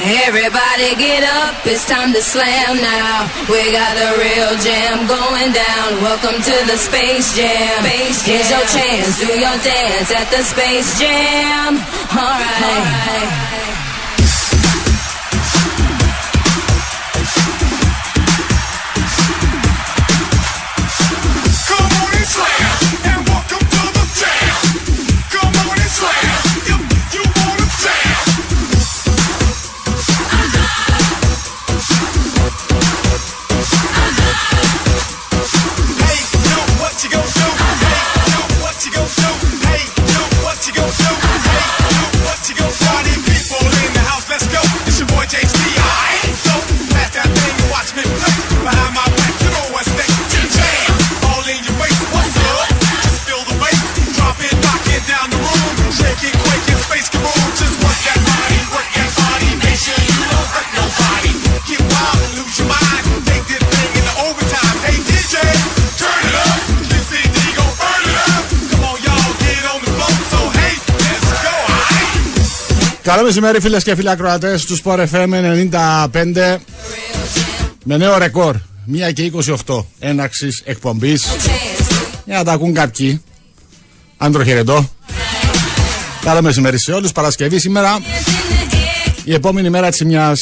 Everybody get up, it's time to slam now. We got the real jam going down. Welcome to the Space Jam. Space jam. Here's your chance, do your dance at the Space Jam. Alright. All right. Καλό μεσημέρι φίλες και φίλοι ακροατές του Sport FM 95 με νέο ρεκόρ 1 και 28 έναξης εκπομπής. Για να τα ακούν κάποιοι. Άντρο χαιρετώ Καλό μεσημέρι σε όλους. Παρασκευή σήμερα. Η επόμενη μέρα της μιας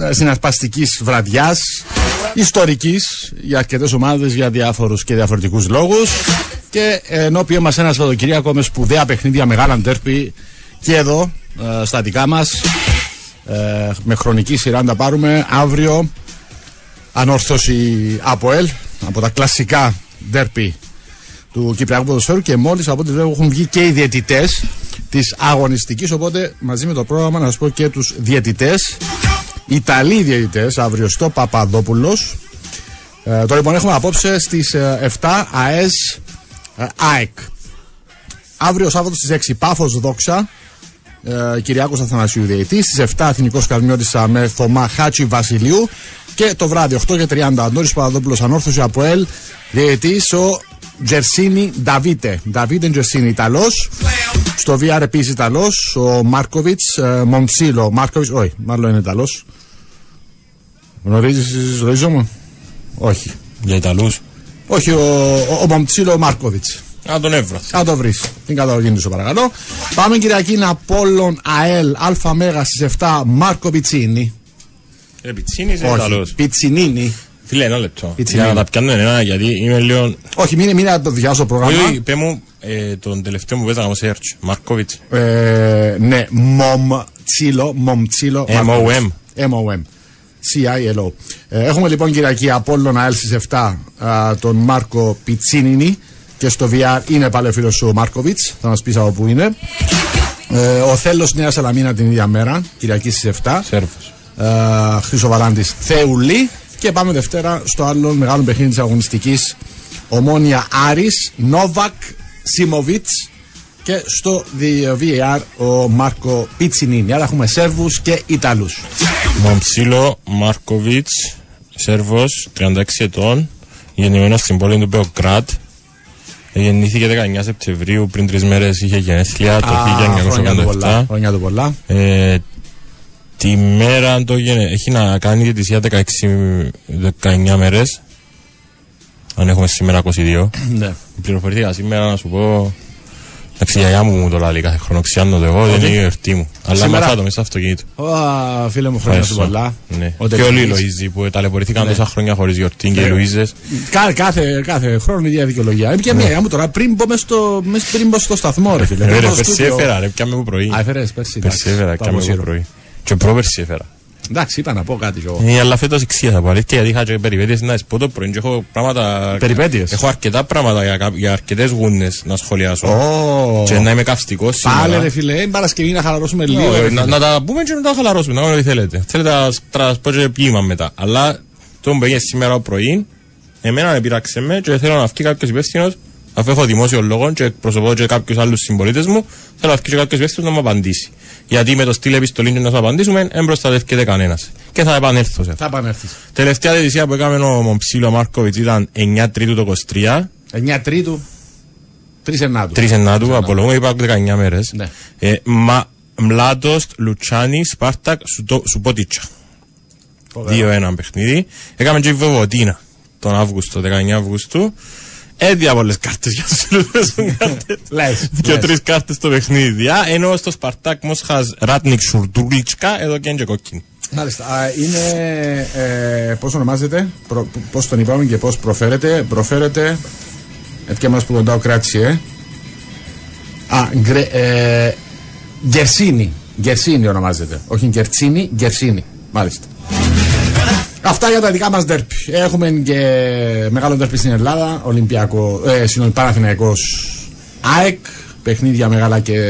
ε, συνασπαστικής βραδιάς ιστορικής για αρκετές ομάδες για διάφορους και διαφορετικούς λόγους. Και ενώπιον μας ένα Σαββατοκυριακό με σπουδαία παιχνίδια μεγάλα ντέρπι. Και εδώ ε, στα δικά μας. Ε, με χρονική σειρά να τα πάρουμε αύριο ανόρθωση από ΕΛ από τα κλασικά ντέρπι του Κυπριακού Ποδοσφαίρου και μόλις από ό,τι βλέπω έχουν βγει και οι διαιτητές της αγωνιστικής οπότε μαζί με το πρόγραμμα να σας πω και τους διαιτητές. Ιταλοί διαιτητές αύριο στο Παπαδόπουλος. Ε, το λοιπόν έχουμε απόψε στις 7 ΑΕΣ ΑΕΚ. Αύριο Σάββατο στις 6 Πάφος Δόξα ε, Κυριάκος Αθανασίου Διαιτή. Στις 7 Εθνικό Καρμιώτησα με Θωμά Χάτσι Βασιλείου. Και το βράδυ 8 και 30 Αντώνης Παπαδόπουλος Ανόρθωσης από ΕΛ. Διαιτή ο Τζερσίνη Νταβίτε. Νταβίτε Τζερσίνη Ιταλός. Στο VR επίσης Ιταλός. Ο Μάρκοβιτς ε, Μοντσίλο. Μάρκοβιτς, όχι, μάλλον είναι Ιταλός. Γνωρίζεις, γνωρίζω μου. Όχι. Για Ιταλούς; Όχι, ο, ο, ο Μοντσίλο Μάρκοβιτς. Να τον έβρα. Να το βρεις. Την καταγωγή του, παρακαλώ. Πάμε Κυριακή Απόλλων ΑΕΛ ΑΜΕΓΑ Μέγας στις 7 Μάρκο Πιτσίνη. Ε, Πιτσίνη είναι Ιταλό. Πιτσινίνη. Φίλε, ένα λεπτό. Για να τα πιάνω ένα, γιατί είμαι λίγο. Όχι, μην, μην το διάσω πρόγραμμα. Όχι, πέ μου ε, τον τελευταίο μου παίζα να μου σέρτσο. Μάρκοβιτς. Ε, ναι, Μομτσίλο. Μομτσίλο. M-O-M. M-O-M. C-I-L-O. Ε, έχουμε λοιπόν Κυριακή Απόλλων ΑΕΛ στις 7 α, τον Μάρκο Πιτσίνινη και στο VR είναι πάλι ο φίλος ο Μάρκοβιτς. Θα μας πεις από πού είναι. Ε, ο Θέλος Νέας Σαλαμίνα την ίδια μέρα, Κυριακή στις 7. Σέρβος. Ε, Χρυσό Βαλάντη Θεουλή. Και πάμε Δευτέρα στο άλλο μεγάλο παιχνίδι της αγωνιστικής Ομόνια Άρης, Νόβακ Σίμοβιτ και στο VAR ο Μάρκο Πιτσινίνη. Άρα έχουμε Σέρβους και Ιταλούς. Μομψίλο Μάρκοβιτς, Σέρβος, 36 ετών, γεννημένος στην πόλη του Μπεοκράτ. Γεννήθηκε 19 Σεπτεμβρίου, πριν τρεις μέρες είχε γενέθλια το 1987. Χρόνια του πολλά. Ε, τη μέρα το γενε... έχει να κάνει τη διετησία 16-19 μέρες. Αν έχουμε σήμερα 22. ναι. Πληροφορήθηκα σήμερα να σου πω Εντάξει, η γιαγιά μου μου το λέει κάθε χρόνο. Ξιάνω το εγώ, δεν είναι η εορτή μου. Αλλά Σήμερα... μαθάτο μέσα στο αυτοκίνητο. Ω, φίλε μου, χρόνια σου πολλά. Ναι. Και όλοι οι Λοίζοι που ταλαιπωρηθήκαν ναι. τόσα χρόνια χωρίς γιορτή και οι Λοίζε. Κάθε, κάθε, κάθε χρόνο η ίδια δικαιολογία. Είναι και μία ναι. μου τώρα πριν μπω μέσα στο, πριν μπω στο σταθμό, ρε φίλε. Ρε, πέρσι έφερα, ρε, πιάμε μου πρωί. Α, έφερες πέρσι. Πέρσι έφερα, πιάμε μου πρωί. Και πρόπερσι έφερα. Εντάξει, είπα να πω κάτι εγώ. Ε, αλλά φέτος εξία θα πω αλήθεια, γιατί είχα και περιπέτειες να πω το πρωί έχω πράγματα... Περιπέτειες; Έχω αρκετά πράγματα για, για αρκετές γούνες να σχολιάσω. Oh. Και να είμαι καυστικός σήμερα. Πάλε ρε φίλε, είναι Παρασκευή να χαλαρώσουμε λίγο. Oh, να, να, τα πούμε και να τα χαλαρώσουμε, να κάνουμε ό,τι θέλετε. Θέλετε να σας πω και ποίημα μετά. Αλλά το που έγινε σήμερα πρωί, εμένα με πειράξε με και θέλω να βγει κάποιος υπεύθυνος αφού έχω δημόσιο λόγο και εκπροσωπώ και κάποιους άλλους συμπολίτες μου, θέλω να βγει κάποιος υπεύθυνος να μου απαντήσει. Γιατί με το στυλ επιστολή να σου απαντήσουμε, δεν προστατεύεται κανένας. Και θα επανέλθω σε αυτό. Θα επανέλθεις. Τελευταία διαιτησία που έκαμε ο Μομψίλο Μάρκοβιτς ήταν 9 Τρίτου το 23. 9 Τρίτου. 3 Ενάτου. 3 Ενάτου, απολογούμε, είπα 19 μέρες. Ναι. Ε, μα Μλάτοστ, Λουτσάνι, Σπάρτακ, Σουτο- Σουπότιτσα. 2-1 παιχνίδι. Έκαμε και η Βεβοτίνα τον Αύγουστο, 19 Αυγούστου. Έδια πολλές κάρτες για τους φίλους που παίζουν κάρτες. Λες, Και λες. τρεις κάρτες στο παιχνίδι. Α, Ενώ στο Σπαρτάκ Μόσχας Ράτνικ Σουρτούλιτσκα, εδώ και είναι και κόκκινη. Μάλιστα. Α, είναι. Ε, πώς ονομάζεται, προ, πώς τον είπαμε και πώς προφέρεται; Προφέρεται. Έτσι και μα που κοντά ο κράτησε. Ε. Α, γκρε, ε, Γκερσίνη. Γκερσίνη ονομάζεται. Όχι Γκερτσίνη, Γκερσίνη. Μάλιστα. Αυτά για τα δικά μας ντέρπι. Έχουμε και μεγάλο ντέρπι στην Ελλάδα. Ολυμπιακό, ε, συγγνώμη, Παναθηναϊκός ΑΕΚ. Παιχνίδια μεγάλα και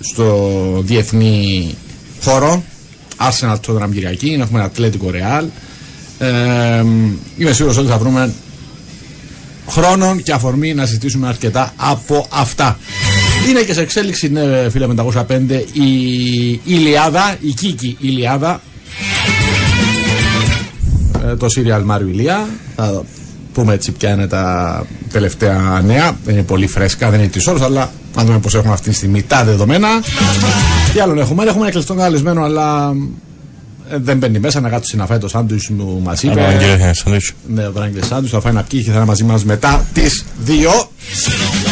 στο διεθνή χώρο. Arsenal Tottenham Κυριακή. Έχουμε Ατλέτικο Ρεάλ. Ε, είμαι σίγουρος ότι θα βρούμε χρόνο και αφορμή να συζητήσουμε αρκετά από αυτά. Είναι και σε εξέλιξη, ναι, φίλε 505, η Ηλιάδα, η Κίκη Ηλιάδα, ε, το Serial Μάριο Ηλία. Θα πούμε έτσι ποια είναι τα τελευταία νέα. Δεν είναι πολύ φρέσκα, δεν είναι της ώρας, αλλά να δούμε πώς έχουμε αυτή τη στιγμή τα δεδομένα. Τι άλλο έχουμε, έχουμε ένα κλειστό καλεσμένο, αλλά ε, δεν μπαίνει μέσα να κάτσει να φάει το σάντουιτς που μας είπε. Αλλά κύριε Θένες, σαντουίτσο. Ναι, ο Βράγκε Σάντου θα φάει ένα πιει και θα είναι μαζί μας μετά τις 2.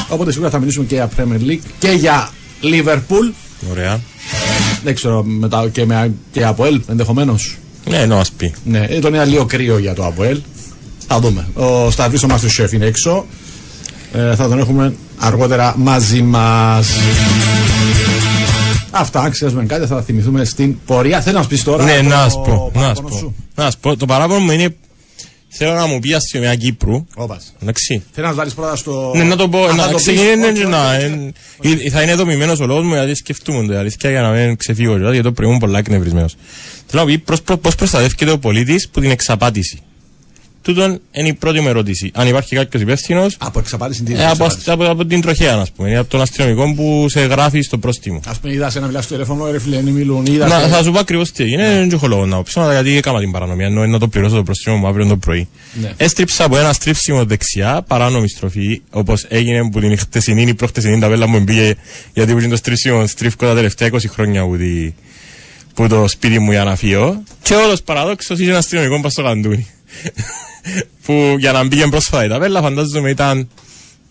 Οπότε σίγουρα θα μιλήσουμε και για Premier League και για Liverpool. Ωραία. Δεν ξέρω μετά και, με, και από ΕΛ ενδεχομένως. Ναι, να μας πει. Ναι, ε, τον είναι λίγο κρύο για το ΑΠΟΕΛ. Θα δούμε. Ο Σταυρή ο Master Chef είναι έξω. Ε, θα τον έχουμε αργότερα μαζί μας. Αυτά, αν ξέρουμε κάτι, θα τα θυμηθούμε στην πορεία. Θέλω να σου πεις τώρα. Ναι, το να σου πω. Να σου παράπονο πω. σου; Να σου πω. Το παράπονο μου είναι. Θέλω να μου πεις αστυνομία Κύπρου. Όπας. Εντάξει. Θέλω να του βάλεις πρώτα στο. Ναι, να το πω. Α, θα Να το πεις. ξεκινήσει Όχι, ναι, όχι, να. όχι. εν- ε, Θα είναι δομημένος ο λόγος μου γιατί σκεφτούμε το. Αλήθεια για να μην ξεφύγω. Δηλαδή γιατί το πρωί ήμουν πολλά εκνευρισμένος. Θέλω να πεις πώς- πώς- πώς προστατεύεται ο πολίτης που την εξαπάτηση; Τούτον είναι η πρώτη μου ερώτηση. Αν υπάρχει κάποιος υπεύθυνος Από εξαπάτηση τι ε, από, από, από την τροχέα, ας πούμε, ή από τον αστυνομικό που σε γράφει στο πρόστιμο. Α πούμε, είδα σε ένα μιλά στο τηλέφωνο, ρε φίλε, δεν μιλούν. Είδα. Να, σε- θα σου πω ακριβώς τι έγινε. Δεν έχω λόγο να πω ψέματα γιατί έκανα την παρανομία. Ενώ να το πληρώσω το προστίμο μου αύριο το πρωί. Ναι. Έστριψα από ένα στρίψιμο δεξιά, παράνομη στροφή, όπως έγινε που την χτεσινή ή προχτεσινή ταβέλα μου μπήκε. Γιατί που είναι το στρίψιμο στρίφκο τα τελευταία 20 χρόνια που, τη, που το σπίτι μου για να φύγω. Και όλος παραδόξως είχε ένας αστυνομικός πας στο καντούνι. Που για να μπήκε πρόσφατα η ταβέλα φαντάζομαι ήταν.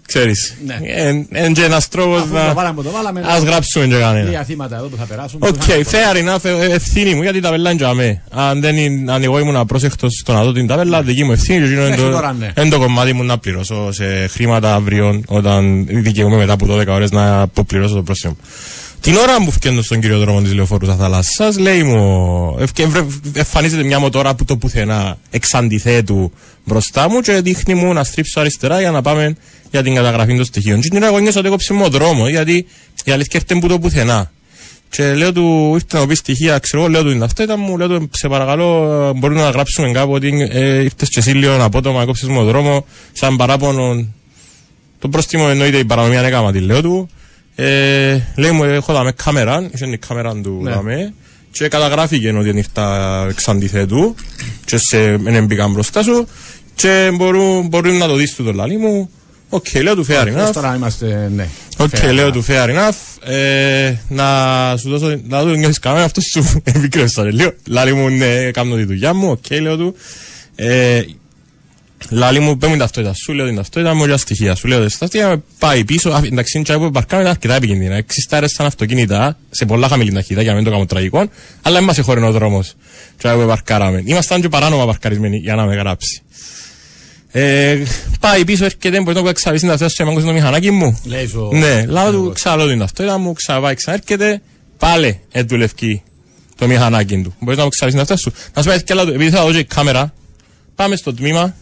Ξέρεις, Ναι. εν, εν και ένας τρόπος Αφού να... το βάλαμε που το βάλαμε. Ας γράψουμε και κανένα. Λίγα θύματα εδώ που θα περάσουν. Οκ, που θα είναι fair enough, ε, ευθύνη μου γιατί η ταμπέλα είναι για μέ. Αν, δεν είναι, αν εγώ ήμουν απρόσεκτος στο να δω την ταμπέλα, δική μου ευθύνη και εκείνο είναι Μέχρι το, τώρα, ναι. είναι το κομμάτι μου να πληρώσω σε χρήματα αύριο όταν δικαιούμαι μετά από 12 ώρες να αποπληρώσω το πρόστιμο. Την ώρα που φτιάχνω στον κύριο δρόμο της λεωφόρου στα θάλασσας, λέει μου, ευκαι- βρε- εμφανίζεται μια μοτόρα που το πουθενά εξ αντιθέτου μπροστά μου και δείχνει μου να στρίψω αριστερά για να πάμε για την καταγραφή των στοιχείων. Και την ώρα εγώ νιώσα ότι έκοψε μου ο δρόμο, γιατί η αλήθεια έρχεται που το πουθενά. Και λέω του, ήρθε να μου πει στοιχεία, ξέρω εγώ, λέω του την ταυτότητα μου, λέω του, σε παρακαλώ, ε, μπορούμε να γράψουμε κάπου ότι ε, ήρθες και εσύ λίγο απότομα, κόψεις μου ο δρόμο, σαν παράπονο. Το πρόστιμο εννοείται η παρανομία έκαμα, τη λέω του. Ε, λέει μου, έχω δάμε κάμερα, είχε η κάμερα του Ναι. δάμε, και καταγράφηκε ότι ήρθα εξ αντιθέτου, και σε δεν μπήκαν μπροστά σου, και μπορούν, μπορούν να το δεις του το λαλί μου. Οκ, λέω του fair Ως enough. Τώρα είμαστε, ναι. Οκ, Fair λέω enough. του fair enough. Ε, να σου δώσω, να του νιώθεις κανένα, αυτός σου επικρέψα ρε, λέω. Λάλη μου, ναι, κάνω τη δουλειά μου, οκ, λέω του. Ε, Λάλη μου, πέμουν την ταυτότητα σου, λέω την ταυτότητα μου, για στοιχεία σου, λέω τα στοιχεία, πάει πίσω, Α, εντάξει, είναι τσάι που παρκάμε ήταν αρκετά επικίνδυνα, εξιστάρες σαν αυτοκίνητα, σε πολλά χαμηλή ταχύτητα, για να μην το κάνω τραγικό, αλλά δεν μας εχωρινό ο δρόμος, τσάι που παρκάραμε. Ήμασταν και παράνομα παρκαρισμένοι, για να με γράψει. Ε, πάει πίσω, έρχεται, μπορεί να εξαβήσει την ταυτότητα σου και μάγκωσε το μηχανάκι μου. Λέει σου. Ναι, λάβω του ξαναλώ την ταυτότητα μου, ξαναπάει, ξανέρχεται, πάλι εντουλευκεί το μηχανάκι του. Μπορείς να μου ξαβείς την ταυτότητα σου. Να σου πει και άλλο, επειδή θα δω και η κάμερα, πάμε στο τμήμα,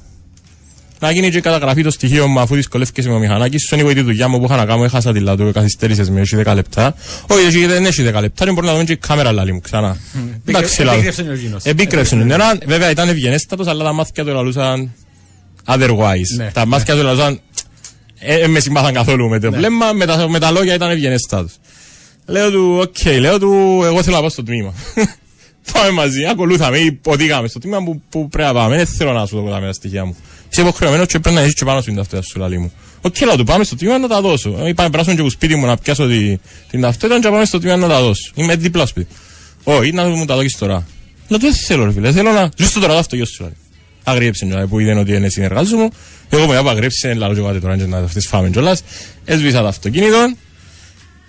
να γίνει και η καταγραφή το στοιχείο μου αφού δυσκολεύκεσαι με το μηχανάκι σου. Είναι εγώ τη δουλειά μου που είχα να κάνω, έχασα τη λάδου, καθυστέρησες με, έχει 10 λεπτά. Όχι, έχει- δεν έχει 10 λεπτά, δεν μπορεί να δούμε και η κάμερα λάλη μου ξανά. Εντάξει, λάλο. Επίκρεψε ο Γίνος. Επίκρεψε ο Νεράν, βέβαια ήταν ευγενέστατος, αλλά τα μάθηκια του λαλούσαν otherwise. Ναι, τα μάθηκια του λαλούσαν, ε, ε, με συμπάθαν καθόλου με Ναι. το βλέμμα, με τα, με τα λόγια ήταν ευγενέστατος. Λέω του, οκ, λέω του, εγώ θέλω να πάω στο τμήμα. Πάμε μαζί, ακολούθαμε ή οδήγαμε στο τμήμα που, που πρέπει να πάμε. Δεν θέλω να σου δω τα με τα στοιχεία μου. Είσαι υποχρεωμένος και πρέπει να έχεις και πάνω σου την ταυτότητα σου, λαλή μου. Οκ, να του πάμε στο τμήμα να τα δώσω. Ε, Είπαμε πράσινο και από σπίτι μου να πιάσω τη, την ταυτότητα και να πάμε στο τμήμα να τα δώσω. Είμαι δίπλα σπίτι. Όχι, να μου τα δώσεις τώρα. Να του δεν θέλω, ρε φίλε. Θέλω να. Ζήσω τώρα αυτό, γιο σου. Αγρίεψε δηλαδή, που είδαν ότι είναι συνεργάζομαι μου. Εγώ μου είπα αγρίεψε, λαλό και πάτε τώρα να αυτές φάμε κιόλας. Έσβησα το αυτοκίνητο.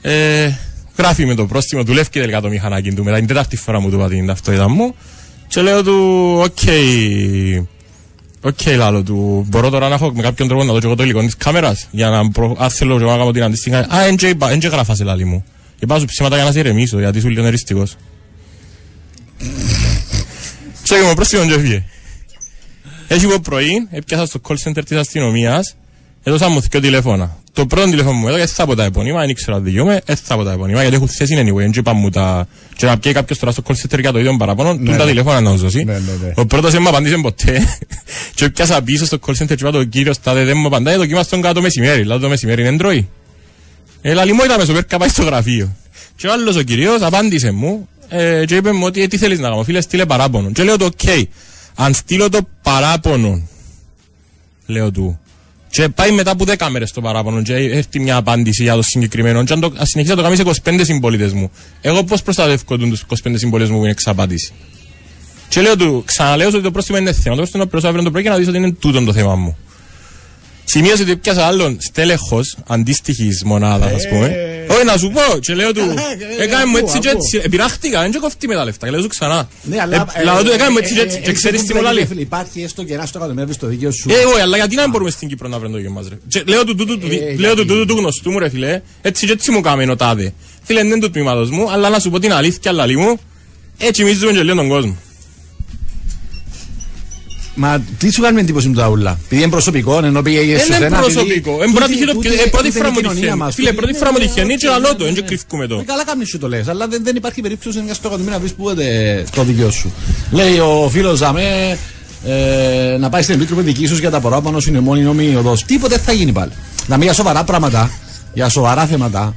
Ε, γράφει με το πρόστιμο, δουλεύει και τελικά το μηχανάκι του. Μετά την τέταρτη φορά μου του είπα την ταυτότητα μου. Και λέω του, οκ, okay, Οκ, okay, λάλο του. Μπορώ τώρα να έχω με κάποιον τρόπο να δω και εγώ το υλικό της κάμερας για να προ... αν θέλω και εγώ να κάνω την αντίστοιχα. Α, εν και γράφα σε λάλη μου. Υπάζω ψήματα για να σε ηρεμήσω γιατί είσαι λίγο νεριστικός. Και μου πρόσφυγον και έφυγε. Έχει εγώ πρωί, έπιασα στο call center της αστυνομίας, έδωσα μου δύο τηλέφωνα. Το πρώτο τηλέφωνο μου έδωσα, θα από τα επωνύμα, δεν ήξερα να δικαιούμαι, δεν θα από τα επωνύμα, γιατί έχουν θέση anyway, δεν είπα μου τα... Και να πιέει κάποιος τώρα στο call center για το ίδιο παραπάνω, ναι, τα ναι. τηλέφωνα να δώσει. Ναι, Ο πρώτος δεν μου απαντήσε ποτέ. και έπιασα πίσω στο call center και είπα το κύριος στάδε δεν μου απαντάει, δοκίμας τον κάτω μεσημέρι, δηλαδή το μεσημέρι είναι τρώει. Έλα λιμό ήταν μεσοπέρ καπάει στο γραφείο. Και ο άλλος ο κυρίος απάντησε μου ε, και είπε μου ότι ε, τι θέλεις να κάνω, φίλε στείλε παράπονο. Και λέω το ok, αν στείλω το παράπονο, λέω του, και πάει μετά από 10 μέρες το παράπονο και έρθει μια απάντηση για το συγκεκριμένο και αν, το, συνεχίσει να το κάνει σε 25 συμπολίτες μου. Εγώ πώς προστατεύω τους 25 συμπολίτες μου που είναι εξαπάντηση. Και λέω του, ξαναλέω ότι το πρόστιμο είναι θέμα. Το πρόστιμο είναι αύριο το πρωί και να δεις ότι είναι τούτο το θέμα μου. Σημείωσε ότι πιάσα άλλον στέλεχος αντίστοιχης μονάδας, ας πούμε. Ε, όχι να σου πω, και λέω του, έκανε μου έτσι και έτσι, επειράχτηκα, δεν κοφτεί με τα λεφτά, και λέω του ξανά. Ναι, αλλά ε, του, έκανε μου έτσι και έτσι, και ξέρεις τι μου λέει. Υπάρχει έστω και ένα στο εκατομμύριο στο δίκαιο σου. Ε, όχι, αλλά γιατί να μπορούμε στην Κύπρο να βρούμε το δίκαιο μας, ρε. Λέω του τούτου του γνωστού μου, ρε φίλε, έτσι και έτσι μου κάμε ο τάδε. Φίλε, δεν είναι τους τμήματος μου, αλλά να σου πω την αλήθεια, αλλά μου, έτσι μίζουμε και λέω τον κόσμο. Μα τι σου κάνει εντύπωση με τα ούλα. Επειδή είναι προσωπικό, ενώ πήγε στο Είναι προσωπικό. Είναι πρώτη φορά μου τυχαίνει. Φίλε, πρώτη φορά μου τυχαίνει και άλλο το, δεν κρυφκούμε το. Καλά κάνεις σου το λες, αλλά δεν υπάρχει περίπτωση μια στο εκατομμύριο να βρεις που το δικαιό σου. Λέει ο φίλος Ζαμέ, ε, να πάει στην επίτροπη δική σου για τα παράπονο σου είναι μόνη νόμη οδός. Τίποτε θα γίνει πάλι. Να μην για σοβαρά πράγματα, για σοβαρά θέματα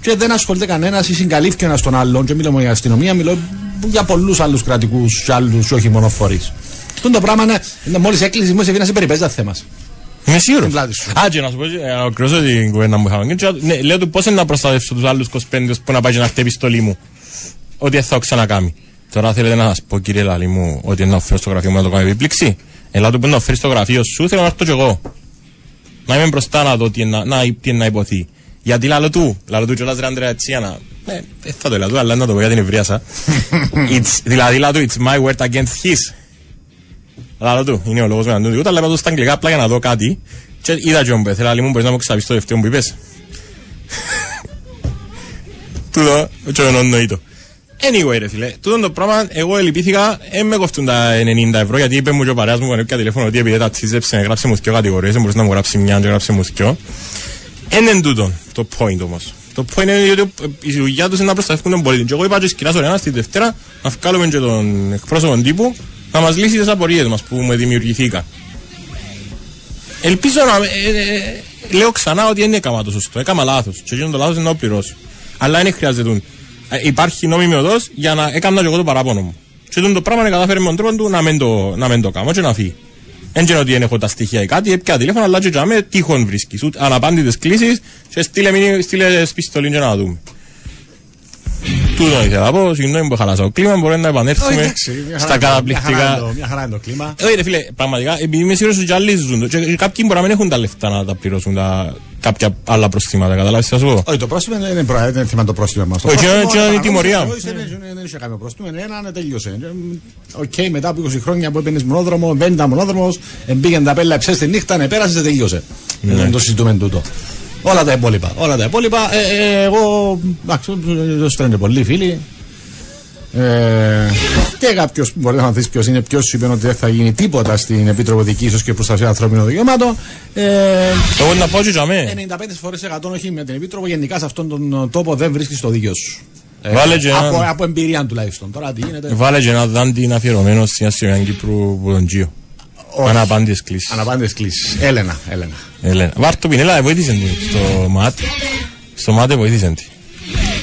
και δεν ασχολείται κανένας ή συγκαλύφθηκε ένας τον άλλον. Και μιλώ για αστυνομία, μιλώ για πολλούς άλλους κρατικούς και άλλους, όχι μόνο φορείς. Αυτό το πράγμα είναι μόλις έκλεισε η δημόσια σε περιπέζει τα θέμα. Είμαι σίγουρος. Α, και να σου πω, ακρόσο την κουβέντα μου είχαμε. Ναι, λέω του πώς είναι να προστατεύσω τους άλλους 25 που να πάει και να χτυπήσει στολή μου. Ότι θα το ξανακάμει. Τώρα θέλετε να σας πω, κύριε Λαλή μου, ότι να φέρω στο γραφείο μου να το κάνω επίπληξη. Ελά του που να φέρεις στο γραφείο σου, θέλω να έρθω κι εγώ. Να είμαι μπροστά να δω τι είναι να, τι είναι να υποθεί. Γιατί λαλό του, λαλό του κιόλας ρε Αντρέα Τσιάνα, ε, θα το λέω του, αλλά να το πω για την ευρεία δηλαδή λαλό του, it's my word against his. Αλλά του, είναι ο λόγος με τον τούτο, αλλά είπα το στα αγγλικά απλά για να δω κάτι και είδα και όμπε, θέλω μου μπορείς να μου ξαπείς το δεύτερο που είπες. Τούτο, και δεν εννοείτο. Anyway ρε φίλε, τούτο το πράγμα εγώ ελυπήθηκα, δεν με κοφτούν τα 90 ευρώ γιατί είπε μου και ο παρέας μου που τηλέφωνο ότι επειδή τα τσίζεψε να γράψει μου δυο κατηγορίες, δεν μπορούσε να μου γράψεις μια και γράψει μου δυο. Είναι τούτο το point όμως. Το point είναι ότι η δουλειά τους είναι να προστατεύουν τον πολίτη. Και εγώ είπα και σκηνάς ωραία στη Δευτέρα να βγάλουμε και τον εκπρόσωπο τύπου να μας λύσει τις απορίες μας που μου δημιουργηθήκαν. Ελπίζω να... Ε, ε, ε, λέω ξανά ότι δεν έκανα το σωστό, έκανα λάθος και εκείνο το λάθος είναι να το πληρώσω. Αλλά δεν χρειάζεται. Ε, υπάρχει νόμιμη οδός για να έκανα και εγώ το παράπονο μου. Και το πράγμα είναι καταφέρει με τον τρόπο του να μην το, να μην το κάνω και να φύγει. Δεν ξέρω ότι δεν έχω τα στοιχεία ή κάτι, έπια τηλέφωνο, αλλά και με τύχον βρίσκεις. Αναπάντητες κλήσεις και στείλε, στείλες πιστολή και να δούμε. Τούτο ήθελα να πω, συγγνώμη που χαλάσα το κλίμα, μπορεί να επανέλθουμε στα καταπληκτικά. Μια χαρά είναι το κλίμα. Όχι ρε φίλε, πραγματικά, επειδή είμαι σίγουρος ότι άλλοι ζουν, και κάποιοι μπορεί να μην έχουν τα λεφτά να τα πληρώσουν τα κάποια άλλα προστήματα, καταλάβεις θα σου πω; Όχι, το πρόστιμο δεν είναι θέμα το πρόστιμο μας. Όχι, είναι η τιμωρία. Δεν είχε κάποιο πρόστιμο, ένα τελείωσε. Οκ, μετά από 20 χρόνια που έπαιρνες μονόδρομο, μπαίνει τα μονόδρομος, μπήκαν τα πέλα, ψες τη νύχτα, πέρασε, τελείωσε. Δεν το συζητούμε τούτο. Όλα τα υπόλοιπα. Όλα τα υπόλοιπα. Ε, ε, εγώ. Εντάξει, δεν φαίνεται πολλοί φίλοι. Ε, και κάποιος μπορεί να δεις ποιος είναι, ποιος σου είπε ότι δεν θα γίνει τίποτα στην Επίτροπο Διοικήσεως και Προστασία Ανθρώπινων Δικαιωμάτων. Ε, Εγώ να πω για μέ. 95 φορές 100 όχι με την Επίτροπο, γενικά σε αυτόν τον τόπο δεν βρίσκεις το δίκιο σου. Ε, Βάλε από, από εμπειρία τουλάχιστον. Τώρα τι γίνεται. Βάλε και ένα δάντι αφιερωμένο στην Αστυνομία Κύπρου που τον Τζίο. Αναπάντητες κλήσεις. Αναπάντητες κλήσεις. Έλενα, Έλενα. Έλενα. Βάρτο Πινέλα, βοήθησε την στο ΜΑΤ. Στο ΜΑΤ βοήθησε την.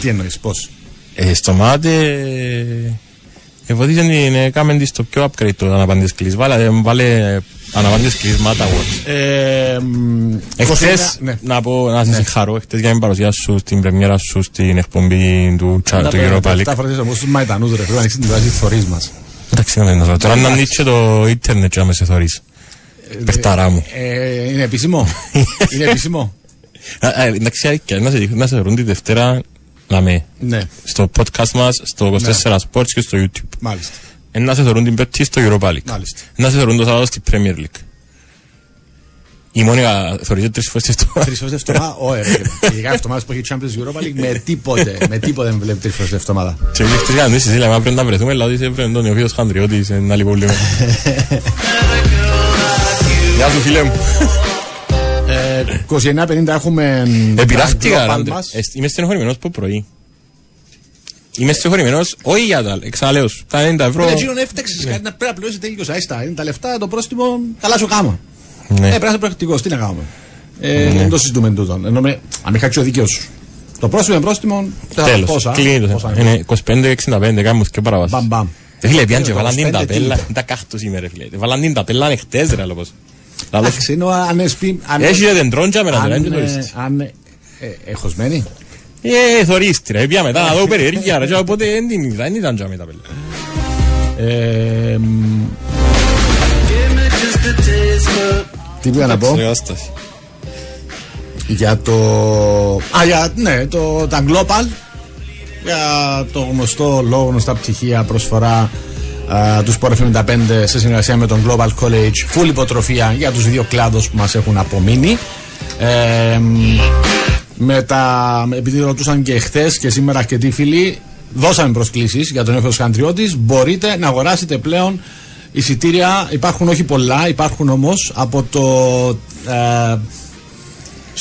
Τι εννοείς, πώς; Ε, στο ΜΑΤ ε, βοήθησε την, έκαμε την στο πιο upgrade το αναπάντητες κλήσεις. Βάλε, βάλε Αναβάντης και Smart Awards. Ε, μ, Εχθές, 29, ναι. να πω, να σε συγχαρώ, εχθές για την παρουσία σου στην πρεμιέρα σου στην εκπομπή του, Chat- του Europa League. Τα φορές όπως τους μαϊτανούς ρε, πρέπει να ανοίξει την βάση της θωρής μας. Εντάξει, να δω. Τώρα να ανοίξει το ίντερνετ και να με σε θωρείς. Πεχταρά μου. Ε, είναι επίσημο; είναι επίσημο; Α, α, Εντάξει, αλήθεια, να σε- να σε βρουν τη Δευτέρα να με ναι, στο podcast μας, στο 24 Sports και στο YouTube. μάλιστα. Ε, Να σε θεωρούν την Πέμπτη στο Europa League. Μάλιστα. Να σε θεωρούν το Σάββατο στη Premier League. Η Μόνικα θεωρείται τρεις φορές το Τρεις φορές εβδομάδα, όχι ρε. Ειδικά εβδομάδες που έχει Champions Europa League με τίποτε, με τίποτε δεν βλέπει τρεις φορές εβδομάδα. Και εμείς χτες κάνουμε συζήτηση, λέμε αύριο να βρεθούμε, δηλαδή σε βρε τον Νεοφύος Χανδριώτης, ένα άλλη πολύ. Γεια σου φίλε μου. Ε, 29-50 έχουμε Επειράχτηκα, τα ρε, global μας. ε, είμαι στενοχωρημένος από πρωί. Είμαι στενοχωρημένος, όχι για τα, ξαναλέω σου, τα 90 ευρώ. Ρε Τζίρον έφταξες κάτι να πρέπει να πληρώσεις τέλειος αίστα. Είναι τα λεφτά, το πρόστιμο, καλά σου κάμα. Ναι. Ε, πρέπει να είσαι πρακτικός, τι να κάνουμε. Ε, Δεν το συζητούμε τούτον. Ενώ με, αν με χάξει ο δίκαιος σου. Το πρόστιμο είναι πρόστιμο, θα- Τέλος, πόσα, κλείνει το πόσα θέμα. Είναι 25-65, κάνουμε και παραβάσεις. Μπαμ, μπαμ. Ε, Φίλε, πιάνε και το βάλαν την 25 ταπέλα, τι; τα κάχτος είμαι ρε φίλε. Βάλαν την ταπέλα ανοιχτές ρε λόγος. Λαλός, Εντάξει, ενώ αν έσπει... αν- Έχεις ρε δεντρόν και αμένα, αν, δεν είναι ε, θωρείς. αν, ε, ε, εχωσμένη. Ε, θωρείς τη, ρε, πια μετά να δω περιέργεια ρε, και οπότε δεν την είδα, δεν ήταν και με ταπέλα. Ε, μ, Τι πήγα να πω; Ρε, άσταση. για το. Α, για, ναι, το, τα Global. Για το γνωστό λόγο, γνωστά πτυχία προσφορά α, τους Sport FM 55 σε συνεργασία με τον Global College. Full υποτροφία για τους δύο κλάδους που μας έχουν απομείνει. Ε, μ, με τα, επειδή ρωτούσαν και χθες και σήμερα αρκετοί φίλοι, δώσαμε προσκλήσεις για τον Έφεο Χαντριώτης. Μπορείτε να αγοράσετε πλέον εισιτήρια. Υπάρχουν όχι πολλά, υπάρχουν όμως από το ε,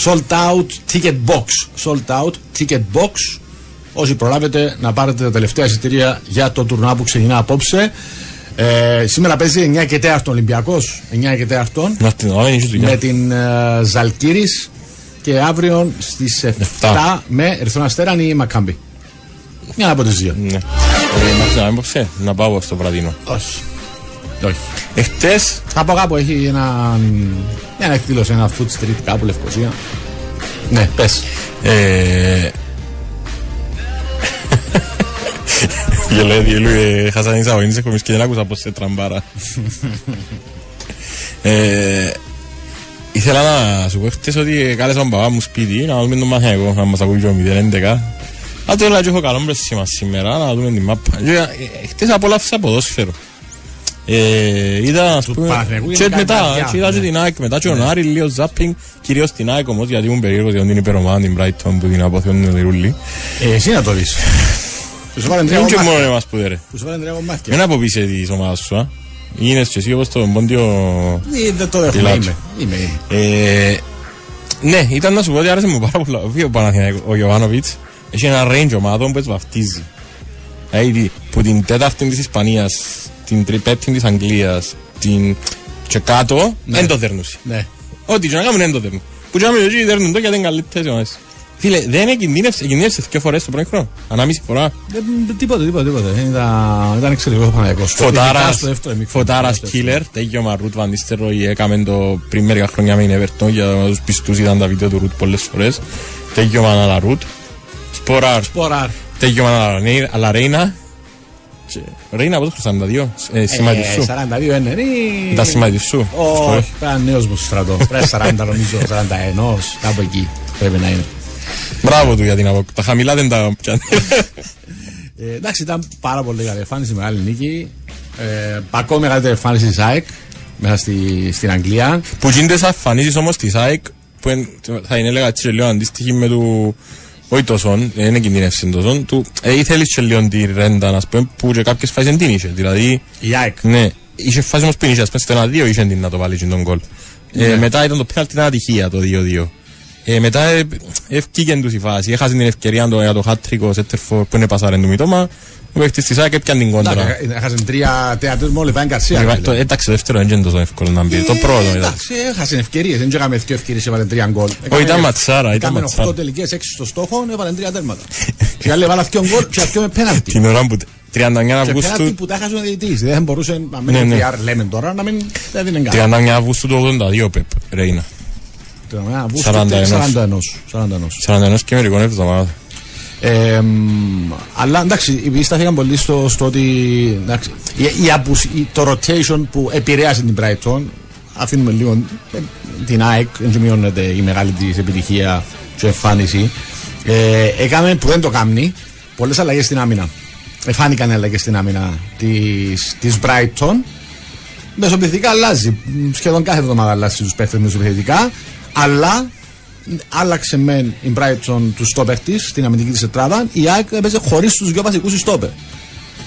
Sold out ticket box. Sold out ticket box. Όσοι προλάβετε να πάρετε τα τελευταία εισιτήρια για το τουρνουά που ξεκινά απόψε. Ε, σήμερα παίζει 9 και 4 Ολυμπιακός. 9 και 4 Να την ώρα είναι δουλειά. με την ε, Ζαλκύρης και αύριο στις 7 Εφτά. με Ερυθρόν Αστέραν ή Μακάμπι. Μια από τις δύο. Ναι. Ε, Να ξέρω, έμπαψε, να πάω στο βραδινό. Όχι. Όχι. Εχθές, Κάπου κάπου έχει ένα, μια εκδήλωση, ένα food street κάπου Λευκοσία. Ναι, πες. ε... Γελέ, διελού, ε, χάσανε τις αγωνίες, έχω και δεν άκουσα πως σε τραμπάρα. Ε, Ήθελα να σου πω χτες ότι κάλεσα τον παπά μου σπίτι να δούμε τον μαθηματικό, να μας ακούει και ο 011. Α, τώρα και έχω καλό μπρεσίμα σήμερα, να δούμε την μάπα. Και, ε, Χτες απολαύσα ποδόσφαιρο. Ε, είδα, ας πούμε, Παναθηναϊκού είναι και κάτι μετά, καρδιά, και είδα και ναι. την ΑΕΚ, μετά και ο Άρη, λίγο ζάπινγκ, κυρίως την ΑΕΚ όμως, γιατί ήμουν περίεργος για την υπερομάδα, την Brighton που την αποθεώνουν οι ρούλοι. Ε, εσύ να το δεις. Του σου βάλουν τρία Δεν είναι και κομμάτια. μόνο εμάς που δέρε. Του σου βάλουν τρία κομμάτια. Μην αποπείσαι της ομάδας σου, α. Γίνεσαι και εσύ όπως το πόντιο... Ε, Δεν το δέχομαι. Πιλάτσο. Είμαι. Είμαι. είμαι. Ε, ναι, ήταν να σου πω ότι άρεσε μου πάρα πολύ. Ο Παναθηναϊκός, ο Γιωβάνοβιτς, έχει ένα range ομάδων που έτσι βαφτίζει. Δηλαδή, που την τέταρτη της Ισπανίας, την τρυπέτη της Αγγλίας, την και κάτω, δεν το δέρνουσε. Ναι. Ό,τι και να κάνουν δεν το δέρνουν. Που και να μην το δέρνουν το γιατί είναι καλύτερες ομάδες. Φίλε, δεν εκινδύνευσε, εκινδύνευσε δύο φορές το πρώτο χρόνο. Ανάμιση φορά. Δεν- Τίποτε, τίποτε, τίποτε. Ήταν, ήταν εξαιρετικό Παναγιακός. Ειδικά Φωτάρας, στο δεύτερο ημίχρονο. φωτάρας Στο δεύτερο. killer, τέγιο Ρουτ Βανίστεροι έκαμε το πριν μερικά χρόνια με την Everton για τους πιστούς ήταν τα βίντεο του Ρουτ πολλές φορές. Τέγιο Μανάλα Ρουτ, Σποράρ, Σποράρ. τέγιο Μανάλα Ρέινα, και- Ρέινα πόσο χρυσάνε τα δύο, ε, σημαντή Ε, σου. 42 είναι. είναι- Τα σημαντή σου. Όχι, ήταν νέος μου στο στρατό. Πρέπει 40 νομίζω, 41, κάπου εκεί πρέπει να είναι. Μπράβο του για την απόκριση. Τα χαμηλά δεν τα πιάνει. Ε, εντάξει, ήταν πάρα πολύ καλή εμφάνιση, μεγάλη νίκη. Ε, ακόμα μεγαλύτερη εμφάνιση της ΑΕΚ μέσα στη, στην Αγγλία. Που γίνονται σαν εμφανίσεις όμως της ΑΕΚ που εν- θα είναι έλεγα έτσι λίγο αντίστοιχη με του όχι τόσο, δεν είναι κινδυνεύση τόσο του ε, ήθελες και λίγο τη ρέντα να πούμε που και κάποιες φάσεις δεν την είχε. Δηλαδή Η ΑΕΚ. ναι είχε φάση όμως που είχε ας πούμε στο 1-2 είχε την να το βάλει και τον γκολ. Ε, μετά ήταν το πέναλτι ήταν ατυχία το 2-2 ε, μετά ε, ευκήγεν τους η φάση έχασε την ευκαιρία το- για το hat-trick ο Σέτερφορ που είναι πασάρεν του μητώμα ο παίχτης της ΑΕΚ έπιαν την κόντρα Εντάξει, Έχασε τρία τέατρους με Λιβάιν Καρσία. Ε, δηλαδή. το- Εντάξει το δεύτερο δεν είναι τόσο εύκολο να μπει το πρώτο ήταν Εντάξει, έχασε ευκαιρίες. Δεν είχαμε δύο ευκαιρίες, έβαλε τρία γκολ. Όχι, ήταν ματσάρα, ήταν Έκαμε ματσάρα. 8 τελικές, 6 στο στόχο, έβαλε τρία τέρματα. Και άλλοι έβαλαν δύο γκολ και δύο με πέναλτι. την ώρα που 39 Και πέρα Αυγούστου, που τα έχασε ο διαιτητής. Δεν μπορούσε να μην Ναι, είναι ναι. VR λέμε τώρα, να μην δεν δίνει 39 κάτι. Αυγούστου του 82 Πεπ, Ρέινα. 41. 41. 41. 41 και μερικών εβδομάδα. Ε, μ, αλλά εντάξει, στάθηκαν πολύ στο, στο ότι εντάξει, η, η, απουσ- η- το rotation που επηρέασε την Brighton αφήνουμε λίγο ε, την ΑΕΚ, δεν μειώνεται η μεγάλη της επιτυχία και εμφάνιση. Ε, έκαμε που δεν το κάνει πολλές αλλαγές στην άμυνα. Εφάνηκαν οι αλλαγές στην άμυνα της της Brighton. Μεσοπιθετικά αλλάζει. Μ, Σχεδόν κάθε εβδομάδα αλλάζει του παίχτες μεσοπιθετικά. Αλλά άλλαξε μεν η Brighton του στόπερ της στην αμυντική της τετράδα. Η ΑΕΚ έπαιζε χωρίς τους δύο βασικούς στόπερ.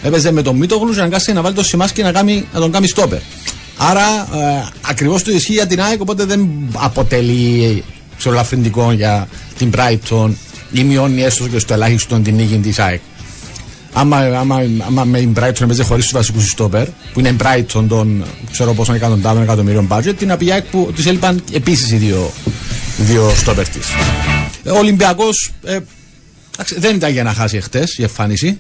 Έπαιζε με τον Μίτογλου και αναγκάστηκε να βάλει το Σιμάσκι να, κάνει, να τον κάνει στόπερ. Άρα ε, ακριβώς το ισχύει για την ΑΕΚ, οπότε δεν αποτελεί ξέρω, ελαφρυντικό για την Brighton ή μειώνει έστω και στο ελάχιστο την νίκη της ΑΕΚ. Άμα, άμα, άμα με την Brighton έπαιζε χωρίς τους βασικούς στόπερ, που είναι η Brighton των ξέρω πόσων εκατοντάδων εκατομμυρίων budget, την ΑΠΙΑΚ που τη έλειπαν επίσης οι δύο, οι δύο στόπερ της. Ο Ολυμπιακός ε, εντάξει, δεν ήταν για να χάσει εχθές η εμφάνιση.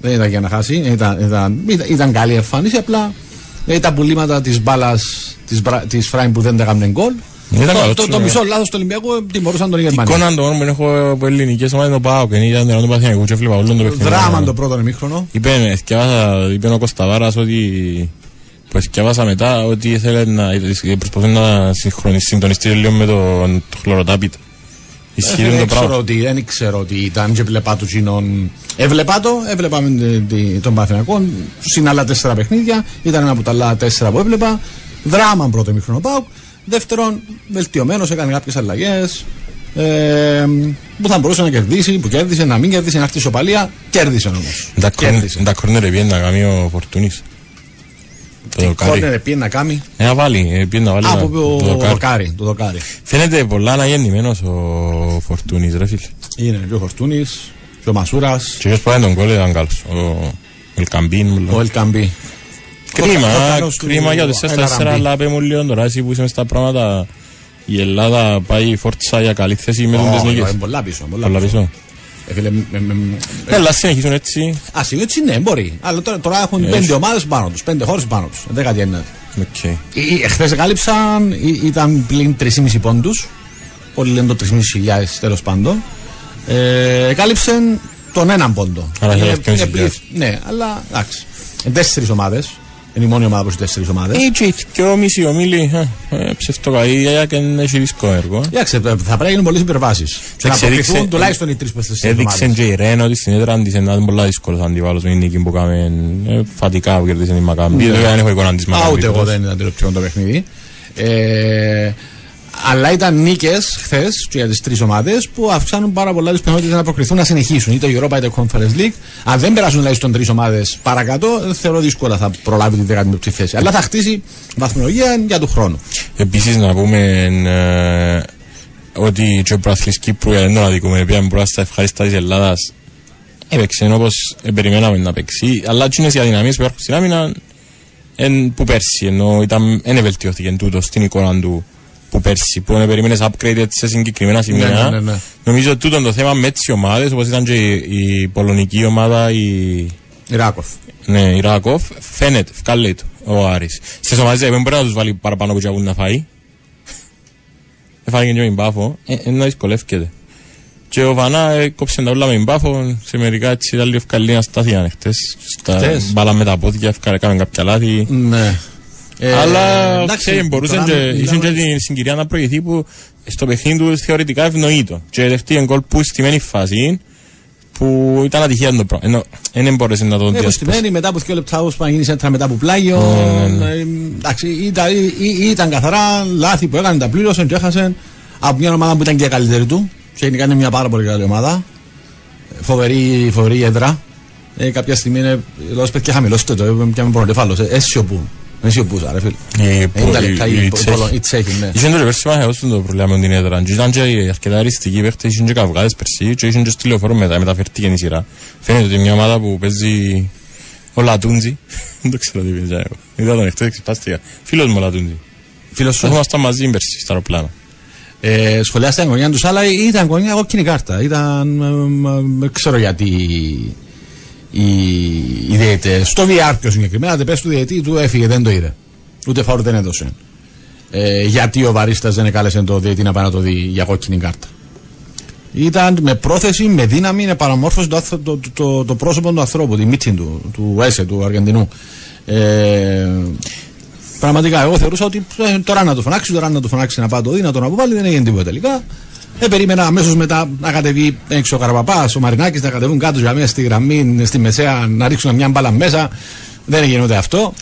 Δεν ήταν για να χάσει. Ήταν, ήταν, ήταν, ήταν καλή εμφάνιση. Απλά ε, τα πουλήματα της μπάλας της της Φράιν που δεν τα έκαναν γκολ. Ήταν Το, καλό, το, το ναι. μισό λάθος του Ολυμπιακού ε, τιμωρούσαν τον Η Γερμανία. εικόνα των που έχω από ελληνικές ομάδες το πάω και ήταν το Παθηναϊκού και έβλεπα όλον το παιχνίδι. Δράμα το πρώτο ημίχρονο. Είπε, θκιάβασα- είπε ο Κωνσταβάρας ότι που θκιάβασα μετά ότι ήθελε να προσπαθούν να συγχρονιστεί, συντονιστεί λίγο με τον το χλωροτάπητο. Ισχύει Ε, το δεν ξέρω πράγμα. ότι, δεν ξέρω ότι ήταν και βλέπα τους Τζινών. Έβλεπα το, έβλεπα με τη- τη- τον Παθηνακό. Συν άλλα τέσσερα παιχνίδια. Ήταν ένα από τα άλλα τέσσερα που έβλεπα. Δράμα πρώτο ημίχρονο Πάουκ. Δεύτερον, βελτιωμένος, έκανε κάποιες αλλαγές. Ε, που θα μπορούσε να κερδίσει, που κέρδισε, να μην κερδίσει, να έρθει ισοπαλία. Κέρδισε όμως. Τα κόρνερ πήγαινε να κάνει ο Φορτούνης. Το δοκάρι. Κόρνερ πήγε να κάνει; Ε, να βάλει, ε, πήγαινε να βάλει Από ένα- το το δοκάρι. δοκάρι. Το δοκάρι. Φαίνεται πολλά αναγεννημένος ο Φορτούνης ρε φίλε. Είναι και ο Χορτούνη, και ο Μασούρας, Και ποιος πάει τον κόλλο ήταν καλός. Ο Ελκαμπίν. ο Ελκαμπή. Κρίμα, ο Κάρος του κρίμα για το 4-4, Ελαραμπή. αλλά πέ μου λίγο τώρα εσύ που είσαι μες στα πράγματα. Η Ελλάδα πάει φόρτσα για καλή θέση με τις Ω, νίκες. είναι Πολλά πίσω. Πολλά Πολλά πίσω. πίσω. Ε, φίλε, με- με- με- Ε, Αλλά συνεχίζουν έτσι. Α, σίγουρα έτσι ναι, μπορεί. Αλλά τώρα, τώρα έχουν Ε, πέντε έχει. ομάδες πάνω τους, πέντε χώρες πάνω τους. Δεν κάτι είναι. Οκ. Εχθέ κάλυψαν, ή- ήταν πλην 3,5 πόντους. Πολλοί λένε το 3.500 τέλος πάντων. Ε, κάλυψαν τον έναν πόντο. Άρα Ε, είχε 2.500. ε, πληθ- Ναι, αλλά εντάξει. Τέσσερις ομάδες. Είναι η μόνη ομάδα που έχει τέσσερις ομάδες. Έτσι, και ο μισή ομίλη, ψευτοκαΐα και έχει δύσκολο έργο. Εντάξει, θα πρέπει να γίνουν πολλές υπερβάσεις. Και να Εντάξει, αποκριθούν έδειξε- τουλάχιστον οι τρεις πέστε Έδειξε και η Ρέν ότι στην έδρα της είναι πολλά δύσκολος αντιβάλλος με την νίκη που κάμε ε, φατικά που κερδίσε η Μακάμπη. Ναι. Δεν έχω εικόνα της Α, Μακάμπη. ούτε εγώ δεν ήταν τηλεοπτικό το παιχνίδι. Ε, αλλά ήταν νίκες χθες για τις τρεις ομάδες που αυξάνουν πάρα πολλά τις πιθανότητες να προκριθούν να συνεχίσουν είτε Europa είτε Conference League. Αν δεν περάσουν τουλάχιστον τρεις ομάδες παρακάτω, θεωρώ δύσκολα θα προλάβει τη 15η θέση. Αλλά θα χτίσει βαθμολογία για του χρόνου. Επίσης να πούμε ε, ότι και ο Προαθλής Κύπρου για δεν τον αδικούμε, πήγαμε πρώτα στα ευχάριστα της Ελλάδας έπαιξε όπως ε, περιμέναμε να παίξει, αλλά εκείνες οι αδυναμίες που υπάρχουν στην άμυνα εν, που πέρσι, ενώ ήταν, δεν βελτιώθηκε τούτο στην εικόνα του που πέρσι, που δεν περιμένεις upgrade έτσι σε συγκεκριμένα σημεία. Ναι, ναι, ναι, ναι. Νομίζω ότι τούτο είναι το θέμα με τις ομάδες, όπως ήταν και η, η πολωνική ομάδα, η, Ράκοφ. ναι, η Ράκοφ, φαίνεται, βγάλει το ο Άρης. Στις ομάδες δεν μπορεί να τους βάλει παραπάνω που έχουν να φάει. Έφαγε και με μπάφο, ε, ε, να δυσκολεύκεται. Και ο Βανά ε, κόψε τα όλα με μπάφο, σε μερικά έτσι ήταν λίγο ευκαλή να στάθει αν χτες. Στα Χτες. μπάλα με τα πόδια, ευκαλή, έκαμε κάποια λάθη. Ναι. Ε, Αλλά εντάξει, ξέρει, μπορούσε τώρα και, μιλάμε- είχε και την συγκυρία να προηγηθεί που στο παιχνίδι του θεωρητικά ευνοεί το. Και δεχτεί γκολ που στη μένη φάση που ήταν ατυχία το πράγμα. Ενώ δεν μπορούσε να τον Ναι, διασπάσει. υποστημένη μετά από δύο λεπτά όπως πάνε γίνει σέντρα μετά από πλάγιο. Ναι, Ε, Εντάξει, ήταν, ή- ή- ήταν καθαρά λάθη που έκανε, τα πλήρωσε και έχασε από μια ομάδα που ήταν και η καλύτερη του. Και γενικά είναι μια πάρα πολύ καλή ομάδα. Φοβερή, φοβερή έδρα. Ε, κάποια στιγμή είναι λόγω παιδιά χαμηλώστε το, ε, πια με πονοτεφάλος. Ε, εσιωπού. Εσιωπού, ρε φίλε. Ε, Ε, πο- τα οι- λεπτά, οι οι- Τσέχοι. οι Τσέχοι, ναι. Είχε το πέρσι μας έδωσαν το πρόβλημα με την έδρα. Και ήταν και αρκετά αριστικοί παίχτες, είχαν και καυγάδες πέρσι και είχαν και στη λεωφόρο μετά, μεταφέρθηκε η σειρά. Φαίνεται ότι μια ομάδα που παίζει ο Λατούντζι. Δεν το ξέρω τι παίζει εγώ. Είδα τον εχθές, ξεπάστηκα. Φίλος μου ο Λατούντζι. Φίλος σου. Ήμασταν μαζί πέρσι στα αεροπλάνα. Ε, σχολιάσατε την γωνιά του, αλλά ήταν γωνιά κόκκινη κάρτα. Ήταν. ε, ε, Δεν ξέρω γιατί. Οι, οι διαιτητέ. Στο VR πιο συγκεκριμένα, δεν πες του διαιτή του έφυγε, δεν το είδε. Ούτε φόρο δεν έδωσε. Ε, γιατί ο Βαρίστας δεν έκαλεσε το διαιτή να πάει να το δει για κόκκινη κάρτα. Ήταν με πρόθεση, με δύναμη να παραμόρφωσε το, το, το, το, το πρόσωπο του ανθρώπου, τη μίτσιν του, του Έσε, του Αργεντινού. Ε, πραγματικά, εγώ θεωρούσα ότι ε, τώρα να το φωνάξει, τώρα να το φωνάξει να πάει το δει, να τον αποβάλει, δεν έγινε τίποτα τελικά. Ε, περίμενα αμέσως μετά να κατεβεί έξω ο Καραπαπάς, ο Μαρινάκης να κατεβούν κάτω για μέσα στη γραμμή, στη μεσαία, να ρίξουν μια μπάλα μέσα. Δεν έγινε ούτε αυτό.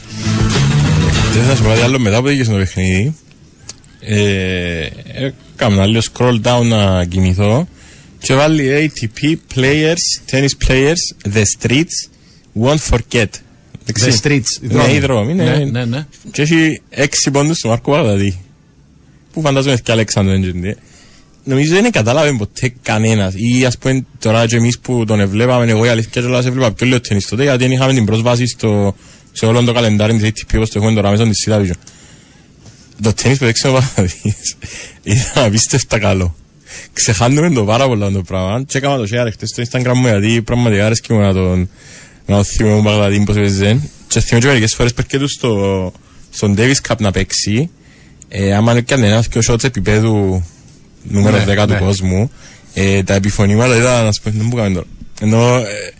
Δεν θα σου πω κάτι άλλο μετά που έγινε στο παιχνίδι. Ε, έκανα λίγο scroll down να κοιμηθώ και βάλει ATP players, tennis players, the streets won't forget. The streets. Ναι, οι δρόμοι. Ναι, ναι, ναι. Και έχει έξι πόντους του Μάρκο Παπαδαδί. Που φαντάζομαι και Αλέξανδρος δεν Νομίζω δεν κατάλαβε ποτέ κανένας. Ή ας πούμε τώρα και εμείς που τον εβλέπαμε, εγώ η αλήθεια και όλας σε έβλεπα πιο λίγο τένις τότε, γιατί δεν είχαμε την πρόσβαση στο, σε όλο το καλεντάρι της ATP όπως το έχουμε τώρα μέσα στη CW. Το τένις που δέξαμε ο Παπαδής ήταν απίστευτα καλό. Ξεχάνουμε το πάρα πολλά το πράγμα και έκανα το share χτες στο Instagram μου γιατί πραγματικά άρεσκε μου να τον να το θυμώ μου Παγδατή πως έπαιζε και θυμώ και μερικές φορές perquè του στο, στον Davis Cup να παίξει ε, άμα είναι κανένας και ο σώτς επίπεδου νούμερο Ναι, 10 του ναι. κόσμου ε, τα επιφωνήματα ήταν να σου πω δεν μου κάνουμε τώρα ενώ ε,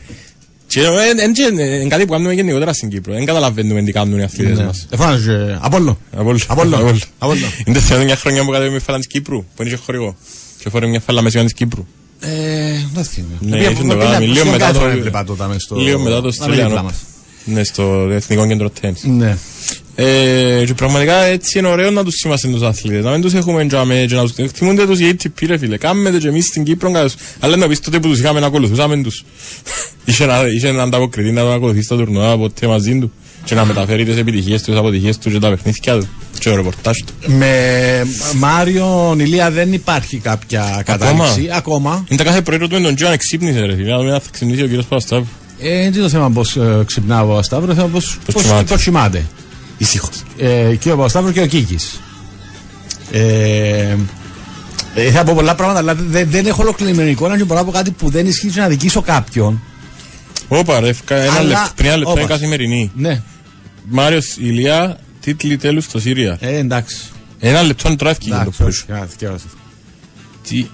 και είναι κάτι που κάνουμε γενικότερα στην Κύπρο δεν καταλαβαίνουμε τι κάνουν οι αθλητές μας Εφάνωσε. Απόλλω. Απόλλω. Απόλλω. Απόλλω. Απόλλω. Είναι τα μια χρόνια που κατέβη με φάλα της Κύπρου που είναι και χορηγό και φορέ μια φάλα μεσιόν της Κύπρου Ε, δεν θυμάμαι. Ναι, Οποία- ήσουν το οποία- κάναμε. Λίγο σχεδόν μετά κάθε το- φορά έβλεπα τότε μες στο- Λίγο μετά το να μην Australian δίπλα Open. μας. Ναι, στο Εθνικό Κέντρο Τέννις. Ναι. Ε, και πραγματικά έτσι είναι ωραίο να τους είμαστε τους αθλητές, να μην τους έχουμε τζάμε και να τους εκτιμούνται τους για ATP ρε φίλε. Κάμε το και εμείς στην Κύπρο, καθώς- αλλά να πεις τότε που τους είχαμε να ακολουθούσαμε τους. Είχε να- Είχε να ανταποκριθεί να τον ακολουθεί στο τουρνουά ποτέ μαζί του και να μεταφέρει τις επιτυχίες του, τις αποτυχίες του και τα παιχνίδια του και το ρεπορτάζ του. Με Μάριο Ηλία δεν υπάρχει κάποια κατάληξη. Ακόμα. Είναι τα κάθε πρωί ρωτούμε τον Τζον εξύπνησε ρε φίλε, να δούμε αν θα ξυπνήσει ο κύριος Παπαστάβου. Ε, δεν είναι το θέμα πώς ξυπνάω ο Σταύρο, το θέμα πώ Πώς κοιμάται. Πώς κοιμάται. Ήσυχος. Ε, και ο Παπασταύρο και ο Κίκης. Ε, ε, θα πω πολλά πράγματα, αλλά δεν, δεν έχω ολοκληρωμένη εικόνα και μπορώ να πω κάτι που δεν ισχύει και να αδικήσω κάποιον. Όπα ρε, φκα- ένα Αλλά- λεπτό, πριν ένα λεπτό όπα. είναι καθημερινή. Ναι, Μάριος Ηλιά, τίτλοι τέλους στο Σύρια. ε, εντάξει. Ένα λεπτό τράφηκε για το Εντάξει, push. όχι, α, θκιάβασε. Τι,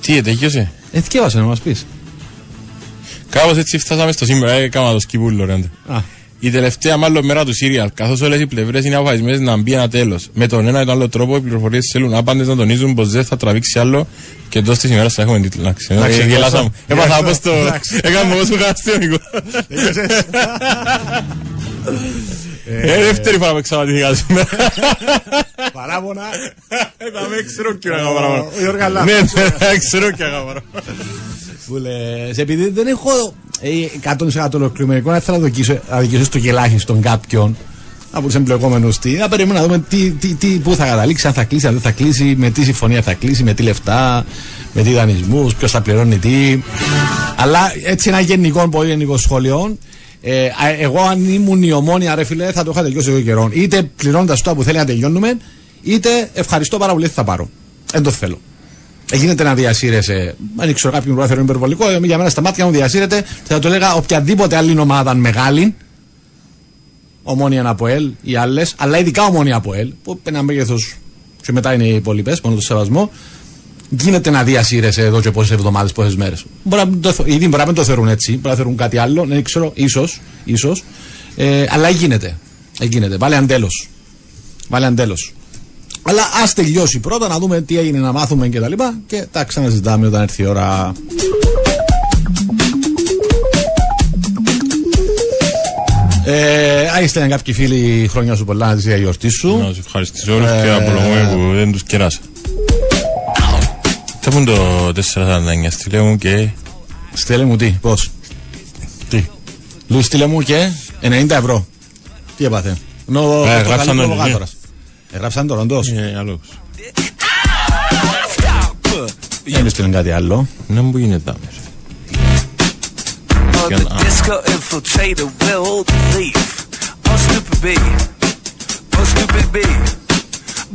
τι ετέχιωσε. Ε, θκιάβασε να μας πεις. Κάπως έτσι φτάσαμε στο σήμερα, έκανα το σκυπούλο ρε. άντε. Α, Η τελευταία μάλλον μέρα του Σύριαλ, καθώς όλες οι πλευρές είναι αποφασισμένες να μπει ένα τέλος. Με τον ένα ή τον άλλο τρόπο οι πληροφορίες θέλουν άπαντες να τονίζουν πως δεν θα τραβήξει άλλο και εντός της ημέρας θα έχουμε τίτλο. Εντάξει, Εντάξει, ε, γελάσα μου. ευχαριστώ. Έπαθα όπως το... Εντάξει. Έκανα όπως το χαστιόνικο. Ε, δεύτερη φορά που εξαπατήθηκα σήμερα. παράπονα. Ε, Θα με ξέρω και να κάνω παραπάνω. Ο Γιώργα Ναι, Λάφος. ναι, θα ξέρω και να κάνω παραπάνω. Που λες, επειδή δεν έχω ε, 100% ολοκληρωμένο εικόνα, θέλω να δικήσω, να δικήσω στο κελάχιστον κάποιον από του εμπλεκόμενου τι. Να περιμένουμε να δούμε τι, τι, τι, πού θα καταλήξει, αν θα κλείσει, αν δεν θα κλείσει, με τι συμφωνία θα κλείσει, με τι λεφτά, με τι δανεισμούς, ποιος θα πληρώνει τι. Αλλά έτσι ένα γενικό, πολύ γενικό σχόλιο. Ε, α, εγώ, αν ήμουν η ομόνια, ρε φιλέ, θα το είχα τελειώσει εδώ καιρό. Είτε πληρώνοντας το που θέλει να τελειώνουμε, είτε ευχαριστώ πάρα πολύ, τι θα πάρω. Δεν το θέλω. Ε, γίνεται να διασύρεσαι. Αν ξέρω κάποιον που θεωρώ υπερβολικό, ε, για μένα στα μάτια μου διασύρεται. Θα το έλεγα οποιαδήποτε άλλη ομάδα μεγάλη, ομόνια από ΕΛ ή άλλες, αλλά ειδικά ομόνια από ΕΛ, που ένα μέγεθος και μετά είναι οι υπόλοιπες, μόνο το σεβασμό, γίνεται να διασύρεσαι εδώ και πόσες εβδομάδες, πόσες μέρες. Μπορεί να μην το, θε- ήδη μπορεί να μην το θεωρούν έτσι, μπορεί να θεωρούν κάτι άλλο, δεν ξέρω, ίσως, ίσως, ε, αλλά γίνεται. Ε, γίνεται. Βάλε αν τέλο. Βάλε αν τέλος. Αλλά ας τελειώσει πρώτα να δούμε τι έγινε να μάθουμε και τα λοιπά και τα ξαναζητάμε όταν έρθει η ώρα. Ε, αν είστε κάποιοι φίλοι χρόνια σου πολλά να ζήσει η γιορτή σου. Να σε ευχαριστήσω όλους και Ε, απολογούμε που δεν τους κεράσα. Θα πούν το 449, στείλε μου και... Στείλε μου τι, πώς; Τι; Λου στείλε μου και 90 ευρώ. Τι έπαθε; Νο, Ε, γράψαν το, ναι. Εγράψαν το ροντό. Ε, άλλο. Δεν μου στείλουν κάτι άλλο. Να μου γίνεται άμεσα. Uh, the disco infiltrator will leave. Oh, stupid B. Oh, stupid B.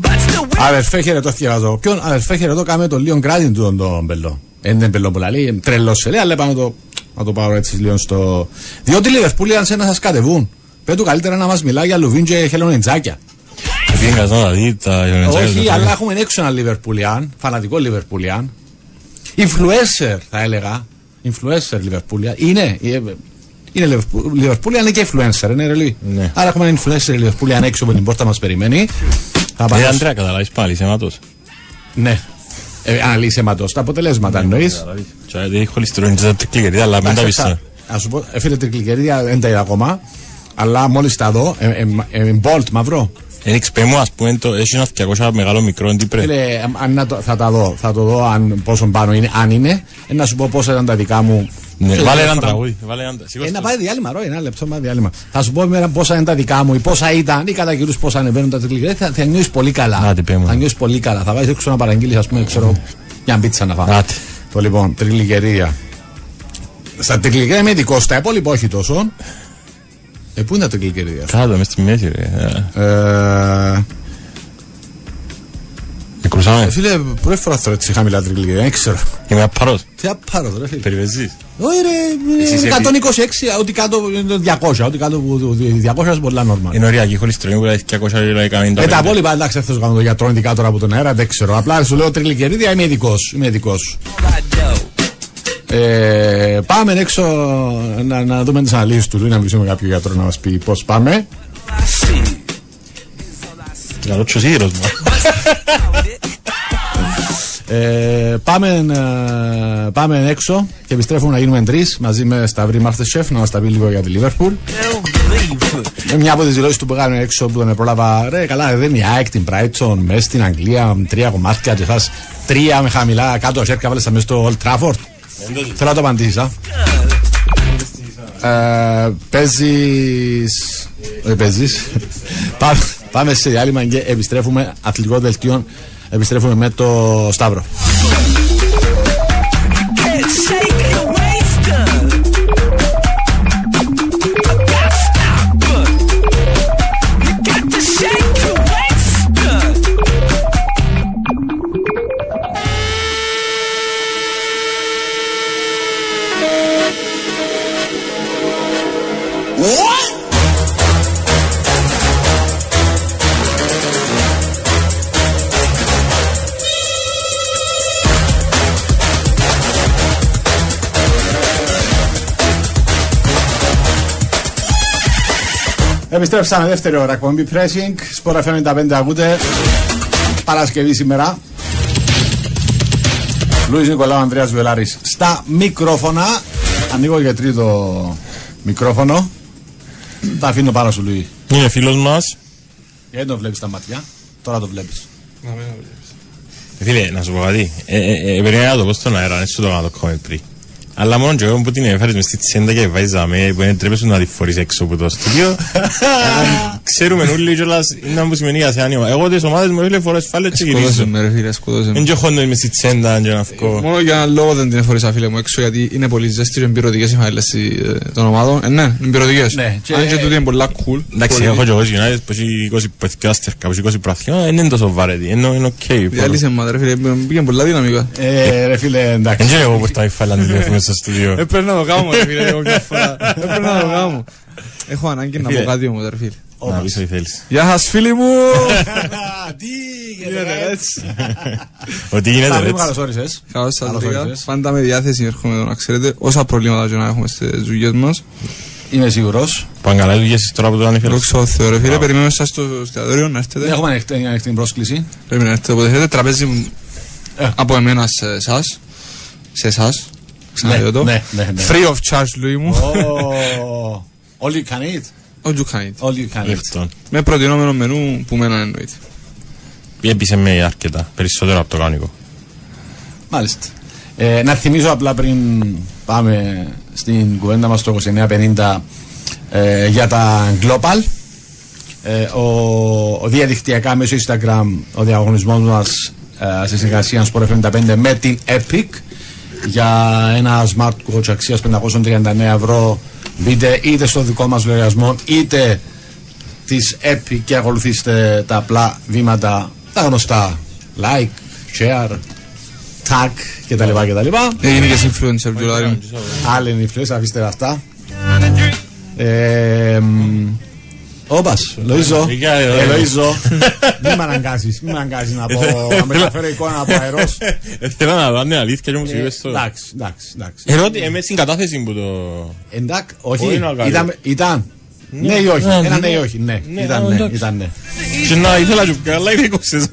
But still we Αδερφέ χαιρετώ θυκευάζω. Ποιον αδερφέ χαιρετώ κάμε το λίγο κράτη του τον τον μπελό. Δεν είναι μπελό που λέει, τρελός σε λέει, αλλά πάνω το Να το πάω έτσι λίγο στο. Διότι οι Λιβερπούλιαν σε να σας κατεβούν. Πέτου καλύτερα να μας μιλά για Λουβίν και χελονιτζάκια. Πήγα να δει τα Όχι, αλλά έχουμε έξω ένα Λιβερπούλιαν, φανατικό Λιβερπούλιαν. Influencer θα έλεγα. Influencer Λιβερπούλια. Είναι. ε, Είναι Λιβερπούλια, είναι και influencer, είναι ρελί. Ναι. Άρα έχουμε ένα influencer Λιβερπούλια έξω από την πόρτα μας περιμένει. Θα Ε, πάμε. Αντρέα, καταλάβεις πάλι, είσαι αίματος. Ναι. Ε, αναλύσει αιματό. Τα αποτελέσματα εννοείς. Και έχει χολυστερόνι και τα τρικλικερίδια, αλλά μην τα πεις. ε. Α σου πω, ε, φίλε τρικλικερίδια δεν τα είδα ακόμα. Αλλά μόλις τα δω, ε, ε, ε, ε, bolt μαυρό. Εν εξπέ μου, ας πούμε, το- έχει ένα 200 μεγάλο μικρό, τι πρέπει. Φίλε, ε, αν να το, θα τα δω, θα το δω αν, πόσο πάνω είναι, αν είναι. Ε, να σου πω πόσα ήταν τα δικά μου. Ναι, Φίλε, Βάλε ε, έναν φρα- τραγούδι. βάλε έναν- Ε, σήκωσε να το. πάει διάλειμμα, ρώει, ένα λεπτό, πάει διάλειμμα. Θα σου πω εμένα πόσα είναι τα δικά μου, ή πόσα ήταν, ή κατά καιρούς πόσα ανεβαίνουν τα τρικλικερίδια. Θα, θα νιώσεις πολύ καλά. Άντε, πέ μου. θα νιώσεις πολύ καλά. Θα βάζεις έξω να παραγγείλεις, ας πούμε, ξέρω, μια πίτσα να φάμε. Άντε. Το λοιπόν, τρικλικερίδια. Στα τρικλικερίδια είμαι ειδικός, στα υπόλοιπα όχι τόσο. Ε, πού είναι τα τρικλικερίδια. Κάτω, μες στη μέση, ρε. Ε, Ε, Με κρουσάμε. ε, φίλε, πρώτη φορά θέλω έτσι χαμηλά τρικλικερίδια, δεν ξέρω. Είμαι απαρός. Τι απάρω τώρα, φίλε. Περιβεζείς. Όχι ρε, Εσύ είσαι 126, ό,τι κάτω είναι το 200, ό,τι κάτω από το 200 είναι πολλά νόρμα. Είναι ωριακή χολυστερόνι που λέει 200 λεπτά κάνει Ε, τα υπόλοιπα εντάξει, δεν θέλω να κάνω το γιατρό ειδικά τώρα από τον αέρα, δεν ξέρω. Απλά σου λέω τριλικερίδια είμαι ειδικός. Είμαι ειδικός. Ε, πάμε έξω να, να δούμε τις αναλύσει του Λουί, να μιλήσουμε με κάποιο γιατρό να μας πει πώς πάμε. Καλό τσοσίρος μου. Ε, πάμε, ε, πάμε έξω και επιστρέφουμε να γίνουμε τρεις μαζί με Σταυρή Μάρθες Σεφ να μας τα πει λίγο για τη Λίβερπουλ. Με μια από τις δηλώσεις του που έκανε έξω που τον πρόλαβα. Ρε, καλά, δεν είναι η ΑΕΚ την Brighton μέσα στην Αγγλία. Τρία κομμάτια και εσά τρία με χαμηλά κάτω σέρκα βάλε μέσα στο Old Trafford. Θέλω να το απαντήσει, α. Ε, Παίζει. Όχι, παίζεις. Πάμε σε διάλειμμα και επιστρέφουμε. Αθλητικό δελτίο. Επιστρέφουμε με το Σταύρο. Επιστρέψαμε δεύτερη ώρα εκπομπή Pressing. Σπορ FM 95 ακούτε. Παρασκευή σήμερα. Λουίς Νικολάου Ανδρέας Βιολάρης στα μικρόφωνα. Ανοίγω για τρίτο μικρόφωνο. Τα αφήνω πάνω σου Λουί. Είναι φίλος μας. Γιατί το βλέπεις τα μάτια. Τώρα το βλέπεις. Φίλε, να σου πω κάτι. Ε, ε, ε, Περίμενα να το πω στον αέρα, δεν σου το έκανα το comment πριν. Αλλά μόνο και εγώ που την έφερες μες στη τσέντα και βάζαμε που δεν τρέπεσαι να τη φορείς έξω από το στούντιο. Ε, Ξέρουμε όλοι κιόλας είναι που σημαίνει για σε άνοιγμα. Εγώ τις ομάδες μου φίλε φορές φάλε και Σκοτώσε γυρίζω. με ρε φίλε, σκοτώσε Δεν με. και χώνω μες στη τσέντα και να βγω. Μόνο για έναν λόγο δεν την εφορήσα φίλε μου έξω γιατί είναι πολύ ζέστη και εμπειρωτικές οι φάλες ε, των ομάδων. Ε, ναι, εμπειρωτικές. Ναι, και- Αν και τούτη είναι πολλά cool. Εντάξει, Πολύ. έχω και εγώ United που έχει 20 παιδιά άστερκα, που έχει 20 πραθιό, δεν είναι τόσο βαρετή, είναι είναι οκ. Διάλυσε μα ρε φίλε, πήγαινε πολλά δυναμικά. Ε, ρε φίλε, Δεν εντάξει. Ξέρω εγώ πώς τα φάλα να τηλέφωνο στο στούντιο. Έπρεπε να το κάνω ρε φίλε, εγώ μια φορά. Έπρεπε να το κάνω. Έχω ανάγκη να πω Φίλε. κάτι όμως ρε φίλε. Να πεις ό,τι θέλεις. Γεια σας φίλοι μου! Τι Γίνεται έτσι. Ότι γίνεται Σταύρη μου έτσι. καλώς όρισες. Καλώς σας Καλώς βρήκα. όρισες. Πάντα με διάθεση έρχομαι εδώ να ξέρετε όσα προβλήματα και να έχουμε στις δουλειές μας. Είμαι σίγουρος. Πάνε καλά οι δουλειές σας τώρα που το ανέφερες. Δόξα τω Θεώ ρε φίλε, περιμένουμε σας στο εστιατόριο να έρθετε. Έχουμε ανοιχτή ανοιχτή πρόσκληση. Πρέπει να έρθετε όποτε θέλετε. Τραπέζι μου Ε. από εμένα σε εσάς. Σε εσάς. Ξαναλέω το. ναι, ναι, ναι. Free of charge, Λουί μου. Oh, All you can eat. All you can eat. All you can eat. Λεφτών. Με προτινόμενο μενού που μένα εννοείται. Έπεισε με αρκετά, περισσότερο από το κανονικό. Μάλιστα. Ε, να θυμίσω απλά πριν πάμε στην κουβέντα μας το 2950 ε, για τα Global. Ε, ο, ο διαδικτυακά μέσω Instagram ο διαγωνισμός μας ε, σε συνεργασία Sport FM55 με την Epic για ένα smartwatch αξίας 539 ευρώ μπείτε είτε στο δικό μας λογαριασμό είτε της Epic και ακολουθήστε τα απλά βήματα τα γνωστά like, share tag κτλ. κτλ. Έγινε και influencer του Λάρη. Άλλη είναι influencer, αφήστε αυτά. Ε, μ, Όπας, Λοΐζο, Για, ε, ε, Λοΐζο, μην με αναγκάσεις, μην με αναγκάσεις να πω, να μεταφέρω εικόνα από αερός. Ε, Θέλω να δω αν είναι αλήθεια και όμως Ε, είπες το. Εντάξει, εντάξει, εντάξει. Ερώτη, είμαι στην κατάθεση που το... Εντάξει, όχι, Όχι, να κάνει. ήταν, ήταν, ναι ή όχι, ναι, ένα ναι. ναι ή όχι, ναι, Ναι, ήταν α, ναι, εντάξει. ήταν ναι. Και να ήθελα και καλά είναι είκοσες.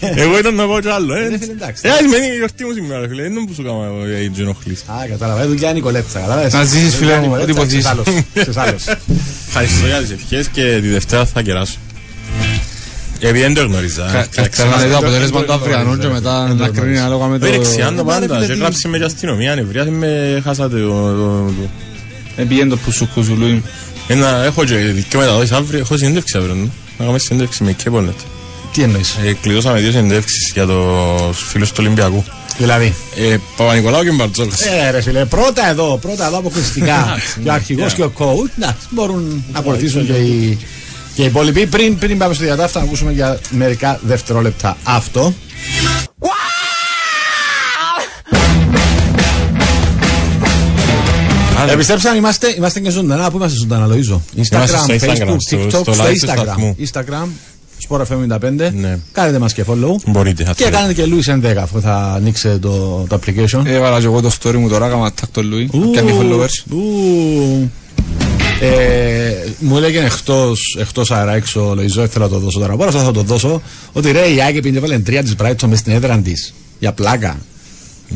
Εγώ ήταν να πω κι άλλο, ε. Ναι, φίλε, εντάξει. Ε, ας μένει η γιορτή μου σήμερα, φίλε. Δεν που σου κάμα εγώ για την ενοχλής. Α, κατάλαβα, ε, δουλειά είναι η κολέτσα, καταλάβες. Να ζήσεις, φίλε μου, Νικολέτσα, ό,τι υποθείς. ξέρεις άλλος, ξέρεις άλλος. Ευχαριστώ για τις ευχές και τη Δευτέρα θα κεράσω. Επειδή δεν το γνωρίζα. Θέλω να δει το αποτέλεσμα του Αφριανού και μετά να κρίνει ανάλογα με το... Το δεξιάν το Μα, ρε, πάντα. φίλε, Και τι- έγραψε με και αστυνομία, νευρίασε με, χάσα το... το- το- Επήγαινε το πουσουκουζουλούι. Ένα, έχω και δικαίω μεταδόσεις αύριο, έχω συνέντευξη αύριο. ναι. Να κάνουμε συνέντευξη με Κέπολνετ. Τι εννοείς, Ε, Κλειδώσαμε δύο συνέντευξεις για τους φίλους του Ολυμπιακού. δηλαδή; Ε, Παπα-Νικολάου και Μπαρτζόκας. Ε, ρε φίλε, πρώτα εδώ, πρώτα εδώ αποκλειστικά. και ο αρχηγός και ο coach, να μπορούν να ακολουθήσουν και οι, και οι υπόλοιποι. Πριν, πριν πάμε στο διατάφτα, να ακούσουμε για μερικά δευτερόλεπτα αυτό. Επιστρέψαμε, είμαστε, είμαστε και ζωντανά. Πού είμαστε ζωντανά, Λοίζο. Instagram, στο Instagram, Facebook, στο- TikTok, στο στο live του Instagram. σταθμού. Instagram, Sport FM 95. Ναι. Κάνετε μας και follow. Μπορείτε, θα Και θέλετε. κάνετε και Louis 11 αφού θα ανοίξετε το, το application. Έβαλα και εγώ το story μου τώρα, κάμα tag το Λουί. Ου, Κάνει followers. ου. Ε, μου έλεγε εκτός εκτός αέρα έξω, Λοϊζό, θέλω να το δώσω τώρα. Μπορώ θα το δώσω. Ότι ρε, η Άκη πήγε βάλε τρία της Brighton μες στην έδρα της. Για πλάκα.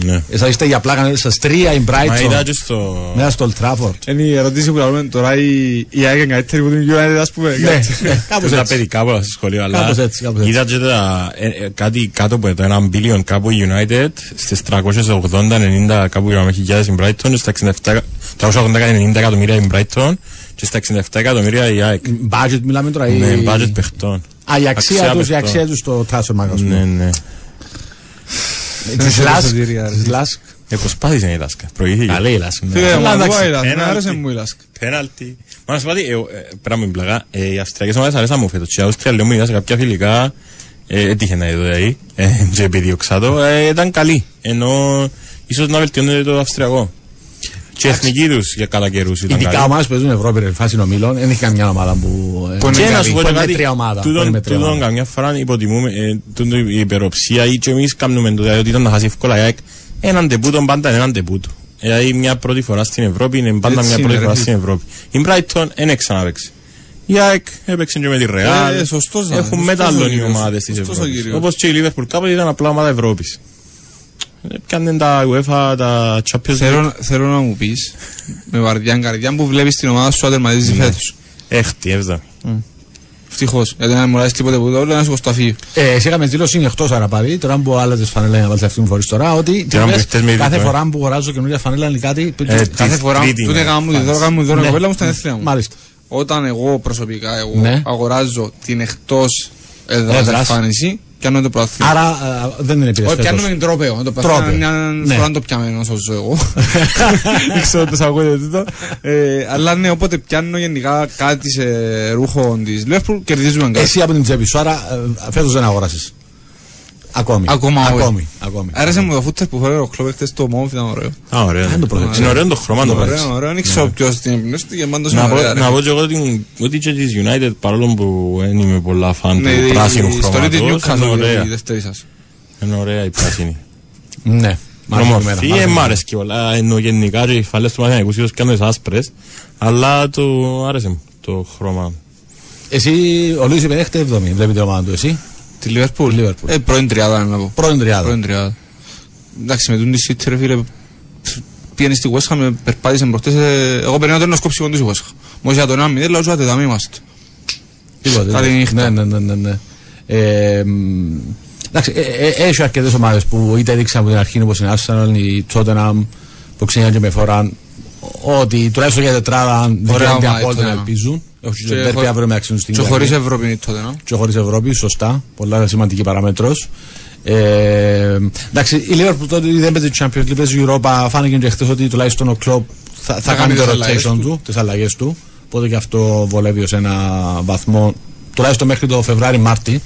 Ναι. Εσάς είστε για πλάκα, σας τρία η Μα είδα Brighton. και στο... Μέσα στο Old Trafford. Είναι η ερώτηση που λέμε τώρα η η ΑΕΚ είναι καλύτερη που την United ας πούμε. Ναι, ναι, κάπως τα έτσι. παιδικά πολλά στο σχολείο, αλλά Κάπως έτσι, κάπως έτσι. είδα και τα, ε, ε, κάτι κάτω από το ένα billion κάπου η United στις 380-90 κάπου γύρω με χιλιάδες η Brighton και στα 67 380-90 εκατομμύρια η Brighton και στα 67 εκατομμύρια η ΑΕΚ. Budget μιλάμε τώρα. Ναι, η- budget παιχτών. Α, η αξία Αξία τους, η παιχτών. αξία τους στο transfer market. ας Ναι, πούμε. ναι. Της σε Lask, εισιτήρια, ρε. της Lask. Ε, προσπάθησε η Λάσκα. Προηγήθηκε. Καλή η Lask. ναι. Φίλε, Αλλά μου εντάξει, αρέσει η Λάσκ, πέναλτι. μου άρεσε μου η Λάσκ. Πέναλτι. Μα να σου πω ότι, ε, ε, πέρα μου την πλαγά, ε, οι Αυστριακές ομάδες αρέσαν μου φέτος. Και η Αυστρία λέω μου είδα σε κάποια φιλικά, ε, έτυχε να είδω δηλαδή, ε, και επιδίωξα το, ε, ήταν καλή. Ενώ ίσως να βελτιώνεται το Αυστριακό. Και η εθνική τους για καλά καιρούς ήταν Ειδικά καλή. ομάδες που παίζουν Ευρώπη, ρε, φάση ομίλων, δεν έχει καμιά ομάδα που. ε, Που είναι Και να καλή. σου πω που και είναι κάτι, τρία ομάδα, που είναι τούτον, με τρία τούτον ομάδα. καμιά φορά υποτιμούμε ε, τούτο η υπεροψία ή και εμείς κάνουμε το δηλαδή ότι ήταν να χάσει εύκολα η ΑΕΚ. Έναν τεπούτο πάντα είναι έναν τεπούτο. Δηλαδή μια πρώτη φορά στην Ευρώπη είναι πάντα Έτσι μια είναι, πρώτη ρε φορά φίλε. στην Ευρώπη. Η Brighton δεν ξαναπαίξει. Η ΑΕΚ έπαιξε και με τη Ε, Real. σωστός, ναι. Έχουν Σωστός ο μετάλλων οι κύριος. ομάδες της Σωστός ο Ευρώπης. κύριος. Όπως και η Liverpool κάποτε ήταν απλά ομάδα Ευρώπης. Ε, Πιάνε τα UEFA, τα Champions League. Θέλω, θέλω να μου πεις, με βαρδιά καρδιά που βλέπεις την ομάδα σου τερματίζει φέτος. Έχτη, έβδομη. Ευτυχώς, γιατί δεν μου αρέσει τίποτε που το λέω, να σου κοσταφεί. Ε, εσύ είχαμε δηλώσει εκτός Αραπαδί, τώρα που άλλαζε φανέλα να βάλεις αυτή την φορή τώρα, ότι Τώρα τι μου λες, χτες με κάθε ειδικό, φορά που αγοράζω καινούργια φανέλα είναι κάτι. Ε, τι- Κάθε Της φορά τρίτη που δεν μέρα. κάνουμε τη δώρα, κάνουμε τη δώρα Ναι. κοπέλα μου στα εθνία μου. Μάλιστα. Όταν εγώ προσωπικά εγώ Ναι. αγοράζω την εκτός έδρας Έδρας. εμφάνιση, πιάνω το προαθλήμα. Άρα ε, δεν είναι πειρασμένο. Όχι, πιάνουμε την τρόπαιο. Το Τρόπαιο. παθαίνω μια Ναι. φορά το πιάμε όσο ζω εγώ. Δεν ξέρω τι σας ακούτε τούτο. Ε, Αλλά ναι, όποτε πιάνω γενικά κάτι σε ρούχο της Liverpool, κερδίζουμε κάτι. Εσύ από την τσέπη σου, άρα φέτος δεν αγοράσει. Ακόμη. Ακόμα όχι. Ακόμη. ακόμη. Άρεσε μου το φούτερ που φέρε ο Κλόπερ χτες το μόβ, ήταν ωραίο. Α, ωραίο. Δεν το πρόσεξα. Είναι ωραίο το χρώμα το Ωραίο, παίρνεις. ωραίο. Δεν ξέρω ποιος την εμπνεύσει του και πάντως είναι Να πω, ωραία, ρε. να πω και εγώ την- ότι και της United παρόλο που δεν είμαι πολλά φαν Ναι, του η- πράσινου η ιστορία της χρώματος είναι Newcastle, ωραία. η δεύτερη σας. Είναι ωραία η πράσινη. Ναι. Μ' άρεσε Ομορφή, εμένα, μ' άρεσε ε, μ' εμένα. άρεσε και όλα. Ενώ γενικά και οι φαλές του Μαθηναϊκού ίσως και αν είναι άσπρες, αλλά το άρεσε μου το χρώμα. Εσύ, ο Λούι υπενέχεται 7η, βλέπει την ομάδα του. Εσύ, Τη Liverpool. Liverpool. Ε, πρώην τριάδα να πω. πρώην τριάδα. Πρώην τριάδα. Εντάξει, με τον τη City ρε φίλε, πήγαινε στη West Ham, περπάτησε προχτές, ε, εγώ περνάω το ένα σκόψιμο της West Ham. Μόλις για τον 1-0, λέω «Ζάτε, δαμ' είμαστε». Τίποτε. Καλή ναι. νύχτα. Ναι, ναι, ναι, ναι. ναι. Ε, μ, εντάξει, ε, ε, έχει αρκετές ομάδες που είτε έδειξαν από την αρχή όπως η Arsenal, η Tottenham που ξεκινάνε και με φοράν ότι τουλάχιστον για τετράδα δικαιούνται ομάδα η απόλυτα να Tottenham. ελπίζουν. Έχει Και και τέρπι χω- αύριο με αξιούν στην Και Κυριακή. χωρίς Ευρώπη είναι τότε, να. και χωρίς Ευρώπη, σωστά. Πολλά σημαντική παράμετρο. Ε, εντάξει, η Liverpool τότε δεν παίζει Champions League, παίζει Europa. Φάνηκε και χθες ότι τουλάχιστον ο Klopp θα, θα, Θα κάνει κάνει το τις αλλαγές rotation του. του, τις αλλαγές του. Οπότε και αυτό βολεύει ως ένα βαθμό, τουλάχιστον μέχρι το Φεβράρι-Μάρτι.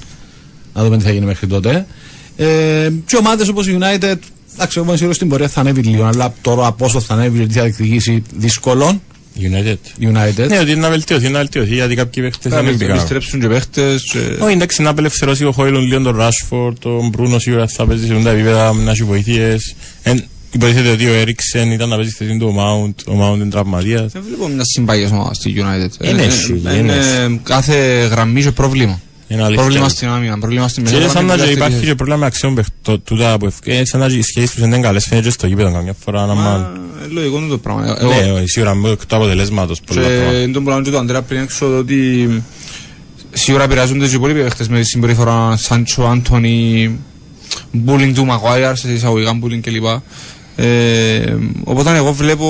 Να δούμε τι θα γίνει μέχρι τότε. Ε, και ομάδες όπως η United, εντάξει, εγώ είμαι σίγουρο στην πορεία θα ανέβει λίγο, αλλά τώρα πόσο θα ανέβει, γιατί θα διεκδικήσει δύσκολο. United. United. Ναι, ότι να βελτιωθεί, να βελτιωθεί, γιατί κάποιοι παίχτες Θα δεν πήγαν. επιστρέψουν και παίχτες. και- Όχι, εντάξει, να απελευθερώσει ο Χόιλον λίγο τον Ράσφορ, τον Μπρούνο σίγουρα θα παίζει σε τα επίπεδα, να έχει βοηθείες. Εν, υποτίθεται ότι ο Έριξεν ήταν να παίζει στη θέση του ο Μάουντ, ο Μάουντ είναι τραυματίας. Δεν βλέπω μια συμπαγής ομάδα στη United. Είναι Ε, εσύ, ε, είναι είναι Κάθε γραμμή και πρόβλημα. Είναι αλήθεια. Πρόβλημα στην άμυνα, πρόβλημα στην Και σαν μεσογραμμή, να και δεύτερη υπάρχει θέση. και πρόβλημα με αξιών παιχτών, τούτα που ευ- ε, σαν να και οι σχέσεις τους είναι καλές, φαίνεται και στο γήπεδο καμιά φορά να Μα, μάλλον. ε, Λογικό είναι το πράγμα. Εγώ- Ναι, όχι, σίγουρα με το αποτελέσματος πολλά Και πράγματα. είναι το πράγμα και του Αντρέα πριν έξω ότι σίγουρα επηρεάζονται και οι υπόλοιποι παίχτες με τη συμπεριφορά Σάντσο, Άντωνη, bullying του Μαγουάιαρ, σε εισαγωγικά bullying κλπ. Ε, οπότε εγώ βλέπω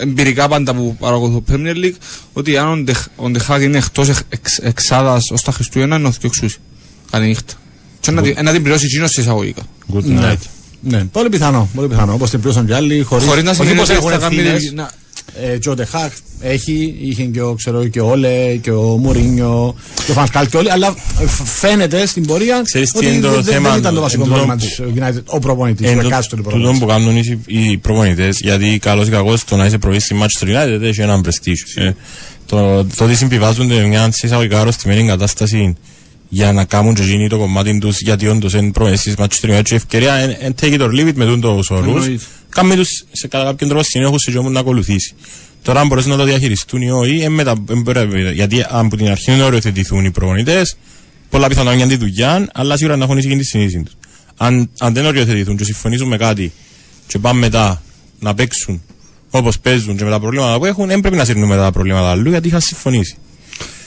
εμπειρικά πάντα που παρακολουθώ Premier League ότι αν ο Ντεχ- ο Ντεχάκ είναι εκτός εξ, εξ, εξάδας ως τα Χριστούγεννα είναι ο εξούσι. Καλή νύχτα. Και να, την- να την πληρώσει εκείνος σε εισαγωγικά. Good Ναι. night. ναι, πολύ πιθανό. Πολύ πιθανό. Όπως την πλήρωσαν και άλλοι, χωρί Χωρίς να σημαίνει ότι έχουν θα κάνεις ευθύνες. Να- Ε, και ο Ντεχάκ έχει, είχε και ο, ξέρω, και ο Όλε και ο Μουρίνιο και ο Φανσκάλ και όλοι, αλλά ε, φ- φαίνεται στην πορεία Ξέρεις τι ότι είναι το δεν, δεν θέμα, ήταν το βασικό εν πρόβλημα τούτο της United, ο προπονητής, ο Εν τω- εκάστοτε τούτον προπονητής. που κάνουν οι, οι προπονητές, γιατί καλώς ή κακώς το να είσαι προβείς στη Manchester United έχει έναν prestige. Ε, το, το ότι συμβιβάζονται με μια εισαγωγικά αρρωστημένη κατάσταση για να κάνουν και εκείνοι το κομμάτι τους γιατί όντως είναι προπονητές της Manchester United και η ευκαιρία εν- εν take it or leave it με τούν τους όρους Εννοείται. κάνουμε τους σε κατά κάποιον τρόπο συνέχους και όμως να ακολουθήσει. Τώρα αν μπορέσουν να το διαχειριστούν ή όχι, ε, μετα, ε, μπορεί- γιατί από την αρχή είναι οριοθετηθούν οι προπονητές, πολλά πιθανόν να είναι τη δουλειά, αλλά σίγουρα να έχουν εκείνη τη συνείδηση τους. Αν, αν δεν οριοθετηθούν και συμφωνήσουν με κάτι και πάνε μετά να παίξουν όπως παίζουν και με τα προβλήματα που έχουν, δεν πρέπει να σύρνουν μετά τα προβλήματα αλλού γιατί είχαν συμφωνήσει.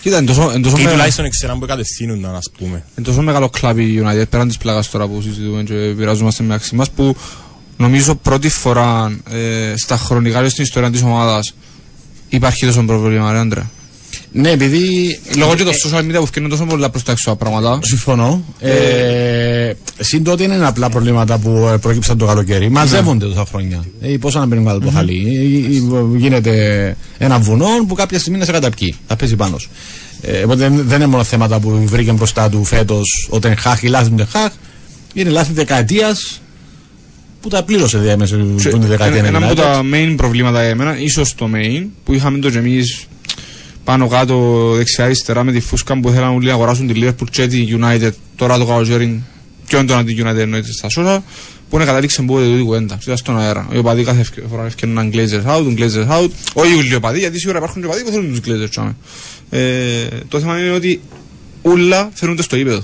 Κοίτα, είναι τόσο, είναι τόσο Ή μεγάλο- τουλάχιστον ξέραν που κατευθύνουν, ας πούμε. Είναι τόσο μεγάλο κλαμπ η United πέραν της πλάγας τώρα που συζητούμε και πειράζομαστε μεταξύ μας που νομίζω πρώτη φορά ε, στα χρονικά και στην ιστορία της ομάδας υπάρχει τόσο πρόβλημα ρε Άντρε. Ναι, επειδή. Λόγω και το social media που φτιάχνουν τόσο πολλά προς τα έξω τα πράγματα. Συμφωνώ. Ε, Συν τότε είναι απλά προβλήματα που ε, προκύψαν το καλοκαίρι. Μαζεύονται τόσα χρόνια. Ε, πόσα να μπαίνουν κάτω από το χαλί. Ε, ε, γίνεται ένα βουνό που κάποια στιγμή να σε καταπιεί. Θα πέσει πάνω σου. Ε, οπότε δεν, δεν είναι μόνο θέματα που βρήκε μπροστά του φέτος ο Τενχάχ, η λάθη του Τενχάχ. Είναι λάθη δεκαετίας που τα πλήρωσε διάμεσα που είναι η δεκαετία Ένα από 90. τα main προβλήματα για μένα, ίσως το main, που είχαμε το και εμείς πάνω κάτω δεξιά αριστερά με τη φούσκα που θέλαν όλοι να αγοράσουν τη Liverpool και τη United τώρα το καλοκαίρι και όντω να τη United εννοείται στα σώσα που είναι κατάληξε που είναι κουβέντα ήταν στον αέρα οι οπαδοί κάθε ευκαι- φορά ευκαιρνούν Glazers out, τον Glazers out όχι οι οπαδοί γιατί σίγουρα υπάρχουν και οπαδοί που θέλουν τους Glazers τσάμε. ε, το θέμα είναι ότι ούλα φέρνονται στο γήπεδο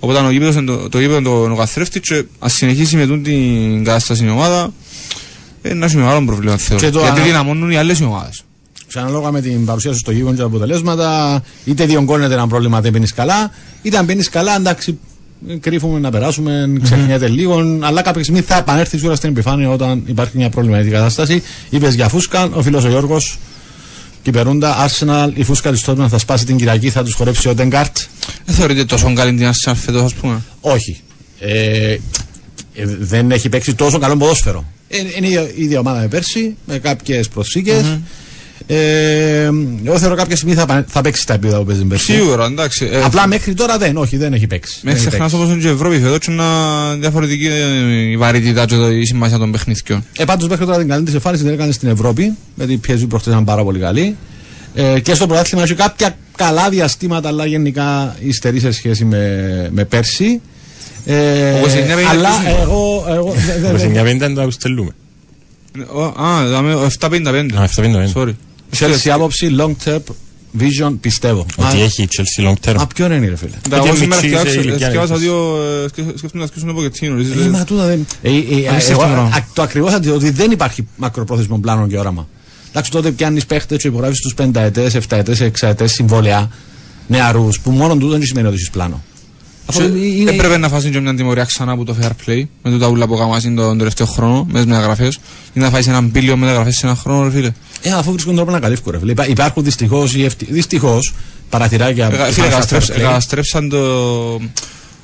οπότε ο γήπεδος, είναι το, το γήπεδο είναι το- ο καθρέφτης και ας συνεχίσει με τούτη την κατάσταση η ομάδα ε, να έχει μεγάλο πρόβλημα θεωρώ. Και το γιατί ανα- δυναμώνουν οι άλλες οι ομάδες Σε ανάλογα με την παρουσία σου στο γήπεδο και τα αποτελέσματα, είτε διονγκώνεται ένα πρόβλημα, δεν μπαίνει καλά, είτε αν μπαίνει καλά, εντάξει, κρύφουμε να περάσουμε, ξεχνιέται λίγο, αλλά κάποια στιγμή θα επανέλθεις σίγουρα στην επιφάνεια όταν υπάρχει μια προβληματική κατάσταση. Είπες για Φούσκα, ο φίλος ο Γιώργος, Κυπερούντα, Arsenal, η Φούσκα τη Τότμαν θα σπάσει την Κυριακή, θα τους χορέψει ο Ντεγκάρτ. δεν θεωρείτε τόσο καλή την Arsenal φέτος ας πούμε; Όχι. Ε, ε, δεν έχει παίξει τόσο καλό ποδόσφαιρο. Ε, είναι η ίδια- η ίδια ομάδα με πέρσι, με κάποιες Ε, εγώ θεωρώ κάποια στιγμή θα, πα- θα παίξει τα επίπεδα που παίζει πέρσι. Σίγουρα, εντάξει. Ε, Απλά μέχρι τώρα δεν, όχι, δεν έχει παίξει. με Δεν έχει ξεχνάς παίξει. όπως είναι και η Ευρώπη φέτος και είναι διαφορετική ε, η βαρύτητα και το- η σημασία των παιχνιδιών. Ε, πάντως μέχρι τώρα την καλή τη εμφάνιση την έκανε στην Ευρώπη, γιατί η PSG προχθές ήταν πάρα πολύ καλή. Ε, και στο πρωτάθλημα έχει κάποια καλά διαστήματα, αλλά γενικά υστερεί σε σχέση με, με πέρσι. Ε, Ο Κωνσταντινιάδη είναι αλλά επίσημο. εγώ. εγώ δε- δε- Όπως δε- είναι μια πέντα το στελούμε. Ε, ο- Α, δάμε ο 755. Α, 755. Sorry. Chelsea άποψη, long term vision, πιστεύω. Ότι Α, έχει η Chelsea long term. Μα ποιον είναι, ρε φίλε; Τα Εγώ και σήμερα μητσί σε σκέφασα- ηλικία σκέφασα είναι. δύο, ε, σκέφ- σκέφτομαι να σκέφτομαι τον Ποκετίνο. Ε, μα τούτα δεν. Ε, ε, ε, Απίστευτο εγώ, πράγμα. α, το ακριβώς αντίθετο, ότι δεν υπάρχει μακροπρόθεσμο πλάνο και όραμα. Εντάξει, τότε πιάνεις παίχτες και υπογράφεις τους 5 ετές, 7 ετές, 6 ετές συμβόλαια νεαρούς που μόνο τούτο δεν σημαίνει ότι έχεις πλάνο. Αυτό είναι- Έπρεπε να φάσει και μια τιμωρία ξανά από το fair play με τούτα ούλα που έκαμε τον τελευταίο χρόνο μες τις μεταγραφές ή να φάσει έναν μπίλιο μεταγραφές σε έναν χρόνο ρε φίλε. Ε, αφού βρίσκουν τρόπο να καλύφουν, ρε φίλε. Υπά- Υπάρχουν δυστυχώς ή ευτι... δυστυχώς παραθυράκια. Εγα- που Φίλε, πάνε στα καταστρέψ- fair play. καταστρέψαν το.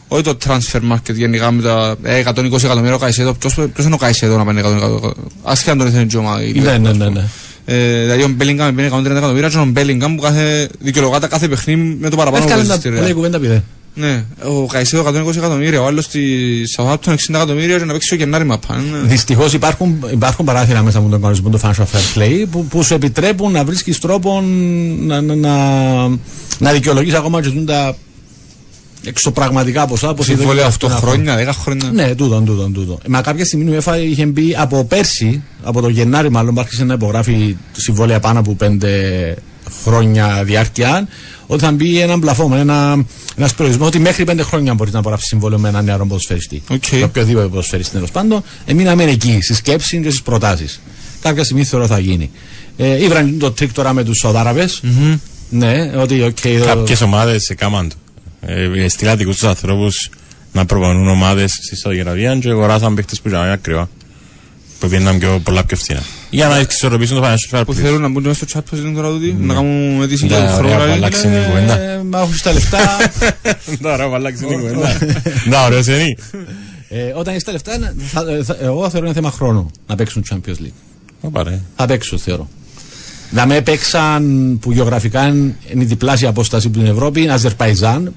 Όχι το transfer market γενικά με τα ε, 120 εκατομμύρια ο Καϊσέδο. Ποιος, ποιος είναι ο Καϊσέδο να παίρνει 120 εκατομμύρια. Άσχετα αν τον ήθελε η ομάδα. η Ναι, Liverpool, ναι, ας ναι. πούμε. ναι. Ε, δηλαδή ο Μπέλιγκαμ παίρνει 130 εκατομμύρια και ο Μπέλιγκαμ που κάθε, δικαιολογάται κάθε παιχνίδι με το παραπάνω Έφκανε που τα παίζει στη λέει Real. κουβέντα πηδέ. Ναι, ο Καϊσέδο 120 εκατομμύρια, ο άλλος στη Southampton 60 εκατομμύρια και να παίξει ο Γενάρη μαπά. Ναι. Δυστυχώς υπάρχουν, υπάρχουν παράθυρα μέσα από τον κανονισμό του Financial Fair Play που, που σου επιτρέπουν να βρίσκεις τρόπο να, να, να, να δικαιολογείς ακόμα και τα εξωπραγματικά ποσά. όπως είδε Συμβόλαιο και 8 αυτό ένα χρόνια, 10 χρόνια. Ναι, τούτο, τούτο, τούτο. Μα κάποια στιγμή η UEFA είχε μπει από πέρσι, από το Γενάρη μάλλον, άρχισε να υπογράφει συμβόλαια πάνω από πέντε χρόνια διάρκεια, ότι θα μπει έναν πλαφό, ένα ένας περιορισμό ότι μέχρι πέντε χρόνια μπορεί να υπογράψει συμβόλαιο με έναν νεαρό ποδοσφαιριστή. Οκ. Το οποιοδήποτε ποδοσφαιριστή τέλος πάντων. Εμείναμε εκεί, στη σκέψη και στις προτάσεις. Κάποια στιγμή θεωρώ θα γίνει. Ε, Ήβραν το τρίκ τώρα με τους Σαουδάραβε. Ναι, ότι οκ. το- Κάποιες ομάδες σε κάμαν του. Ε, στείλα δικούς τους ανθρώπους να προπονούν ομάδες στη Σαουδική Αραβία και αγοράσαν παίκτες που ήταν ακριβά. Που πήγαιναν πιο, πολλά πιο φθηνά. Για να εξισορροπήσουν το financial fair Που play. θέλουν να μπουν μέσα στο chat είναι τώρα τούτοι, να κάνουν αίτηση Ναι, για τον ωραία, χρόνο. που δηλαδή. αλλάξει την κουβέντα. Ε, Μα όχι τα λεφτά. Τώρα που αλλάξει την κουβέντα. Να, ωραίος είναι. ε, όταν είσαι τα λεφτά, είναι- θα, ε, θα- εγώ θεωρώ είναι θέμα χρόνου να παίξουν Champions League. Ωπα, ρε. Θα παίξουν, θεωρώ. Να με παίξαν που γεωγραφικά είναι η διπλάσια απόσταση από την Ευρώπη, είναι Αζερπαϊζάν.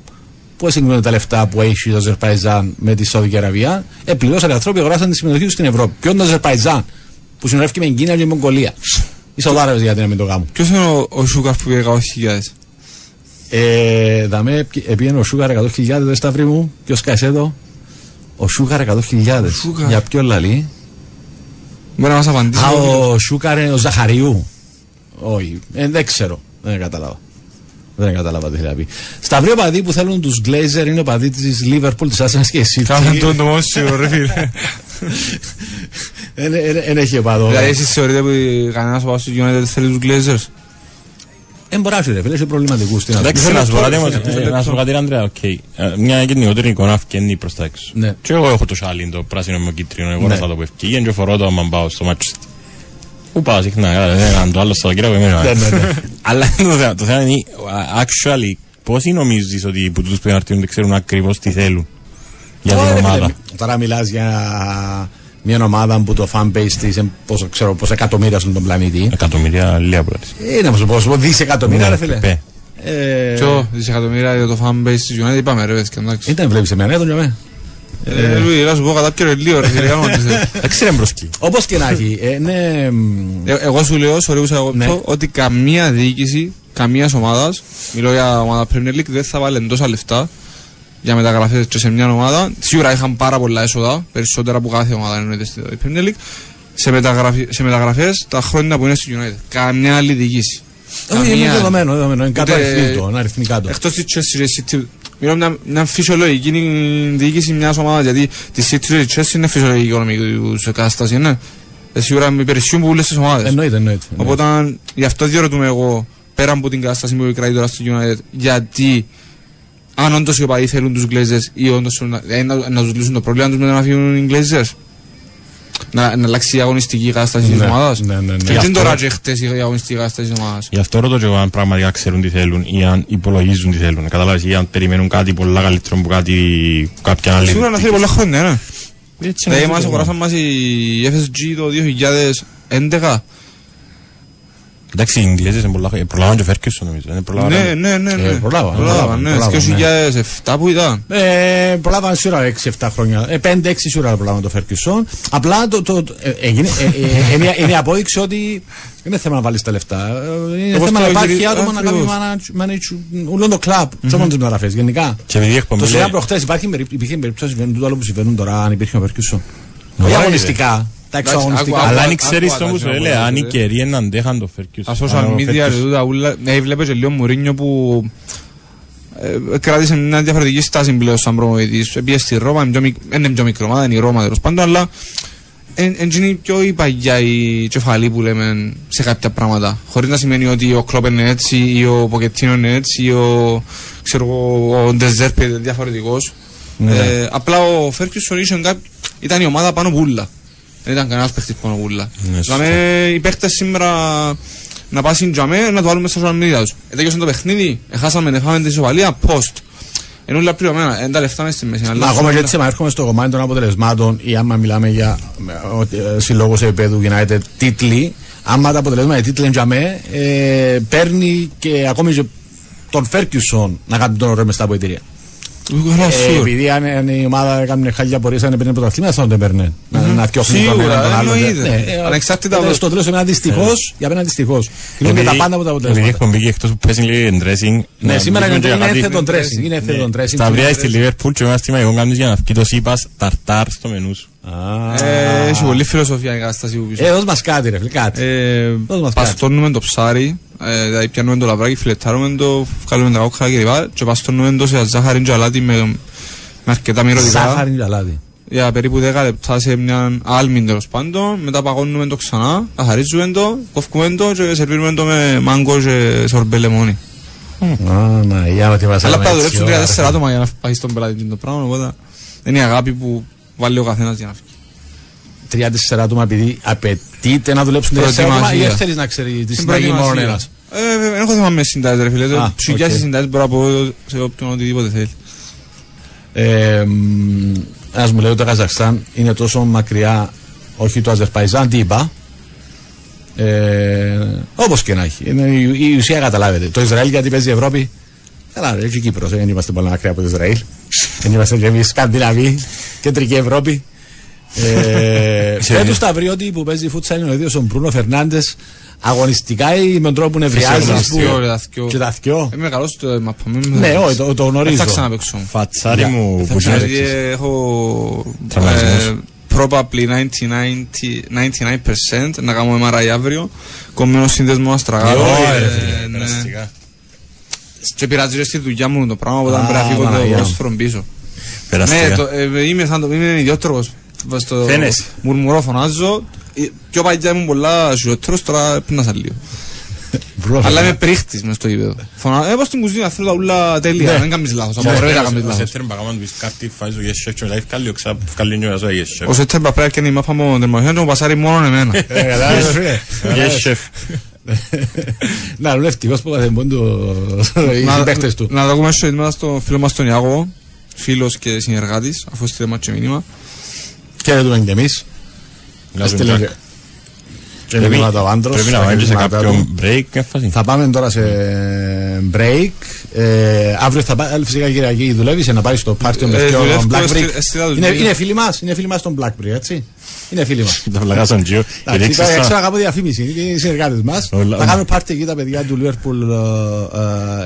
Πώ συγκρίνονται τα λεφτά που έχει το Αζερπαϊζάν με τη Σαουδική Αραβία. Ε, πληρώσαν οι άνθρωποι αγοράσαν τη συμμετοχή τους στην Ευρώπη. Ποιο είναι το Αζερπαϊζάν; Που συνορεύει και με την Κίνα και με την Μογγολία. Οι Σαουδάραβε γιατί να μην το κάνουν. Ποιος είναι ο, ο Σούκαρ που πήγε 100.000. Ε, δαμέ, πήγαινε ο Σούγαρ 100.000 δες σταυρί μου. Ποιος κασέτο. Ο Σούγαρ 100.000. Σούγαρ. Για ποιο λαλή. Μπορεί να μας απαντήσει. Α, ο Σούκαρ είναι ο Ζαχαριού. Όχι, ε, δεν ξέρω. Δεν κατάλαβα. Δεν κατάλαβα τι θέλει να πει. Σταυροί οπαδοί που θέλουν τους Glazer είναι οπαδοί της Liverpool, της Arsenal και η Κάνε City. το το μόνο σίγουρο ρε φίλε. Δεν έχει οπαδό. Δηλαδή εσείς θεωρείτε που κανένας ο του United θέλει τους Glazers; Δεν μπορεί να σου ρε φίλε, έχει προβληματικού. Τι να Εντάξει, σου να σου πω κάτι λεπτό, όμως, μισό ε, λεπτό. να σου πω κάτι, Ανδρέα, οκ. Ε, Μια γενικότερη εικόνα φκένει προς τα έξω. Ναι. Και εγώ έχω το σάλι, το πράσινο με κίτρινο, εγώ Ναι. θα το που ευκήγεν και φορώ το άμα πάω στο μάτσο. Πού πάω συχνά, ε, δεν έκανα το άλλο στο κύριο εμένα. Ναι, ναι, ναι. Αλλά το θέμα- το θέμα είναι, α, actually, πόσοι νομίζεις ότι που τούτους που δεν ξέρουν ακριβώς τι θέλουν; Για Ωραία, την φίλε, ομάδα. Τώρα μιλάς για μια ομάδα που το fan base της είναι πόσο, ξέρω, πόσα εκατομμύρια στον πλανήτη. Εκατομμύρια λίγα πρώτης. Ε, να σου πω, σου πω δισεκατομμύρια, Ναι, ρε φίλε. πε. Ε, Ποιο δισεκατομμύρια για το fan base της United είπαμε ρε παιδιά εντάξει. Ήταν βλέπεις εμένα, ήταν για μένα. Ε, Λουί, να σου πω κατά πιο λίγο ρε φίλε, κάνω ό,τι θέλεις. Εντάξει ρε μπροσκή. Όπως και να έχει, ε, ναι. μ, Ε, Εγώ σου λέω, sorry που σε Ναι. αγώψω, ότι καμία διοίκηση, καμίας ομάδας, μιλώ για ομάδα Premier League, δεν θα βάλει τόσα λεφτά για μεταγραφές και σε μια ομάδα. Σίγουρα είχαν πάρα πολλά έσοδα, περισσότερα από κάθε ομάδα εννοείται στη Premier League. Σε, μεταγραφή, σε μεταγραφές τα χρόνια που είναι στη United. Καμιά άλλη διοίκηση. Όχι, είναι δεδομένο, δεδομένο. Είναι κάτω Ούτε- αριθμητικό, είναι αριθμικά το. Εκτός της Chelsea, ρε, City, μιλώ μια, μια φυσιολογική διοίκηση μιας ομάδας, γιατί τη City και η Chelsea είναι φυσιολογική οικονομική τους κατάσταση, ναι. Ε, σίγουρα με περισσούν που όλες τις ομάδες. Εννοείται, εννοείται. Οπότε γι' αυτό διερωτούμε εγώ, πέρα από την κατάσταση που κρατεί τώρα στο United, γιατί αν όντως οι οπαδοί θέλουν τους Glazers ή όντως να, ε, να, να τους λύσουν το πρόβλημα τους με το να φύγουν οι Glazers. Να, να αλλάξει η αγωνιστική κατάσταση της Ναι, ομάδας. ναι, ναι, ναι. Και Γι' δεν αυτό- τώρα και χτες η αγωνιστική κατάσταση της ομάδας; Γι' αυτό ρωτώ και εγώ αν πραγματικά ξέρουν τι θέλουν ή αν υπολογίζουν τι θέλουν. Καταλάβεις, ή αν περιμένουν κάτι πολλά καλύτερο από κάτι, κάποια άλλη. Σίγουρα να θέλει πολλά χρόνια, ναι. Έτσι Δηλαδή, είναι μας το αγοράσαν μας η FSG το 2011. Εντάξει, οι Ιγγλέζες είναι πολλά. Προλάβαν και ο Φέρκεσον νομίζω. είναι προλάβαν. Ναι, ναι, ναι. ναι. Ε, προλάβαν, Προλάβαν, προλάβαν, ναι. προλάβαν, Στο 2007 που ήταν. Ε, προλάβαν σίγουρα 6-7 χρόνια. Ε, 5-6 σίγουρα προλάβαν το Φερκισόν. Απλά το, το, το- ε, έγινε, ε, ε, είναι, είναι η απόδειξη ότι δεν είναι θέμα να βάλεις τα λεφτά. Ε, Είναι Όπως θέμα το να υπάρχει γυρι- άτομο να κάνει ακριβώς. manage- manage όλο το κλαμπ. Τι όμω τι μεταγραφές γενικά. Και επειδή η εκπομπή Το λέει- σειρά προχτές υπάρχει περι- υπήρχε περίπτωση συμβαίνουν τούτο άλλο που συμβαίνουν τώρα αν υπήρχε ο Φερκισόν. Όχι Ωραία, αγωνιστικά. Τα Εντάξει, εξαγωνιστικά. άκου- Αλλά άκου- αν ξέρεις άκου- το που άκου- σου άκου- λέει, άκου- αν οι άκου- καιροί να αντέχαν το Τα Φέρκεσον. social media, ρε, τούτα ούλα. Ναι, έβλεπε και λίγο Μουρίνιο που ε, κράτησε μια διαφορετική στάση πλέον σαν προμηθητής. Πήγε στη Ρώμα, είναι πιο μικ- είναι πιο μικρό ομάδα, είναι η Ρώμα τέλος πάντων, αλλά εν εν είναι πιο η παγιά η κεφαλή που λέμε σε κάποια πράγματα. Χωρίς να σημαίνει ότι ο Κλόπ είναι έτσι ή ο Ποκετίνο είναι έτσι ή ο, ξέρω, εγώ, ο Ντεζέρπ είναι διαφορετικός. Ναι. Ε, απλά ο Φέρκιουσον είχε κά- ήταν η ομάδα πάνω πουλα. Δεν ήταν κανένας παίχτης πάνω πουλα. Ναι, σωστά. Δηλαδή οι παίχτες σήμερα να πάσουν τζαμέ να το βάλουμε στα social media τους. Ετέγιωσαν το παιχνίδι, εχάσαμε, εφάμε τη ισοπαλία, post. Ενώ όλα πληρωμένα, είναι τα λεφτά μες στη μέση. αλλά Μα ακόμα και όλα- έτσι, μα έρχομαι στο κομμάτι των αποτελεσμάτων ή άμα μιλάμε για συλλόγους επίπεδου United τίτλοι, άμα τα αποτελέσματα οι τίτλοι για μέ, ε, παίρνει και ακόμη και τον Φέρκιουσον να κάνει τον ωραίο μες στα αποετήρια. Καλά, Ε, σίγουρα. επειδή αν, αν η ομάδα έκανε χάλια πορεία, αν έπαιρνε πρωταθλήματα, θα τον έπαιρνε. Να, να διώχνει τον Σίγουρα, ένα τον άλλον. εννοείται. Ναι, ε, Ανεξάρτητα ε, από- Στο τέλο εμένα δυστυχώς, για μένα δυστυχώς. Κρίνονται τα πάντα από τα Επειδή αποτελέσματα. έχουμε μπει εκτός που παίζει λίγο dressing. Ναι, να σήμερα είναι μιλήσουμε είναι για κάτι- έθετον dressing. Είναι έθετον dressing. Στα αυριά στη Λίβερπουλ και ένας στιγμή εγώ κάνεις για να βγει το σίπας ταρτάρ στο μενού σου. Ε, Έχει πολύ φιλοσοφία η κατάσταση που πίσω. Ε, δώσ' μας κάτι ρε φίλε, κάτι. Ε, Δώσ' μας κάτι. Παστώνουμε το ψάρι, ε, δηλαδή πιάνουμε το λαβράκι, φιλετάρουμε το, βγάλουμε τα κόκκαλα κλπ. Και παστώνουμε το σε ζάχαρη και αλάτι με, με αρκετά μυρωδικά. Ζάχαρη και αλάτι. Για περίπου 10 λεπτά σε μια άλμη τέλος πάντων. Μετά παγώνουμε το ξανά, καθαρίζουμε το, κόφκουμε το και σερβίρουμε το με μάγκο και σορμπέ λεμόνι. Α, να, για να τη μας Αλλά έκαμε πρέπει να έτσι δουλέψουν ώρα, 3-4 άτομα για να πάει στον πελάτη το πράγμα, οπότε είναι η αγάπη που βάλει ο καθένας για να φύγει. Τρία-τέσσερα άτομα επειδή απαιτείται να δουλέψουν τέσσερα άτομα ή Προετοιμασία. θέλεις να ξέρει τη Στην συνταγή μόνο προετοιμασία. ένας. Ε, δεν έχω θέμα με συντάσεις ρε φίλε. Α, Ψυγιάσεις οκ. συντάσεις μπορώ να πω σε όποιον οτιδήποτε θέλει. Ε, μ, ένας μου λέει ότι το Καζακστάν είναι τόσο μακριά, όχι το Αζερπαϊζάν, τι είπα. Ε, όπως και να έχει. Είναι η, η ουσία καταλάβετε. Το Ισραήλ γιατί παίζει η Ευρώπη. Καλά, ρε, και η Κύπρος, ε, δεν είμαστε πολύ μακριά από το Ισραήλ. δεν είμαστε και εμείς Σκανδιναβοί, κεντρική Ευρώπη. Ε, Σε- Φέτος τα βρει ότι που παίζει φούτσα είναι ο ίδιος ο Μπρούνο Φερνάντες αγωνιστικά ή με τον τρόπο που νευριάζεις. Φυσιολογικό, που- ρε, τα θκυο. Και τα θκυο. Είμαι καλός στο μαπα. μην με- Ναι, όχι, το, το Δεν γνωρίζω. θα ξαναπαίξω. Φατσάρι Για- μου θα που ξανά- γίνεται. Δηλαδή έχω Τραυματισμούς. ε, probably 99 99% να κάνω MRI αύριο κομμένο σύνδεσμο αστραγάλο Όχι, ε, ρε φίλε, ναι. περαστικά. και πειράζει και στη δουλειά μου το πράγμα οπότε Α, πρέπει να φύγω Παναγία το μου. πρόσφυρο πίσω ναι, Περαστικά. το, ε, είμαι σαν το είμαι ιδιότροπος στο Φαίνεσαι. μουρμουρώ φωνάζω Ε, πιο παλιά ήμουν πολλά χειρότερος τώρα πίνασα λίγο Μπρούνο αλλά είμαι Φερνάντες. πρίχτης μες στο γήπεδο Φωνα- ε, πως στην κουζίνα θέλω τα ούλα τέλεια Ναι. δεν κάνεις λάθος απαγορεύεται να κάνεις λάθος Σε τέρμα κάνουμε κάτι φάεις το yes chef και μετά ευκάλλει ο ξα- ευκάλλει νιώνα στο yes chef. Ο Σέττερ πρέπει να είναι η μάπα μου τερμαχιόν και μου πασάρει μόνο εμένα Ε, κατάλαβες, φίλε. Yes chef. Να, είναι ευτυχώς που καθεμβούν το- οι συμπαίκτες του. Να δούμε στο έτοιμα στο φίλο μας τον Ιάκο, φίλος και συνεργάτης, αφού στείλε μας και μήνυμα. Και δεν δούμε και εμείς. Να Στείλε δούμε. και- και μήνυμα το Άντρος. Πρέπει να τα πάμε και σε μηνύματά κάποιο του. break. μια φάση. Θα πάμε τώρα σε break. Ε, αύριο θα πάει, φυσικά Κυριακή δουλεύεις να πάει στο πάρτι των Ε, παιδιών δουλεύω, Blackbrick. έστειλα- έστειλα τους Είναι, δύο. είναι φίλοι μας, είναι φίλοι μας των Blackbrick, έτσι. Είναι φίλοι μας. Τα βλαγά στον Τζιο. Γιατί Εντάξει, ξέρεις είπα, τα- ξέρω να κάνω διαφήμιση, είναι οι συνεργάτες μας. Όλα. Θα κάνουμε πάρτι εκεί τα παιδιά του Liverpool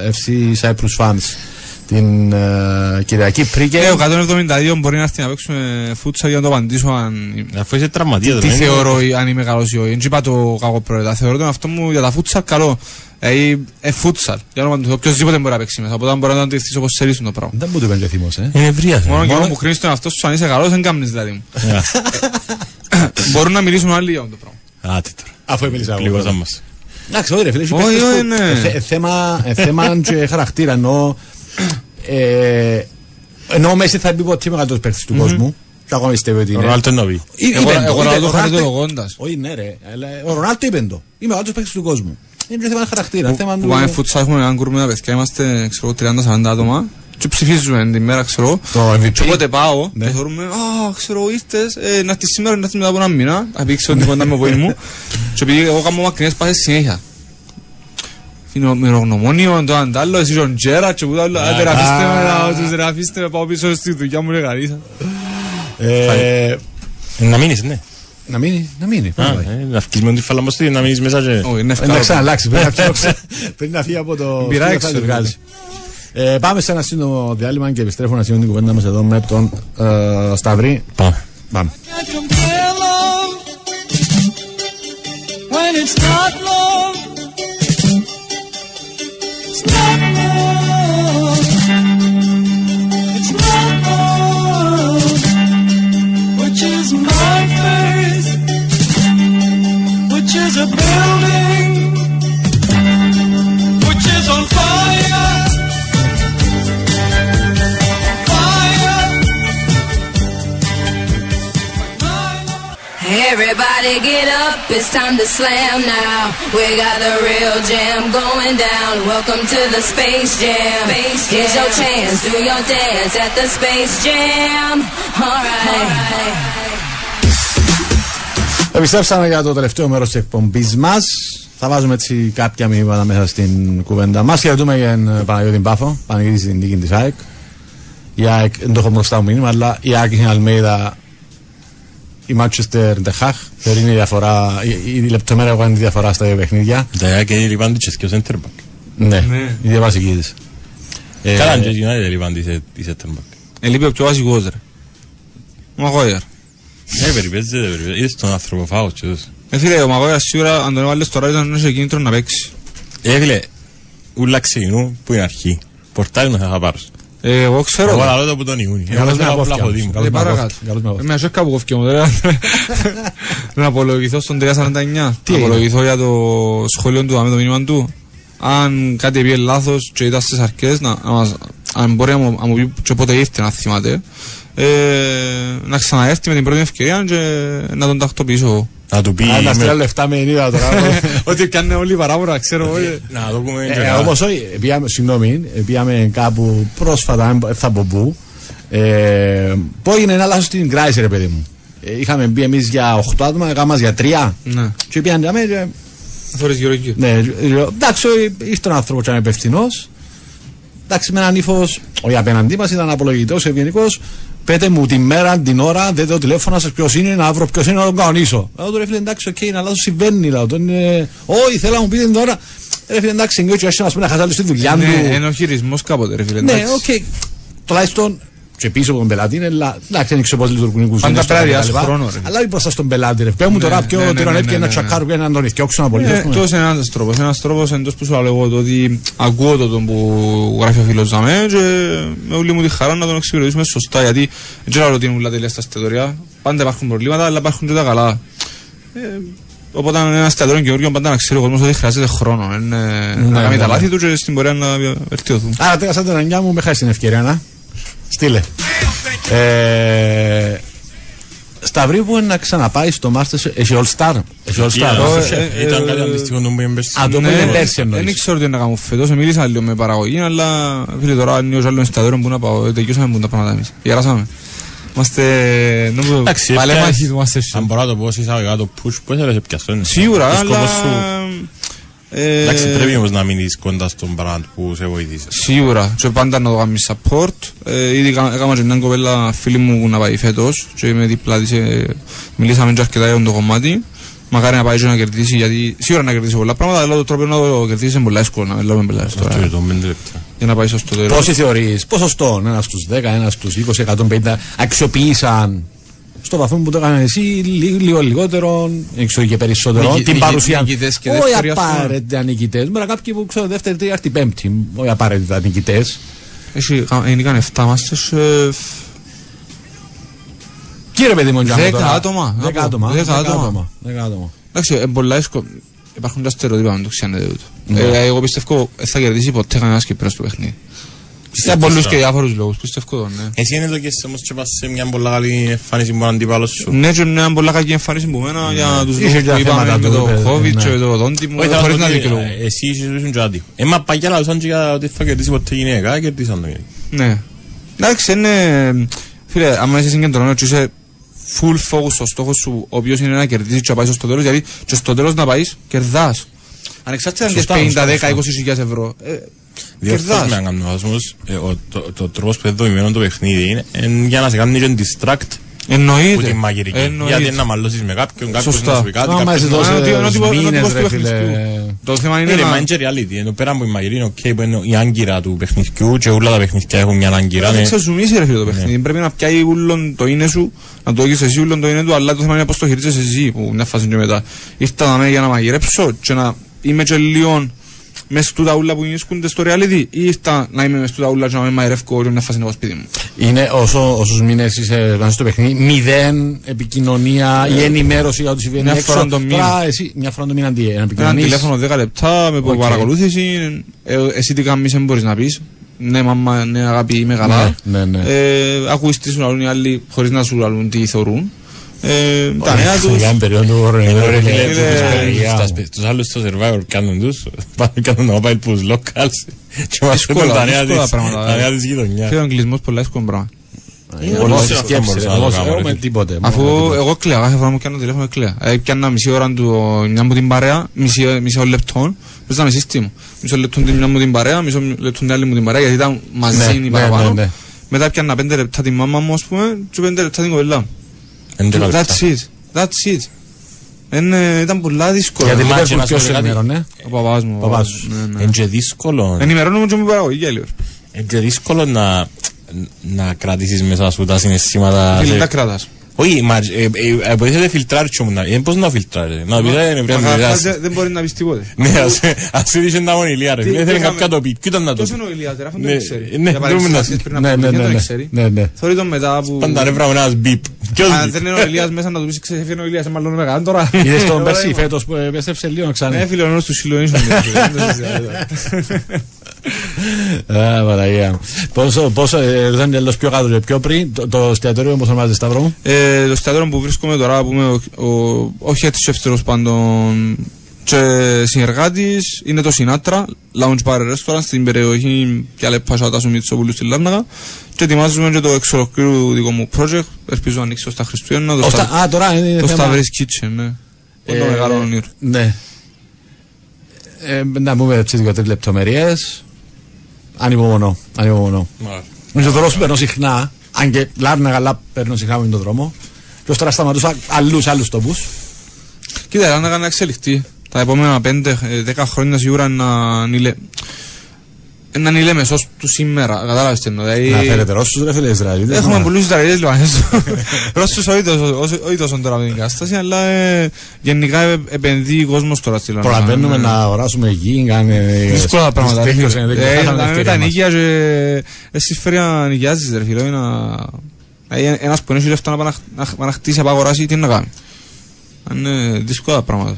ε, ε, FC Cyprus Fans την ε, Κυριακή πριν και Ε, ο 172 μπορεί να έρθει να παίξουμε φούτσα για να το απαντήσω αν... Αφού είσαι τραυματίας. Τι δεν είναι- θεωρώ αν είμαι καλός ή όχι. Δεν είπα το κακό πρόεδρα. Θεωρώ τον αυτό μου για τα φούτσαλ καλό. Ε, ε, φούτσαλ. Για όνομα του Θεού. Οποιοςδήποτε μπορεί να παίξει μέσα. Οπότε μπορεί να το αντιληφθείς όπως θέλεις το πράγμα. δεν μου το είπε και ο Θήμος, ε. Είναι ευρεία. Μόνο και μόνο που κρίνεις τον εαυτό σου αν είσαι καλός δεν κάνεις δηλαδή μου. Μπορούν να μιλήσουν άλλοι για αυτό το πράγμα. Άτε τώρα. Αφού μίλησα εγώ. Πληγώσαν μας. Εντάξει, όχι ρε φίλε, έχει Όχι, παίκτες όχι, που- ναι. ε, θε- ε, θέμα- ε, Θέμα και χαρακτήρα, ενώ ε, ενώ ο Μέση θα μπει ποτέ μεγαλύτερος παίκτης του κόσμου και ακόμα πιστεύω ότι Ο είναι. Ρονάλτο είναι νοβή. Ή- Εγώ- είπεν το, εγώ είπε, να το ο Ρονάλτο- χαριτολογώντας. Όχι ναι ρε, αλλά ο Ρονάλτο είπε το. Είμαι ο μεγαλύτερος παίκτης του κόσμου. Είναι και θέμα χαρακτήρα, θέμα Που του... πάμε φούτσα έχουμε έναν γκρουπ με τα παιδιά, είμαστε ξέρω, 30-40 άτομα και ψηφίζουμε την μέρα ξέρω Το MVP. και όποτε πάω Ναι. και θεωρούμε «Α, ξέρω, ήρθες, ε, να έρθεις σήμερα, να έρθεις μετά από ένα μήνα» θα πει ξέρω ότι κοντά με βοή μου και επειδή εγώ κάνω μακρινές πάσεις συνέχεια Είναι μυρογνωμόνιο, το αντάλλο, εσύ τον Τζέρα και που τα άλλα «Άντε ρε αφήστε με, να- τους ρε αφήστε με, πάω πίσω στη δουλειά μου ρε γαρίσα». Ε, Ε, Να μείνεις, ναι. Να μείνει, να μείνει. Α, πού να πάει. ε, Να βγεις με τη φαλαμποστή, να μείνεις μέσα και... Όχι, είναι Ε, Να εύκολο. ξαναλλάξεις. Πρέπει να φύγει- Πρέπει να φύγει από το. Μπειρά σπίτι, έξω, θα τη ρε. βγάλει. Ε, πάμε σε ένα σύντομο διάλειμμα και επιστρέφουμε να σημειώνουμε την κουβέντα μας εδώ με τον ε, Σταυρή. Πάμε. Πάμε. I compare love when it's not love. stop Everybody get up, it's time to slam now. We got the real jam going down. Welcome to the Space Jam. Here's your chance, do your dance at the Space Jam. Alright. Επιστρέψαμε για το τελευταίο μέρος της εκπομπής μας. Θα βάζουμε έτσι κάποια μηνύματα μέσα στην κουβέντα μας. Χαιρετούμε για την Παναγιώτη Πάφο, Παναγιώτη στην νίκη της ΑΕΚ. η ΑΕΚ, δεν το έχω μπροστά μου μήνυμα, αλλά η ΑΕΚ είναι Αλμέιδα, η Manchester The Hague, δεν είναι η διαφορά, η, η λεπτομέρεια που κάνει τη διαφορά στα δύο παιχνίδια. Τα και λιβάνει και ο center back. Ναι, Ναι. η δύο βασική της. Ε, Καλά, και η United λιβάνει η center back. Ελείπει ο πιο βασικός ρε. Ο Μαγόιαρ. Ε, περιπέζεται, περιπέζεται. Είδες τον άνθρωπο φάος και τόσο. Ε, φίλε, ο Μαγόιαρ σίγουρα αν τον έβαλες τώρα ήταν σε κίνητρος να παίξει. Ε, φίλε, ούλα ξεκινούν που είναι αρχή. Πορτάρι να θα πάρω. Ε, εγώ ξέρω. Εγώ το. λαλώ το από τον Ιούνιο. Εγώ Καλώς δεν με έχω απόφτια πλάχο όμως. δήμο. Καλώς Ε, με παρακάτω. απόφτια, καλώς με Ε, απόφτια. Με σέκα που κόφηκε μου, δεν Να απολογηθώ στον 349. Να έγινε; απολογηθώ για το σχόλιο του, με το μήνυμα του. Αν κάτι πήγε λάθος και ήταν στις αρχές, να, να μας, αν μπορεί να μου, να μου πει και πότε ήρθε να θυμάται, ε, να ξαναέρθει με την πρώτη ευκαιρία και να τον τακτοποιήσω εγώ. Να του πει... Α, να με- στείλω λεφτά με ενίδα τώρα. Ότι πιάνε όλοι παράπονα, ξέρω όλοι. Να το πούμε και Ε, να- Όμω όχι, πήγαμε, συγγνώμη, ε, πήγαμε κάπου πρόσφατα, δεν θα πω πού. Ε, που έγινε ένα λάθος στην Κράιση, ρε παιδί μου. Ε, είχαμε μπει εμείς για 8 άτομα, έκαναμε για 3. Ναι, Και πήγαν για μένα. φορές γύρω γύρω. Ναι, ε, εντάξει, ο- ήρθε ο άνθρωπος και ήταν υπευθυνός. Εντάξει, με έναν ύφος, όχι απέναντί μας, ήταν απολογητός, ευγενικός. Πέτε μου τη μέρα, την ώρα, δεν το τηλέφωνο σας ποιος είναι, να βρω ποιος είναι, να τον κανονίσω. Εγώ του ρε φίλε, εντάξει, οκ, ένα λάθος συμβαίνει. Λέω, τον, ε, όχι, θέλω να μου πείτε την ώρα. Ρε φίλε, εντάξει, νιώθει έτσι, να πούμε, να χαζάλει στη δουλειά του. Ναι, είναι ο χειρισμός κάποτε ρε φίλε. Ναι, εντάξει. οκ. Τουλάχιστον και πίσω από τον πελάτη είναι. λα- Εντάξει, δεν ξέρω πώς λειτουργούν οι κουζίνες. Πάντα πρέπει να διάσεις χρόνο, ρε. Αλλά όχι μπροστά στον πελάτη. Ρε. Πες μου Ναι, τώρα ναι, ποιο ναι, τυρον ναι, έπιε ναι, ένα ναι, τσακάρου και να τον ηθιώξουν απολύτω. Ε, τόσο είναι ένας τρόπος. Ένας τρόπος εντός που σου λέω εγώ το ότι ακούω το τον που γράφει ο φίλος Ζαμέ και με όλη μου τη χαρά να τον εξυπηρετήσουμε σωστά γιατί δεν ξέρω ότι είναι όλα τελεία στα εστιατόρια. Πάντα υπάρχουν προβλήματα αλλά υπάρχουν και τα καλά. Ε, Οπότε αν είναι ένα εστιατόριο καινούριο πάντα να ξέρει ο κόσμος ότι χρειάζεται χρόνο. Είναι, να κάνει ναι, τα ναι. λάθη του και στην πορεία να βελτιωθούν. Άρα τέρασα την αναγκιά μου, με χάσει την ευκαιρία να. Στείλε. Ε, Σταυρί που είναι να ξαναπάει στο Masters, έχει All Star. Έχει All Star. Ήταν- όχι; ε, ε, Ήταν ε, κάτι αντίστοιχο το που είπες. Α, το Ναι, που είναι πέρσι Δεν εννοείς. ξέρω τι είναι να κάνω φέτος, μίλησα λίγο με παραγωγή, αλλά φίλε τώρα είναι ο άλλος εστιατόριο που να πάω, ε, τελειώσαμε που τα πράγματα εμείς. Γεράσαμε. Είμαστε νομίζω Εντάξει, παλέμαχοι έπιασες- του Masterchef. Αν μπορώ να το πω εισαγωγικά το push, πώς θέλεις να πιαστώ. είναι. Σίγουρα, Ο αλλά... σκοπός σου- ε, Εντάξει, πρέπει όμως να μείνεις κοντά στον brand που σε βοηθήσει. Σίγουρα, και πάντα να το κάνεις support. Ε, ήδη κα- έκανα και μια κοπέλα φίλη μου να πάει φέτος και είμαι δίπλα της, ε, μιλήσαμε και αρκετά για το κομμάτι. Μακάρι να πάει και να κερδίσει, γιατί σίγουρα να κερδίσει πολλά πράγματα, αλλά το τρόπο να το κερδίσει είναι πολλά εύκολο, να λέμε πελάτες Αυτό τώρα, είναι το πέντε λεπτά. για να πάει στο τέλος. Πόσοι θεωρείς, ποσοστό, ένας στους 10, ένας στους 20, 150 αξιοποίησαν στο βαθμό που το έκανε εσύ, λί- λίγο λιγότερο, δεν ξέρω και περισσότερο, Νικη- την νικη- παρουσία. νικητές και Όχι δεύτεροι, ας πούμε. απαραίτητα νικητές. Μπορεί κάποιοι που ξέρω δεύτερη, τρίτη, πέμπτη, όχι απαραίτητα νικητές. Έχει, είναι 7 Masterchef, Κύριε παιδί μου, Τζάνο, Δέκα τώρα. άτομα, να Δέκα πω. άτομα. Δέκα Δέκα άτομα. άτομα. Δέκα άτομα. Εντάξει, ε, πολλά εύκολο. Υπάρχουν και στερεότυπα με το ξέρετε τούτο. Ναι. Ε, εγώ πιστεύω δεν θα κερδίσει ποτέ κανένας Κυπρέος το παιχνίδι. Για πολλούς και διάφορους λόγους, πιστεύω το, ναι. Εσύ είναι το και εσύ όμως και πας σε μια πολλά καλή εμφάνιση που αντίπαλος σου. Ναι, και μια πολλά κακή εμφάνιση που μένα για τους Είχε λόγους και που τα είπαμε θέματα με του, το παιδί, COVID ναι. και το δόντι μου, Όχι, θα χωρίς πω να ότι, δικαιολογώ. ε, Εσύ ήσουν και άτυχο. Ε, μα παγιά λαούσαν και για ότι θα κερδίσει ποτέ γυναίκα, κερδίσαν το γυναίκα. Ναι. Εντάξει, είναι... Φίλε, άμα είσαι συγκεντρωμένος και είσαι full focus στο στόχο σου, ο οποίος είναι να κερδίσεις και να πάεις στο τέλος, γιατί και στο τέλος να πάεις, κερδάς. Ανεξάρτητα αν Σωστά, είναι 50, σωστά, 10, σωστά. 20 χιλιάδες ευρώ. Ε, Διορθώς Κερδάς. με αν κάνω λάθος όμως, ε, ο- το- το τρόπος που είναι δομημένο το παιχνίδι είναι εν- για να σε κάνει και distract Εννοείται. που την μαγειρική. Εννοείται. Γιατί να μαλώσεις με κάποιον, κάποιος Σωστά. να σου πει κάτι, Άμα κάποιος είσαι να- τόσο Ένα τύπο- ένα τύπο- ένα μήνες, τύπος ρε του φίλε. παιχνιδιού. Το θέμα είναι Είναι, μα να... είναι και reality. Ενώ πέρα από η μαγειρική είναι οκ που είναι η άγκυρα του παιχνιδιού και όλα τα παιχνιδιά έχουν μια άγκυρα. Να ναι. ξεζουμίσει ρε φίλε το παιχνίδι. Πρέπει να πιάει ούλον το είναι σου, να το έχεις εσύ ούλον το είναι του, αλλά το θέμα είναι πώς το χειρίζεσαι εσύ που μια φάση και μετά. Ήρθα να με για να μαγειρέψω και να είμαι και λίγο μες στου ούλα που γίνονται στο reality ή ήρθα να είμαι μες στου ούλα και να με μαγειρεύω και μια φάση να πάω σπίτι μου. Είναι όσο, όσους μήνες είσαι μέσα στο παιχνίδι, μηδέν επικοινωνία ή ενημέρωση για ό,τι συμβαίνει μια έξω. φορά το μήνα. Τώρα εσύ μια φορά το μήνα τι, να Ένα επικοινωνείς; τηλέφωνο 10 λεπτά με Οκ. παρακολούθηση, ε, εσύ τι κάνεις δεν μπορείς να πεις. Ναι μαμά, ναι αγάπη είμαι καλά. Ναι, ναι, ναι. Ε, ακούεις τι σου λαλούν οι άλλοι χωρίς να σου λαλούν τι θεωρούν. Ε, τα νέα τους. Για περίοδο ρε, ρε, Φίλε, ρε, τους- ρε, στα ρε, σπι- Τους άλλους στο Survivor κάνουν τους, πάνε κάνουν mobile pools locals και μας Δύσκολα, φέρνουν τα νέα δύσκολα της- πράγματα, τα ε. νέα της γειτονιάς. Και ο εγκλισμός πολλά εύκολο πράγμα. Είναι Πολλά όλος αυτό σκέψεις, μπορούσα ρε, να το όμως κάνω, εγώ ρε, με φίλε. τίποτε. Αφού μόνο με τίποτε. εγώ κλαίω, κάθε φορά μου κάνω τηλέφωνο κλαίω. Ε, πιάνω μισή ώρα του μια μου την παρέα, μισή, μισό λεπτό, μέσα με σύστημα. Μισό λεπτό την μια μου την παρέα, μισό λεπτό την άλλη μου την παρέα, γιατί ήταν μαζί Ναι, είναι ναι, παραπάνω. ναι, ναι. Μετά πιάνα πέντε λεπτά τη μάμα μου, ας πούμε, και πέντε λεπτά την κοπελά μου. Εν και καλά. That's it. That's it. Εν, ε, ήταν πολλά δύσκολο. Για τη Μάτσε, Λίβερπουλ να σου ποιος πω κάτι. ενημερώνε. Ο παπάς μου. ο Παπάς παπάς σου. μου, ναι, ναι. Εν και δύσκολο. Ενημερώνω μου και μου παραγωγή για λίγο. Εν και δύσκολο να, να κρατήσεις μέσα σου τα συναισθήματα. Φίλοι, σε- τα κρατάς. Όχι, μα ε, ε, ε, μπορείτε να φιλτράρεις και μου να... ε, Πώς να φιλτράρεις. Να πείτε, είναι Μα πρέπει να καταρχάς μιλάς. δεν- Δεν μπορεί να πεις τίποτε. Ναι, ας- ας είδησε να μόνο ηλία ρε. Τι- φίλε. τι Θέλει έκαμε- κάποια το πει. Ποιο ήταν να το Ποιος πει. είναι ο Ηλίας, ρε, αφού Ναι, δεν το ξέρει. ναι, Για δεν μπορούμε παρεξηγήσεις να- πριν Ναι, από ναι, χρόνια ναι, δεν ναι. το ξέρει. Ναι, ναι. Θωρεί τον μετά που... Πάντα ρε πράγμα ένας μπιπ. Ποιος Αν μπιπ. δεν είναι ο Ηλίας μέσα να του πεις ξέρεις έφυγε ο Ηλίας, ε, μάλλον μεγάλο τώρα. Είδες τον Ε, Πέρσι ωραία. φέτος που επέστρεψε λίγο Ναι, ξανά. φίλε, ο νόμος του Σιλονίσου. Α, Παναγία μου. Πόσο, πόσο, ε, δεν είναι τέλος πιο κάτω και πιο πριν, το- το εστιατόριο πώς ονομάζεται Σταύρο μου. Ε, το εστιατόριο που βρίσκομαι τώρα, που είμαι ο, ο, ο head chef τέλος πάντων και συνεργάτης, είναι το Sinatra, Lounge Bar Restaurant στην περιοχή Πιάλε Σάτα σου Μητσοπούλου στη Λάρνακα και ετοιμάζουμε και το εξ ολοκλήρου δικό μου project, ελπίζω να ανοίξει ως τα Χριστούγεννα, το, Ώστα- Στα- Α, τώρα είναι το θέμα... Stavris Kitchen, ναι. Ε, το μεγάλο όνειρο. Ναι. Ε, να πούμε έτσι δύο τρεις λεπτομέρειες. Ανυπομονώ, ανυπομονώ. Με τον δρόμο σου παίρνω συχνά, αν και Λάρνακα, αλλά παίρνω συχνά με τον δρόμο. Και ως τώρα σταματούσα αλλούς, άλλους τόπους. Κοίτα, η Λάρνακα να εξελιχθεί. Τα επόμενα 5-10 χρόνια σίγουρα να είναι να είναι μεσός του σήμερα, κατάλαβες τι εννοώ. Δηλαδή, Να φέρετε Ρώσους ρε φίλε Ισραηλίτες. Έχουμε να- πολλούς Ισραηλίτες Λιβανέζους. Ρώσους όχι τόσο- όχι- όχι τόσο τώρα με την κατάσταση, αλλά ε, γενικά ε, επενδύει ο κόσμος τώρα στη Λάρνακα. Προλαβαίνουμε Ναι. να αγοράσουμε γη, κάνε... Δύσκολα τα πράγματα. ρε Τέλειωσε, φίλε. δεν Ε, χάσαμε την να με ευκαιρία τα μας. νοικία και εσύ φέρει να νοικιάζεις ρε φίλε. να- Δηλαδή, Ένας που έχει λεφτά να πάει να- να- να χτίσει, να πάει να αγοράσει, τι να κάνει. Είναι δύσκολα τα πράγματα.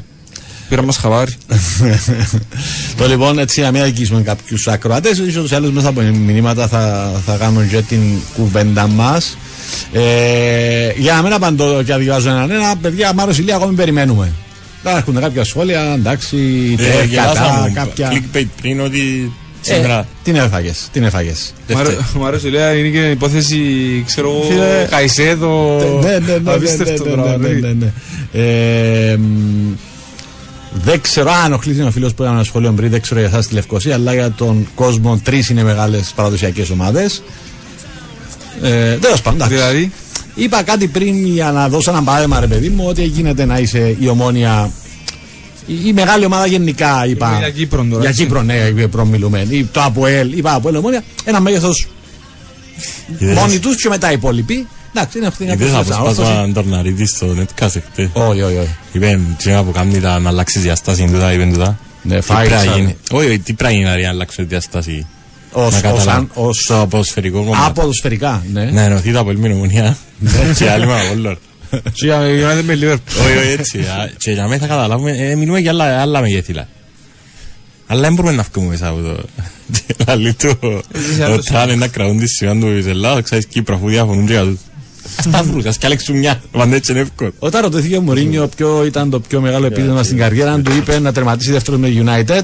Πήραμε μας χαβάρι. Το λοιπόν έτσι να μην αγγίσουμε κάποιους ακροατές, ίσως τους άλλους μέσα από μηνύματα θα, θα κάνουν και την κουβέντα μας. Ε, για να μην απαντώ και αδειάζω έναν ένα, παιδιά, Μάρο Ηλία, ακόμη περιμένουμε. Θα έχουν κάποια σχόλια, εντάξει, Ε, τε, κατά, γελάσαμε κάποια. clickbait πριν ότι Ε, σήμερα την έφαγες, την έφαγες. Μ' αρέ- Μ' αρέσει, λέει, είναι και υπόθεση, ξέρω εγώ, Φίλε, Καϊσέδο. Ναι, ναι, ναι, Δεν ξέρω αν ο Χλής είναι ο φίλος που έκανε ένα σχόλιο πριν, δεν ξέρω για εσάς στη Λευκοσία, αλλά για τον κόσμο τρεις είναι μεγάλες παραδοσιακές ομάδες. Ε, Τέλος πάντων, εντάξει. Δηλαδή, Είπα κάτι πριν για να δώσω ένα παράδειγμα, ρε παιδί μου, ότι γίνεται να είσαι η ομόνια. Η, η μεγάλη ομάδα γενικά, είπα. για Κύπρο τώρα, Για έτσι. Κύπρο, ναι, για Κύπρο μιλούμε. Ή Το ΑΠΟΕΛ, είπα ΑΠΟΕΛ ομόνια. Ένα μέγεθος Είδες- μόνοι τους και μετά οι υπόλοιποι. Εντάξει, είναι αυτή η είδες απόφαση. αποσπάσμα Ντορναρίτης στο Netcast εχθές. Όχι, όχι, όχι. Είπε, τι να που κάνει τα να αλλάξεις διαστάση, τούτα, είπε τούτα. Ναι, Τι φάει πρέπει να σαν- γίνει. Όχι, όχι, τι πρέπει να γίνει να αλλάξω διαστάση. ως- Να ως καταλάβω. αν- ως- Στο ποδοσφαιρικό κομμάτι. Αποδοσφαιρικά, ναι. Να ενωθεί το Αποέλ με την Ομονία. Και άλλοι με Απόλλων. και για United με Liverpool. Όχι, όχι, έτσι. α, Και για μένα θα καταλάβουμε, ε, μιλούμε για άλλα- άλλα μεγέθυλα. Αλλά δεν μπορούμε να βγούμε μέσα από το... Λαλή του, ο Τραν είναι να κρατούν τη σημαία του της Ελλάδας, ξέρεις Κύπρο, αφού διαφωνούν και για τούτο. Ας τα βρουν, ας κι άλλαξουν μια, αν έτσι είναι εύκολο. Όταν ρωτήθηκε ο Μουρίνιο ποιο ήταν το πιο μεγάλο επίδομα στην καριέρα του, είπε να τερματίσει δεύτερο με United.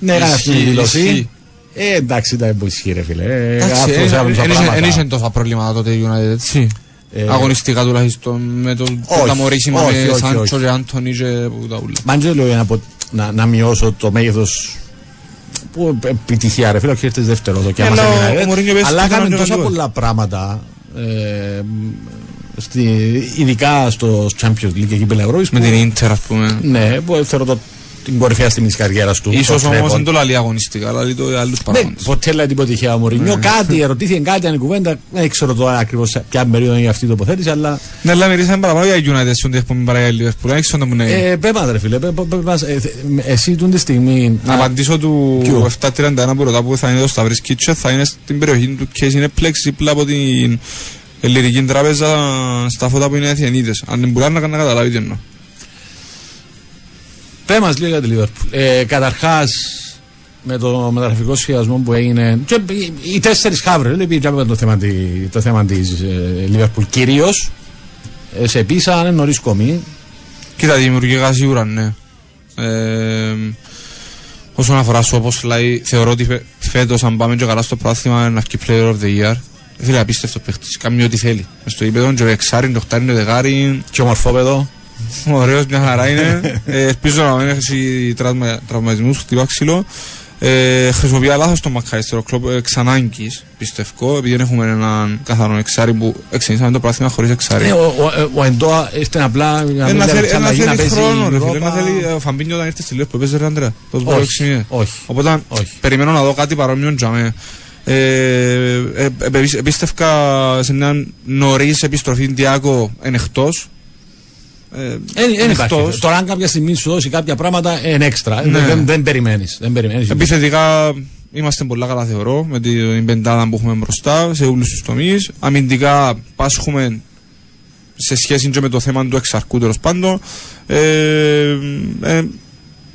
Ναι, έκανε αυτή τη Ισχύει, δήλωση. ισχύει. Ε, εντάξει, ήταν που ισχύει, ρε φίλε. Ε, Εντάξει, αυτός εν- έβαλε τα εν- πράγματα. εν είχε τόσα προβλήματα τότε η United, έτσι. Ε, Αγωνιστικά τουλάχιστον, με το όχι, τα μωρίσιμα όχι, με όχι, Σάντσο όχι. και Άντωνη και που τα ούλα. Μα δεν λέω για να, πω- να, να μειώσω το μέγεθο που επιτυχία ρε φίλε, όχι ήρθες δεύτερο το και Ε, άμα αλλά σε ο- United. ο Μουρίνιο πες Αλλά ότι έκαμε ήταν τόσα λίγο. πολλά πράγματα ε, στη, ειδικά στο Champions League εκεί πέρα Ευρώπης Με που- την Ίντερ, ας πούμε. Ναι, που θεωρώ το, την κορυφαία στιγμή της καριέρας του. Ίσως το όμως τρέπον. δεν το λαλεί αγωνιστικά, αλλά λέει το για άλλους Ναι, παράγοντες. ποτέ λέει την αποτυχία ο Μουρίνιο. Κάτι, ερωτήθηκε κάτι, αν η κουβέντα. Δεν ξέρω τώρα ακριβώς ποια περίοδο είναι αυτή η τοποθέτηση, αλλά. Ναι, αλλά μιλήσαμε παραπάνω για United, στον έχουμε παρά για Liverpool. Δεν ξέρω να μου είναι. Ε, πε μας, ρε φίλε, πε- πε- πε μας, ε, θε- εσύ τούν τη στιγμή. Να απαντήσω του Ποιο; 731 που ρωτά που θα είναι το Σταυρής Κίτσο, θα είναι στην περιοχή του και είναι πλέξη δίπλα από την ελληνική τράπεζα στα φώτα που είναι Αθιανίτες. Αν δεν μπορεί να να καταλάβει τι εννοώ. Πε μας λίγο για τη Λίβερπουλ. Ε, Καταρχάς, με το μεταγραφικό σχεδιασμό που έγινε. Και οι- οι τέσσερις χάβρες, δηλαδή πήγαμε το θέμα, τη, το θέμα της ε, Λίβερπουλ κυρίως. Ε, σε πείσα, είναι νωρίς κομμή. Κοίτα, δημιουργικά σίγουρα, ναι. Ε, όσον αφορά σου, όπως λέει, θεωρώ ότι φε- φέτος αν πάμε και καλά στο πράθυμα να βγει player of the year. Φίλε, απίστευτο παίχτης, κάνει ό,τι θέλει. Μες στο ύπεδο, και ο εξάρι, το χτάρι, το δεγάρι, Και ομορφόπεδο. Ωραίος, μια χαρά είναι. ε, ελπίζω να μην έχεις τραυμα, τραυματισμούς, χτυπά ξύλο. Ε, χρησιμοποιεί λάθος τον Μακάιστερ ο κλόπ εξ ανάγκης, πιστεύω, επειδή δεν έχουμε έναν καθαρό εξάρι που εξενήσαμε το πράθυμα χωρίς εξάρι. Ε, ο, ο, ο Εντόα ήρθε απλά για να Ένα μην θέλει, ξαναγεί ένα να θέλει παίζει χρόνο, ρε φίλε. Ευρώπα. Ένα θέλει ο Φαμπίνιο όταν ήρθε στη Λίβερπουλ που παίζει ρε Άντρε. Το Όχι, έξι μήνες. όχι. Οπότε Όχι. περιμένω να δω κάτι παρόμοιο τζαμέ. Ε, ε, ε, επι- Επίστευκα σε μια νωρίς επιστροφή Διάκο εν εκτός. Ε, Δεν εν δεν υπάρχει. εκτός. Τώρα, αν κάποια στιγμή σου δώσει κάποια πράγματα, είναι έξτρα. Ναι. Δεν, δεν περιμένεις. Δεν περιμένεις. Επιθετικά είμαστε πολλά καλά θεωρώ με την πεντάδα που έχουμε μπροστά σε όλους τους τομείς. Αμυντικά πάσχουμε σε σχέση και με το θέμα του εξαρκού τέλος πάντων. Ε, ε,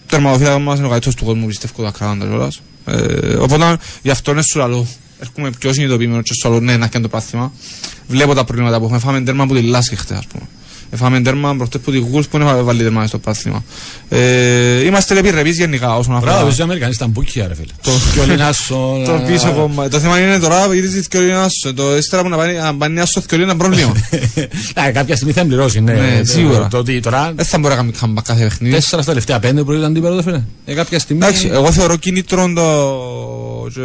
τερματοφύλακα μας είναι ο καλύτερος του κόσμου πιστεύω τα κράταντα κιόλας. Ε, οπότε γι' αυτό είναι σου λαλό. Έρχομαι πιο συνειδητοποιημένο και σου λαλό ναι να κάνω το πράθυμα. Βλέπω τα προβλήματα που έχουμε. Φάμε τέρμα που τη Λάσκη χτες ας πούμε. Εφάμε τέρμα προχτές που τη Γουλς που είναι βάλει τέρμα στο πράθυμα. Ε, είμαστε επιρρεπείς γενικά όσον αφορά. Μπράβο, οι Αμερικανοί ήταν μπουκιά, ρε φίλε. Το- Και ο Λινάσο. Το πίσω κόμμα. Το θέμα είναι τώρα γιατί τη θκιολίνα σου. Το ύστερα που να πάνε- να πάνε στο θκιολίνα είναι πρόβλημα. Ναι, κάποια στιγμή θα εμπληρώσει, ναι. Ναι, Το- σίγουρα. Το ότι τώρα Δεν θα μπορεί να κάνει comeback κάθε παιχνίδι. τέσσερα στα τελευταία πέντε που ήταν αντίπαλο, ρε φίλε. Ε, κάποια στιγμή. Εντάξει, εγώ θεωρώ κίνητρο το και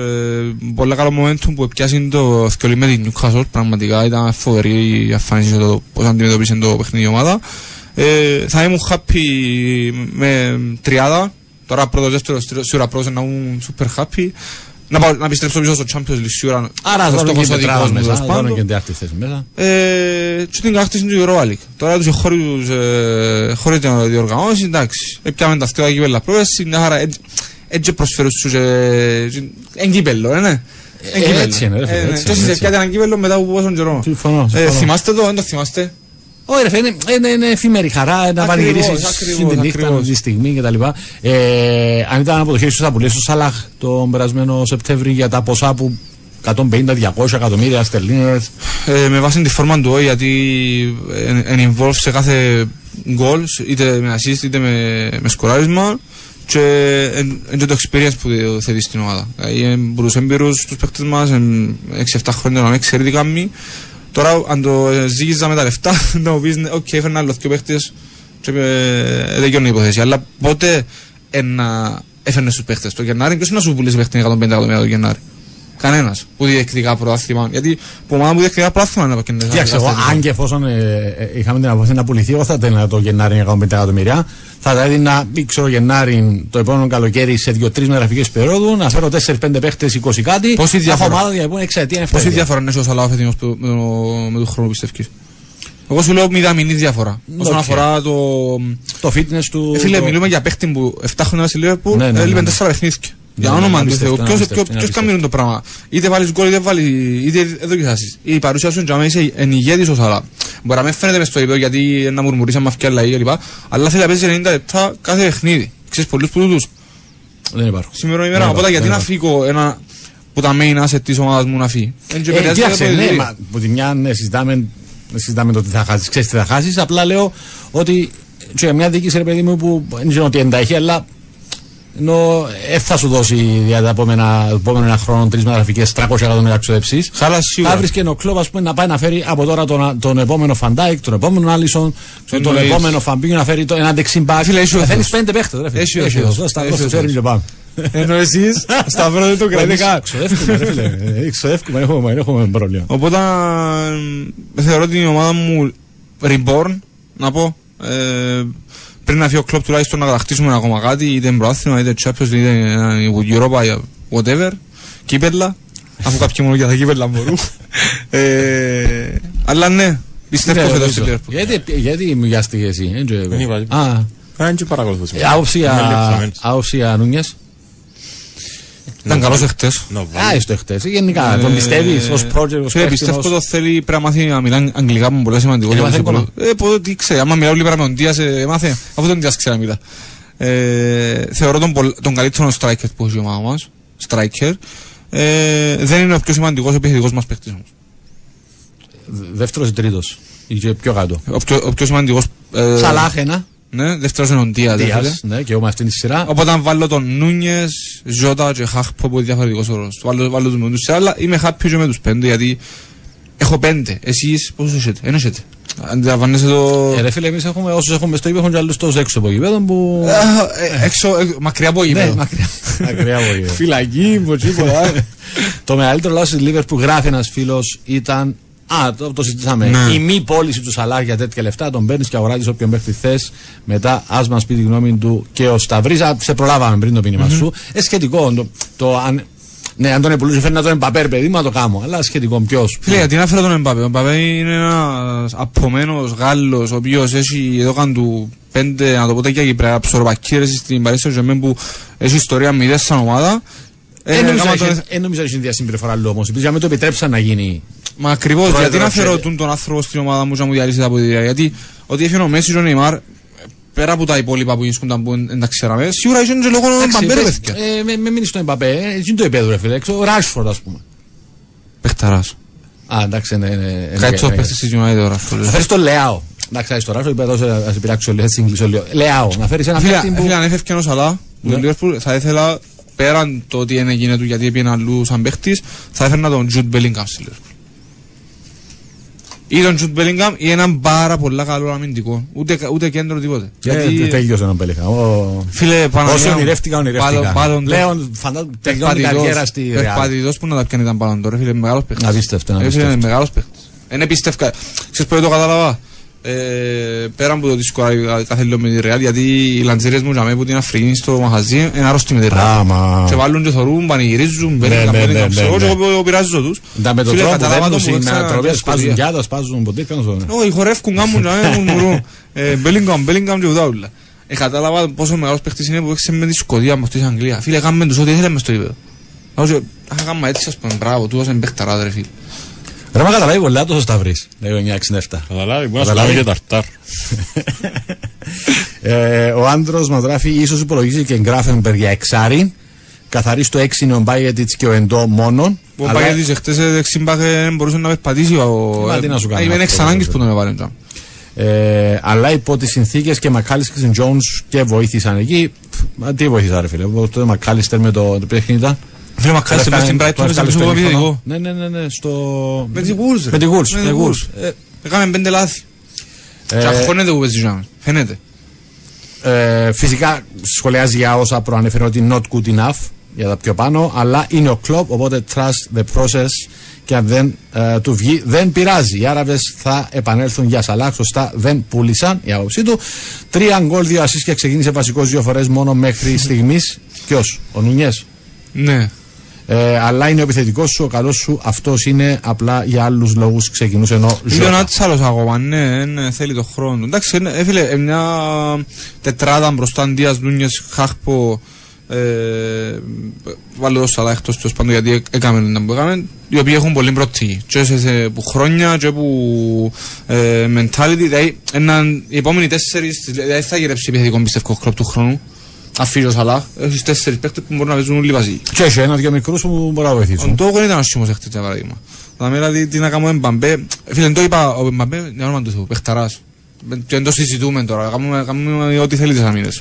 πολύ καλό momentum που πιάσει το θκιολί με την Newcastle. Πραγματικά ήταν φοβερή η αφάνιση το πώς αντιμετωπίσε το παιχνίδι η ομάδα. Ε, θα ήμουν happy με τριάδα. Τώρα πρώτος, δεύτερος, τρίτος, σίγουρα πρώτος να ήμουν super happy. Να, πάω, να επιστρέψω πίσω στο Champions League σίγουρα. Άρα ο θα δώνουν στόχος και ο δικός τετράδα μου, μέσα. τέλος Θα πάντων. δώνουν και τετάρτη θέση μέσα. Ε, και την κατάκτηση του Europa League. Τώρα τους χωρίους, ε, χωρίς την διοργανώση, εντάξει. Επιάμε τα αυτιά κύπελα πρόβεση, μια χαρά. έτσι- Έτσι προσφέρουν στους και... Εν κύπελο, ε, ναι. Εν Ε, κύπελλο. έτσι είναι, ρε φίλε, Ε, ναι. έτσι Και εσείς είναι, επιάτε ένα κύπελο μετά από πόσον καιρό. Συμφωνώ, Ε, συμφωνώ. θυμάστε το, δεν το θυμάστε. Όχι, ρε φίλε, είναι, είναι, είναι εφήμερη χαρά να Ακριβώς, πανηγυρίσει ακριβώς, την νύχτα, ακριβώς. τη στιγμή κτλ. Ε, αν ήταν από το χέρι σου θα πουλήσει ο Σαλάχ τον περασμένο Σεπτέμβρη για τα ποσά που 150-200 εκατομμύρια στερλίνες. Ε, με βάση τη φόρμα του, γιατί είναι involved σε κάθε goal, είτε με assist είτε με, με σκοράρισμα και είναι το experience που θέτει στην ομάδα. Δηλαδή, είναι από τους έμπειρους τους παίκτες μας, 6-7 χρόνια να μην ξέρει τι κάνει. Τώρα, αν το ζήγιζα με τα λεφτά, να μου πεις, ναι, οκ, έφερνα άλλο δύο παίκτες και ε, δεν γιώνει η υπόθεση. Αλλά πότε ένα έφερνες στους παίκτες το Γενάρη, ποιος είναι να σου πουλήσεις παίχτη 150 εκατομμύρια το Γενάρη. Κανένας που διεκδικά πρωτάθλημα. Γιατί που ομάδα που διεκδικά πρωτάθλημα είναι να κερδίσει. Κοίταξε, εγώ, αν και εφόσον ε, ε, είχαμε την απόφαση να πουληθεί, εγώ θα έδινα το Γενάρη για 150 εκατομμύρια. Θα τα έδινα, ή ξέρω, Γενάρη το επόμενο καλοκαίρι σε 2-3 μεταγραφικέ περίοδου, να φέρω 4-5 παίχτες 20 κάτι. Πόση να έχω διαφορά; ομάδα για επόμενη εξαετία. Πόση εφταετία. διαφορά είναι ο Σαλάφ φετινός με, το- με τον χρόνο πιστεύει. Εγώ σου λέω μηδαμινή διαφορά. Όσον Οκ. αφορά το. Το fitness του. Ε, φίλε, το- μιλούμε για παίχτη που 7 χρόνια στη Λίβερπουλ Ναι, ναι, ναι, έλειπε ναι. 4 παιχνίδια. Για Ναι, όνομα ναι, του Θεού. απίστευτο, Ποιος- απίστευτο, ποιος- είναι Ποιος κάνει το πράγμα; Είτε βάλεις γκολ είτε βάλει. είτε δεν δοκισάσεις. Η παρουσία σου είναι είσαι εν ηγέτης ο Σαλά. Μπορεί να μην φαίνεται μες στο επίπεδο γιατί να μουρμουρίσει με αυκιά λαή κλπ. Αλλά θέλει να παίζει 90 λεπτά κάθε παιχνίδι. Ξέρεις πολλούς που τούτους. Δεν υπάρχουν. Σήμερα ημέρα. Ναι, Οπότε ναι, γιατί ναι. να φύγω ένα που τα main asset της ομάδας μου να φύγει; Εν και Ε, επηρεάζει κοίταξε, το ναι, παιδί. μα, από τη μια ναι, συζητάμε, δεν συζητάμε το τι θα χάσεις. Ξέρεις τι θα χάσεις. Απλά λέω ότι και μια διοίκηση, ρε παιδί μου, που δεν ξέρω τι εντάχει, αλλά ενώ ε, θα σου δώσει για τα επόμενα, επόμενο ένα χρόνο τρεις μεταγραφικές 300 εκατομμύρια ξοδεψεί. Χάλα σίγουρα. Θα βρεις και ο κλόπ ας πούμε, να πάει να φέρει από τώρα τον, τον επόμενο Φαντάικ, τον επόμενο Άλισον, τον Εννοείς. επόμενο Φαμπίνιο να φέρει το, ένα δεξιμπάκ. Φίλε, είσαι ο Θέλει Θεός. πέντε παίχτες. Ρε, φίλε. Είσαι ο Έχει Θεός. Δώσ' τα, Είσαι δώσ' ο τα, φέρνει Θεός. και πάμε. Ενώ εσείς, Σταυρό δεν το κρατείτε καν. Ξοδεύκουμε, ρε φίλε. Ε, Ξοδεύκουμε, έχουμε, έχουμε πρόβλημα. Οπότε ε, θεωρώ την ομάδα μου reborn, να πω. Ε, πριν να φύγει ο κλόπ τουλάχιστον να κατακτήσουμε ακόμα κάτι, είτε πρωτάθλημα, είτε Champions, είτε ε, Europa, whatever, κύπελα, αφού κάποιοι μόνο για τα κύπελα μπορούν. ε, αλλά ναι, πιστεύω Ναι, φέτος στη νομίζω. Liverpool. Γιατί, γιατί μοιάστηκε εσύ, ε, τζε- Δεν είπα Α, τίποτα. Αν και παρακολουθούς. ε, άποψη Με α- λείψαμε. άποψη α, Νούνιες. Ήταν καλός εχθές. Να Α, βάλει. είστε χτες. Ε, Γενικά, τον πιστεύεις ως project, ως Φίλε, παίχτη, πιστεύω ως- το θέλει πρέπει να μάθει να μιλά αγγλικά που είναι πολύ σημαντικό. Ε, για μάθει τους ακόμα. υπόλοιπους. Ε, πότε τι ξέρει. Άμα μιλάω λίγο με τον Δίας, ε, μάθε. Αφού τον Δίας ξέρει να μιλά. Ε, θεωρώ τον, πολ- τον καλύτερο striker που έχει η ομάδα μας. Striker. Ε, δεν είναι ο πιο σημαντικός επιθετικός μας παίκτης όμως. Δεύτερος ή τρίτος. Ή και πιο κάτω. Ο πιο, ο πιο σημαντικός... Ε, Σαλάχ ένα. Ναι, δεύτερος είναι ο Δίας. ρε φίλε. Δίας, ναι, και εγώ με αυτήν τη σειρά. Οπότε αν βάλω τον Νούνιες, Ζώτα και Χάχπο που είναι διαφορετικός όρος. Βάλω, βάλω τους με τους σε άλλα. Είμαι happy και με τους πέντε γιατί έχω πέντε. Εσείς πόσους έχετε. Ένα έχετε. Αντιλαμβάνεσαι το... Ε, ρε φίλε, εμείς έχουμε, όσους έχουμε στο γήπεδο, έχουν και άλλους τόσο έξω από γήπεδο που... Ε, Έξω, ε, μακριά από Ναι, γήπεδο. μακριά. Μακριά από γήπεδο. Φυλακή, μποτσίποτα. Το μεγαλύτερο λάθος της Λίβερ που γράφει ένας φίλος ήταν. Α, το, το συζητήσαμε. Ναι. Η μη πώληση του Σαλάχ για τέτοια λεφτά. Τον παίρνεις και αγοράζεις όποιον παίχτη θες. Μετά, ας μας πει τη γνώμη του και ο Σταυρή. Σε προλάβαμε πριν το μήνυμα σου. Ε, σχετικό. Το, το, αν, ναι, αν τον επουλούσε, φέρνει να τον εμπαπέρ, παιδί μου, να το κάνω. Αλλά σχετικό. Ποιος; Φίλε, γιατί να φέρω τον Εμπαπέ; Ο Εμπαπέ είναι ένας απωμένο Γάλλος, ο οποίος έχει εδώ καν του πέντε, να το πω τέτοια Κυπρέα, ψωροπακύρε στην Παρίσι Σεντζερμέν που έχει ιστορία μηδέ σαν ομάδα. Ε, Δεν νομίζω γάμα ότι τον- έχει- δεν νομίζω ότι έχει διασυμπεριφορά λόγο όμω. Επειδή με το επιτρέψαν να γίνει. Μα ακριβώς, Πρόεδρος γιατί να φέρω και- τον, τον άνθρωπο στην ομάδα μου και να μου διαλύσει τα αποδητήρια. Γιατί ότι έφυγε ο Μέσης και ο Νεϊμάρ, πέρα από τα υπόλοιπα που ήσουν που δεν τα ξέραμε, σίγουρα είχε και λόγω Εντάξει, Εμπαπέ, ρε πες, παιδιά. ε, με, με μείνεις στον Εμπαπέ. Ε, έτσι είναι το επέδρο, ρε φίλε. Έξω, Ο Ράσφορντ, ας πούμε. Πεχταράς. Α, εντάξει, ναι, ναι. ναι, Καλύτερο ναι, παίχτης της United τώρα. Να φέρεις το Λεάο. Εντάξει, άσε το Ράσφορντ, είπα εδώ, ας σε πειράξω λίγο, έτσι Ιγκλισό λίγο. Λεάο, να φέρεις ένα Φίλε, παίχτη που. φίλε, αν έφευκε ο Σαλά, Ναι. το Liverpool, θα ήθελα πέραν το ότι είναι γίνεται του γιατί έπαιρνε αλλού σαν παίχτης, θα έφερνα τον Jude Bellingham στη Liverpool. Ή τον Jude Bellingham ή έναν πάρα πολλά καλό αμυντικό. Ούτε, ούτε κέντρο τίποτε. Γιατί τέλειωσε τον Πέλεχα. Ο... Φίλε, Παναγία Όσο μου, ονειρεύτηκα, ονειρεύτηκα. Ballon- Ballon d'Or. Πλέον φαντάζομαι τελειώνει η καριέρα στη Real. Περπατητός που να τα πιάνει ήταν Ballon d'Or, ρε φίλε, μεγάλος παίχτης. Απίστευτο, Ρε φίλε, απίστευτο. είναι μεγάλος παίχτης. Είναι πίστευκα. Ξέρεις που το κατάλαβα; Ε, πέρα από το δύσκολο κάθε λίγο με τη Real, γιατί οι λαντζέρες μου τζαμέ που την Αφρική στο μαχαζί είναι άρρωστοι με τη Real. Άμα. Και βάλουν και θωρούν, πανηγυρίζουν, Ναι, μπαίνουν, ναι, μπαίνουν, ναι, ξέρω, ναι, και ναι. εγώ πειράζω τους. Τα με τον Φίλε, τρόπο που καταλάβα δεν το τους που είναι έξανα τροπές, και σπάζουν Σκοτία. γιάτα, σπάζουν ποτέ, κάνω στο. Όχι, χορεύκουν, κάμουν, τζαμέ, μουρμουρούν. Ε, Bellingham, Bellingham και ουδάουλα. Ε, κατάλαβα πόσο μεγάλος παίχτης είναι που έξε με τη Σκοτία μες αυτή της Αγγλία. Φίλε, κάνουμε τους ό,τι ήθελε μες στο γήπεδο. Όσο, α, κάνουμε έτσι, ας πούμε, μπράβο, του δώσαν παίχταρά, ρε φίλε. Ρε μα καταλάβει πολλά τόσο Σταυρής, λέει ο 967. Καταλάβει, μπορεί να σου Καταλάβει. κάνει και ταρτάρ. Ε, ο άντρος μας γράφει ίσως υπολογίζει και Γκράφενμπερ για εξάρι. Καθαρί στο 6 είναι ο Μπάιετιτς και ο Εντό μόνον. Ο Αλλά- Παγιάτης εχθές ε, δεξιμπάκ ε, μπορούσε να περπατήσει ο... Μα, τι να σου κάνει Ε, Είναι αυτό, εξ ανάγκης βέβαια. που τον έβαλε. τζαμ. Ε, αλλά υπό τις συνθήκες και Μακάλιστερ και Jones και βοήθησαν εκεί. Πφ, Μα τι βοήθησαν, ρε φίλε. Ο τότε Μακάλιστερ με το. το παιχνίδι ήταν. Φίλε Μακάλιστερ μες στην Brighton έπαιζε πίσω από επιθετικό. Ναι, ναι, ναι, ναι, στο. Με τη Wolves, ρε. Με τη Wolves. Με με τη τη Wolves. Wolves. Ε, Έκαμε πέντε λάθη. ε, Και αγχώνεται που παίζει τζαμ. Φαίνεται. Ε, φυσικά σχολιάζει για όσα προανέφερε ότι not good enough για τα πιο πάνω, αλλά είναι ο κλοπ, οπότε trust the process και αν δεν ε, του βγει δεν πειράζει. Οι Άραβες θα επανέλθουν για Σαλάχ, σωστά δεν πούλησαν η άποψή του. Τρία γκολ, δύο ασίς και ξεκίνησε βασικός δύο φορές μόνο μέχρι στιγμής. Ποιος, ο Νουνιές; Ναι. Ε, αλλά είναι ο επιθετικός σου, ο καλός σου, αυτός είναι απλά για άλλους λόγους ξεκινούσε ενώ Είναι ο Ζώτα. Νάτς άλλος ακόμα, ναι, ναι, θέλει το χρόνο. Εντάξει, είναι- ε, φίλε, ε, μια τετράδα μπροστά Ντίας, Νούνιες, Χάχπο, ε, βάλω το Σαλά εκτός τέλος πάντων γιατί έκαμε να που έκαμε, οι οποίοι έχουν πολύ πρώτη και σε, σε, που χρόνια και που ε, mentality, δηλαδή έναν, οι επόμενοι τέσσερις, δηλαδή θα γυρέψει επιθετικό πιστεύω κλόπ του χρόνου. Αφήσει ο Σαλάχ, έχεις τέσσερις παίκτες που μπορούν να παίζουν όλοι βασικοί. Και έχει ένα-δυο μικρούς που μπορεί να Ο βοηθήσουν. Ντιόγο ήταν άσχημος χτες για παράδειγμα. Θα δηλαδή τι να κάνουμε Εμπαμπέ. Φίλε, το είπα ο Εμπαμπέ, για όνομα του Θεού, παιχταράς. Και δεν το συζητούμε τώρα, κάνουμε, κάνουμε ό,τι θέλει τις άμυνες.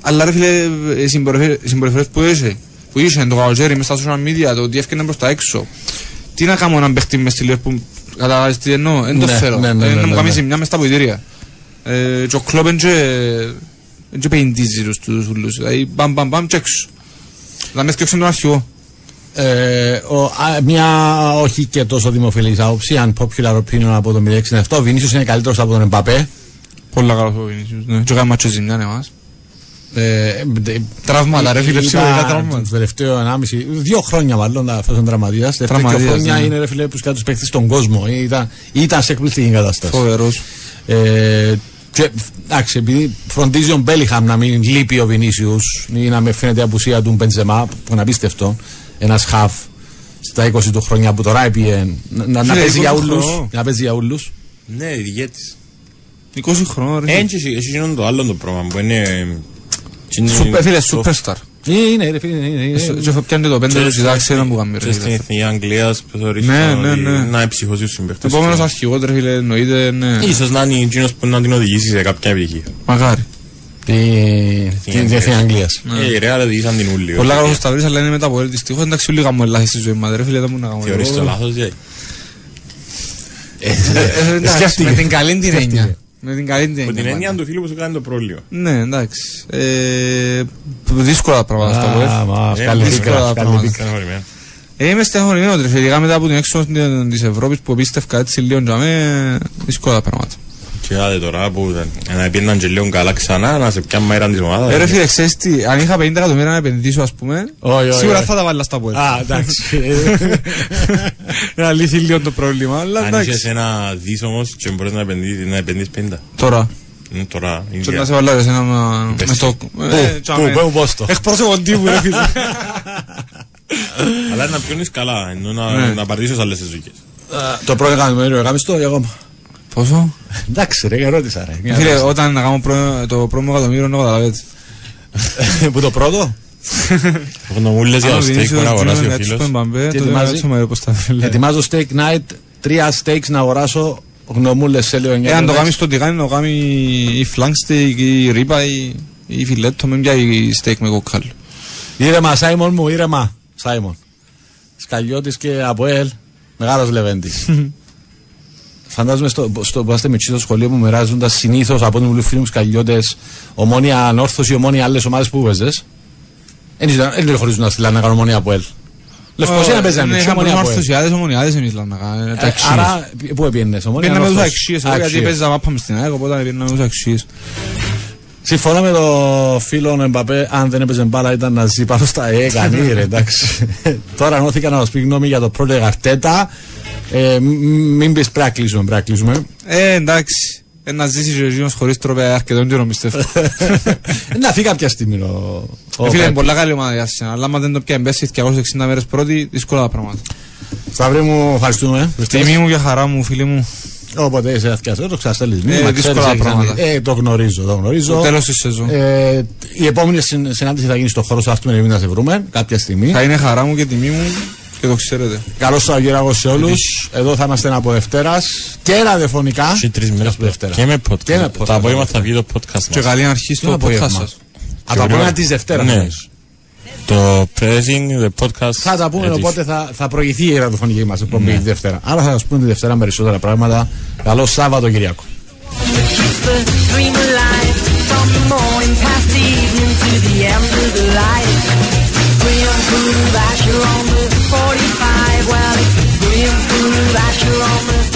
Αλλά ρε φίλε, οι συμπεριφέρ- οι συμπεριφορές που είσαι, που είσαι, το καλοκαίρι μες στα social media, το ότι έφυγε προς τα έξω. Τι να κάνω έναν παιχτή μες στη Liverpool, καταλάβεις τι εννοώ, δεν το Ναι, θέλω. ναι, ναι, Ε, ναι, Να μου ναι, κάνεις ναι. ζημιά μες στα αποδυτήρια. Ε, Και ο κλόπ είναι και- είναι και πεντίζει τους τους ούλους, δηλαδή μπαμ μπαμ μπαμ και έξω. Να μες σκέψουν τον αρχηγό. Ε, ο, α, μια όχι και τόσο δημοφιλής άποψη, αν popular opinion από το 067, ο Βινίσιος είναι καλύτερος από τον Εμπαπέ. Πολλά καλός ο Βινίσιους, ναι. Και έκανε μάτσο ζημιά, ναι, μας. Ε, ε, Τραύματα, ρε φίλε, ήταν ψυχολογικά τραύματα. Το τελευταίο 1,5, δύο χρόνια μάλλον, αυτό ήταν τραυματίας. Τα τελευταία δύο Τραυματίας, χρόνια ναι. είναι ρε φίλε που σκάτω τους παίχτες στον κόσμο. Ε, Ήταν, ήταν σε εκπληκτική κατάσταση. Φοβερός. Ε, και, εντάξει, επειδή φροντίζει ο Μπέλιχαμ να μην λείπει ο Βινίσιους ή να με φαίνεται η απουσία του Μπεντζεμά, που είναι απίστευτο, ένας χαφ στα 20 του χρόνια που τώρα έπιε να, να, να Φίλε, παίζει για 20 όλους, χρονών. να παίζει για όλους. Ναι, ηγέτης. 20 χρόνων, ρε. Έτσι, έχει γίνον το άλλο το πράγμα που είναι... Σούπερ, φίλε, superstar. Ε, Είναι, ρε φίλε, είναι, είναι, Ε, Και θα πιάνει το πέντε του συντάξει έναν που κάνει, ρε Και στην φίλε. Εθνική Αγγλίας που θεωρείς Ναι, ότι ναι, ναι. να εψυχώσει τους συμπαίχτες. Επόμενος του. αρχηγός, ρε φίλε, εννοείται, ναι. Ίσως να είναι εκείνος που να την οδηγήσει σε κάποια επιτυχία. Μακάρι. Τη- τη Διεθνή Αγγλίας. Ε, οι Ρεάλ οδηγήσαν την ούλη. Πολλά καλός ο Σταυρής, αλλά είναι μετά από δυστυχώς. Εντάξει, όλοι κάνουμε λάθη στη ζωή μας, ρε φίλε, δεν μπορούμε να Θεωρείς το κάνουμε. λάθος, γιατί. Ε, εντάξει, σκέφτηκε. Με την καλή την Σκέφτηκε. έννοια. Με την καλή την Με έννοια. την έννοια μάλλον. του φίλου που σου κάνει το πρόλιο. Ναι, εντάξει. Ε, δύσκολα τα πράγματα στα Α, web. μα, Ε, βγάλε δύσκολα πίκρα, τα βγάλε πράγματα. πίκρα. Στεναχωρημένο. Ε, είμαι στεναχωρημένος τρε, ειδικά μετά από την έξοδο της Ευρώπης που πίστευκα έτσι λίγο για μέ, δύσκολα τα πράγματα. Και άτε τώρα που να πήγαιναν και λίγο καλά ξανά, να σε πιάνει μέρα της ομάδας. Ε, ρε φίλε, ξέρεις τι, αν είχα 50 εκατομμύρια να επενδύσω, ας πούμε, Όχι, όχι, σίγουρα όχι. θα τα βάλω στα πόδια. Α, εντάξει. Να λύσει λίγο το πρόβλημα, αλλά Αν είχες εντάξει. ένα δις όμως και μπορείς να επενδύσεις, να επενδύσεις 50. Τώρα, Mm, Τώρα, και ίδια. να σε βάλω σε ένα με Πες στο... Πού, πού, πού, πώς το. Εκπρόσωπο τύπου, ρε φίλε. Αλλά να πιόνεις καλά, ενώ να, Ναι. να παραδείσεις άλλες σεζούκες. Το πρώτο εκατομμύριο έκαμε το ή ακόμα. Πόσο; Εντάξει ρε, ερώτησα ρε. Μια Φίλε, ερώτηση. όταν να κάνω προ- το πρώτο εκατομμύριο, να καταλαβαίνετε. Που το πρώτο; Έχω να μου λες για Αν ο το steak Βινίσιος που να αγοράσει δίνει ο κάτι φίλος. στον Μπαμπέ, Τι τότε ετοιμάζει; να κάτσουμε, ρε, πώς τα θέλει. Ετοιμάζω steak night, τρία steaks να αγοράσω γνωμούλες σε λίγο Εάν το κάνεις στο τηγάνι, να κάνει ή flank steak, ή ρίπα, ή- ή φιλέτο, με πιάει steak με κοκκάλο. Ήρεμα, Σάιμον μου, ήρεμα. Σάιμον. Σκαλιώτης και από ελ, μεγάλος Λεβέντης. Φαντάζομαι στο, στο που είστε με στο σχολείο που μοιράζονταν συνήθως από ό,τι μου λέει φίλοι μου σκαλιώτες, ομόνια ανόρθωση, ομόνια άλλες ομάδες που παίζε. Δεν χωρίζουν να στείλανε να κάνουν ομόνια από ελ. Λευκοσία να παίζανε, Ναι, ποιος είχαμε ομόνια από ελ; ορθωσιάδες, ομονιάδες εμείς λέμε, ε, τα Ε, αξίες. Άρα, πού επίενες, ομόνια Πήγαμε τους ανόρθωση. αξίες, εγώ, γιατί Αξίες. παίζα μάπα μες στην ΑΕΚ, οπότε πήγαμε τους αξίες. Συμφωνώ με το φίλο Εμπαπέ, αν δεν έπαιζε μπάλα ήταν να ζει πάνω στα ε, κανεί ρε, εντάξει. Τώρα ενώθηκα να μας πει γνώμη για το πρώτο Αρτέτα. Ε, μ- μην πεις πρέπει να κλείσουμε, πρέπει να κλείσουμε. Ε, εντάξει. Ε, να ζήσεις ο Ζήνος χωρίς τρόπια αρκετόν καιρό πιστεύω. Ε, να φύγει κάποια στιγμή ο, ο Ε, Φίλε, είναι Πέπ. πολλά καλή ομάδα για σένα, αλλά άμα δεν το πιάνει πέσει 260 μέρες πρώτη, δύσκολα τα πράγματα. Σταυρί μου, ευχαριστούμε. Τιμή μου και χαρά μου, φίλοι μου. Όποτε είσαι αθιαστό, το ξαστέλεις. Ε, δύσκολα πράγματα. Ε, το γνωρίζω, το γνωρίζω. Το τέλος της σεζόν. Ε, η επόμενη συν- συνάντηση θα γίνει στο χώρο σου αυτού με να σε βρούμε κάποια στιγμή. Θα είναι χαρά μου και τιμή μου και το ξέρετε. Καλό Σαββατοκύριακο σε όλους. Εδώ θα είμαστε από Δευτέρας και ραδιοφωνικά. Και τρεις μέρες από Δευτέρα. Και με podcast. Και με podcast. Το απόγευμα θα βγει το podcast Και μας. καλή αρχή στο Ποιο podcast απόγευμα; σας. Από το απόγευμα της Δευτέρας. Ναι. Το pressing, the podcast. Θα τα πούμε, edition. οπότε θα, θα προηγηθεί η ραδιοφωνική μας εκπομπή τη Δευτέρα. Άρα θα σας πούμε τη Δευτέρα περισσότερα πράγματα. Καλό Σάββατο, Keep the dream alive from the morning past the evening to the 45, well, it's green food that you're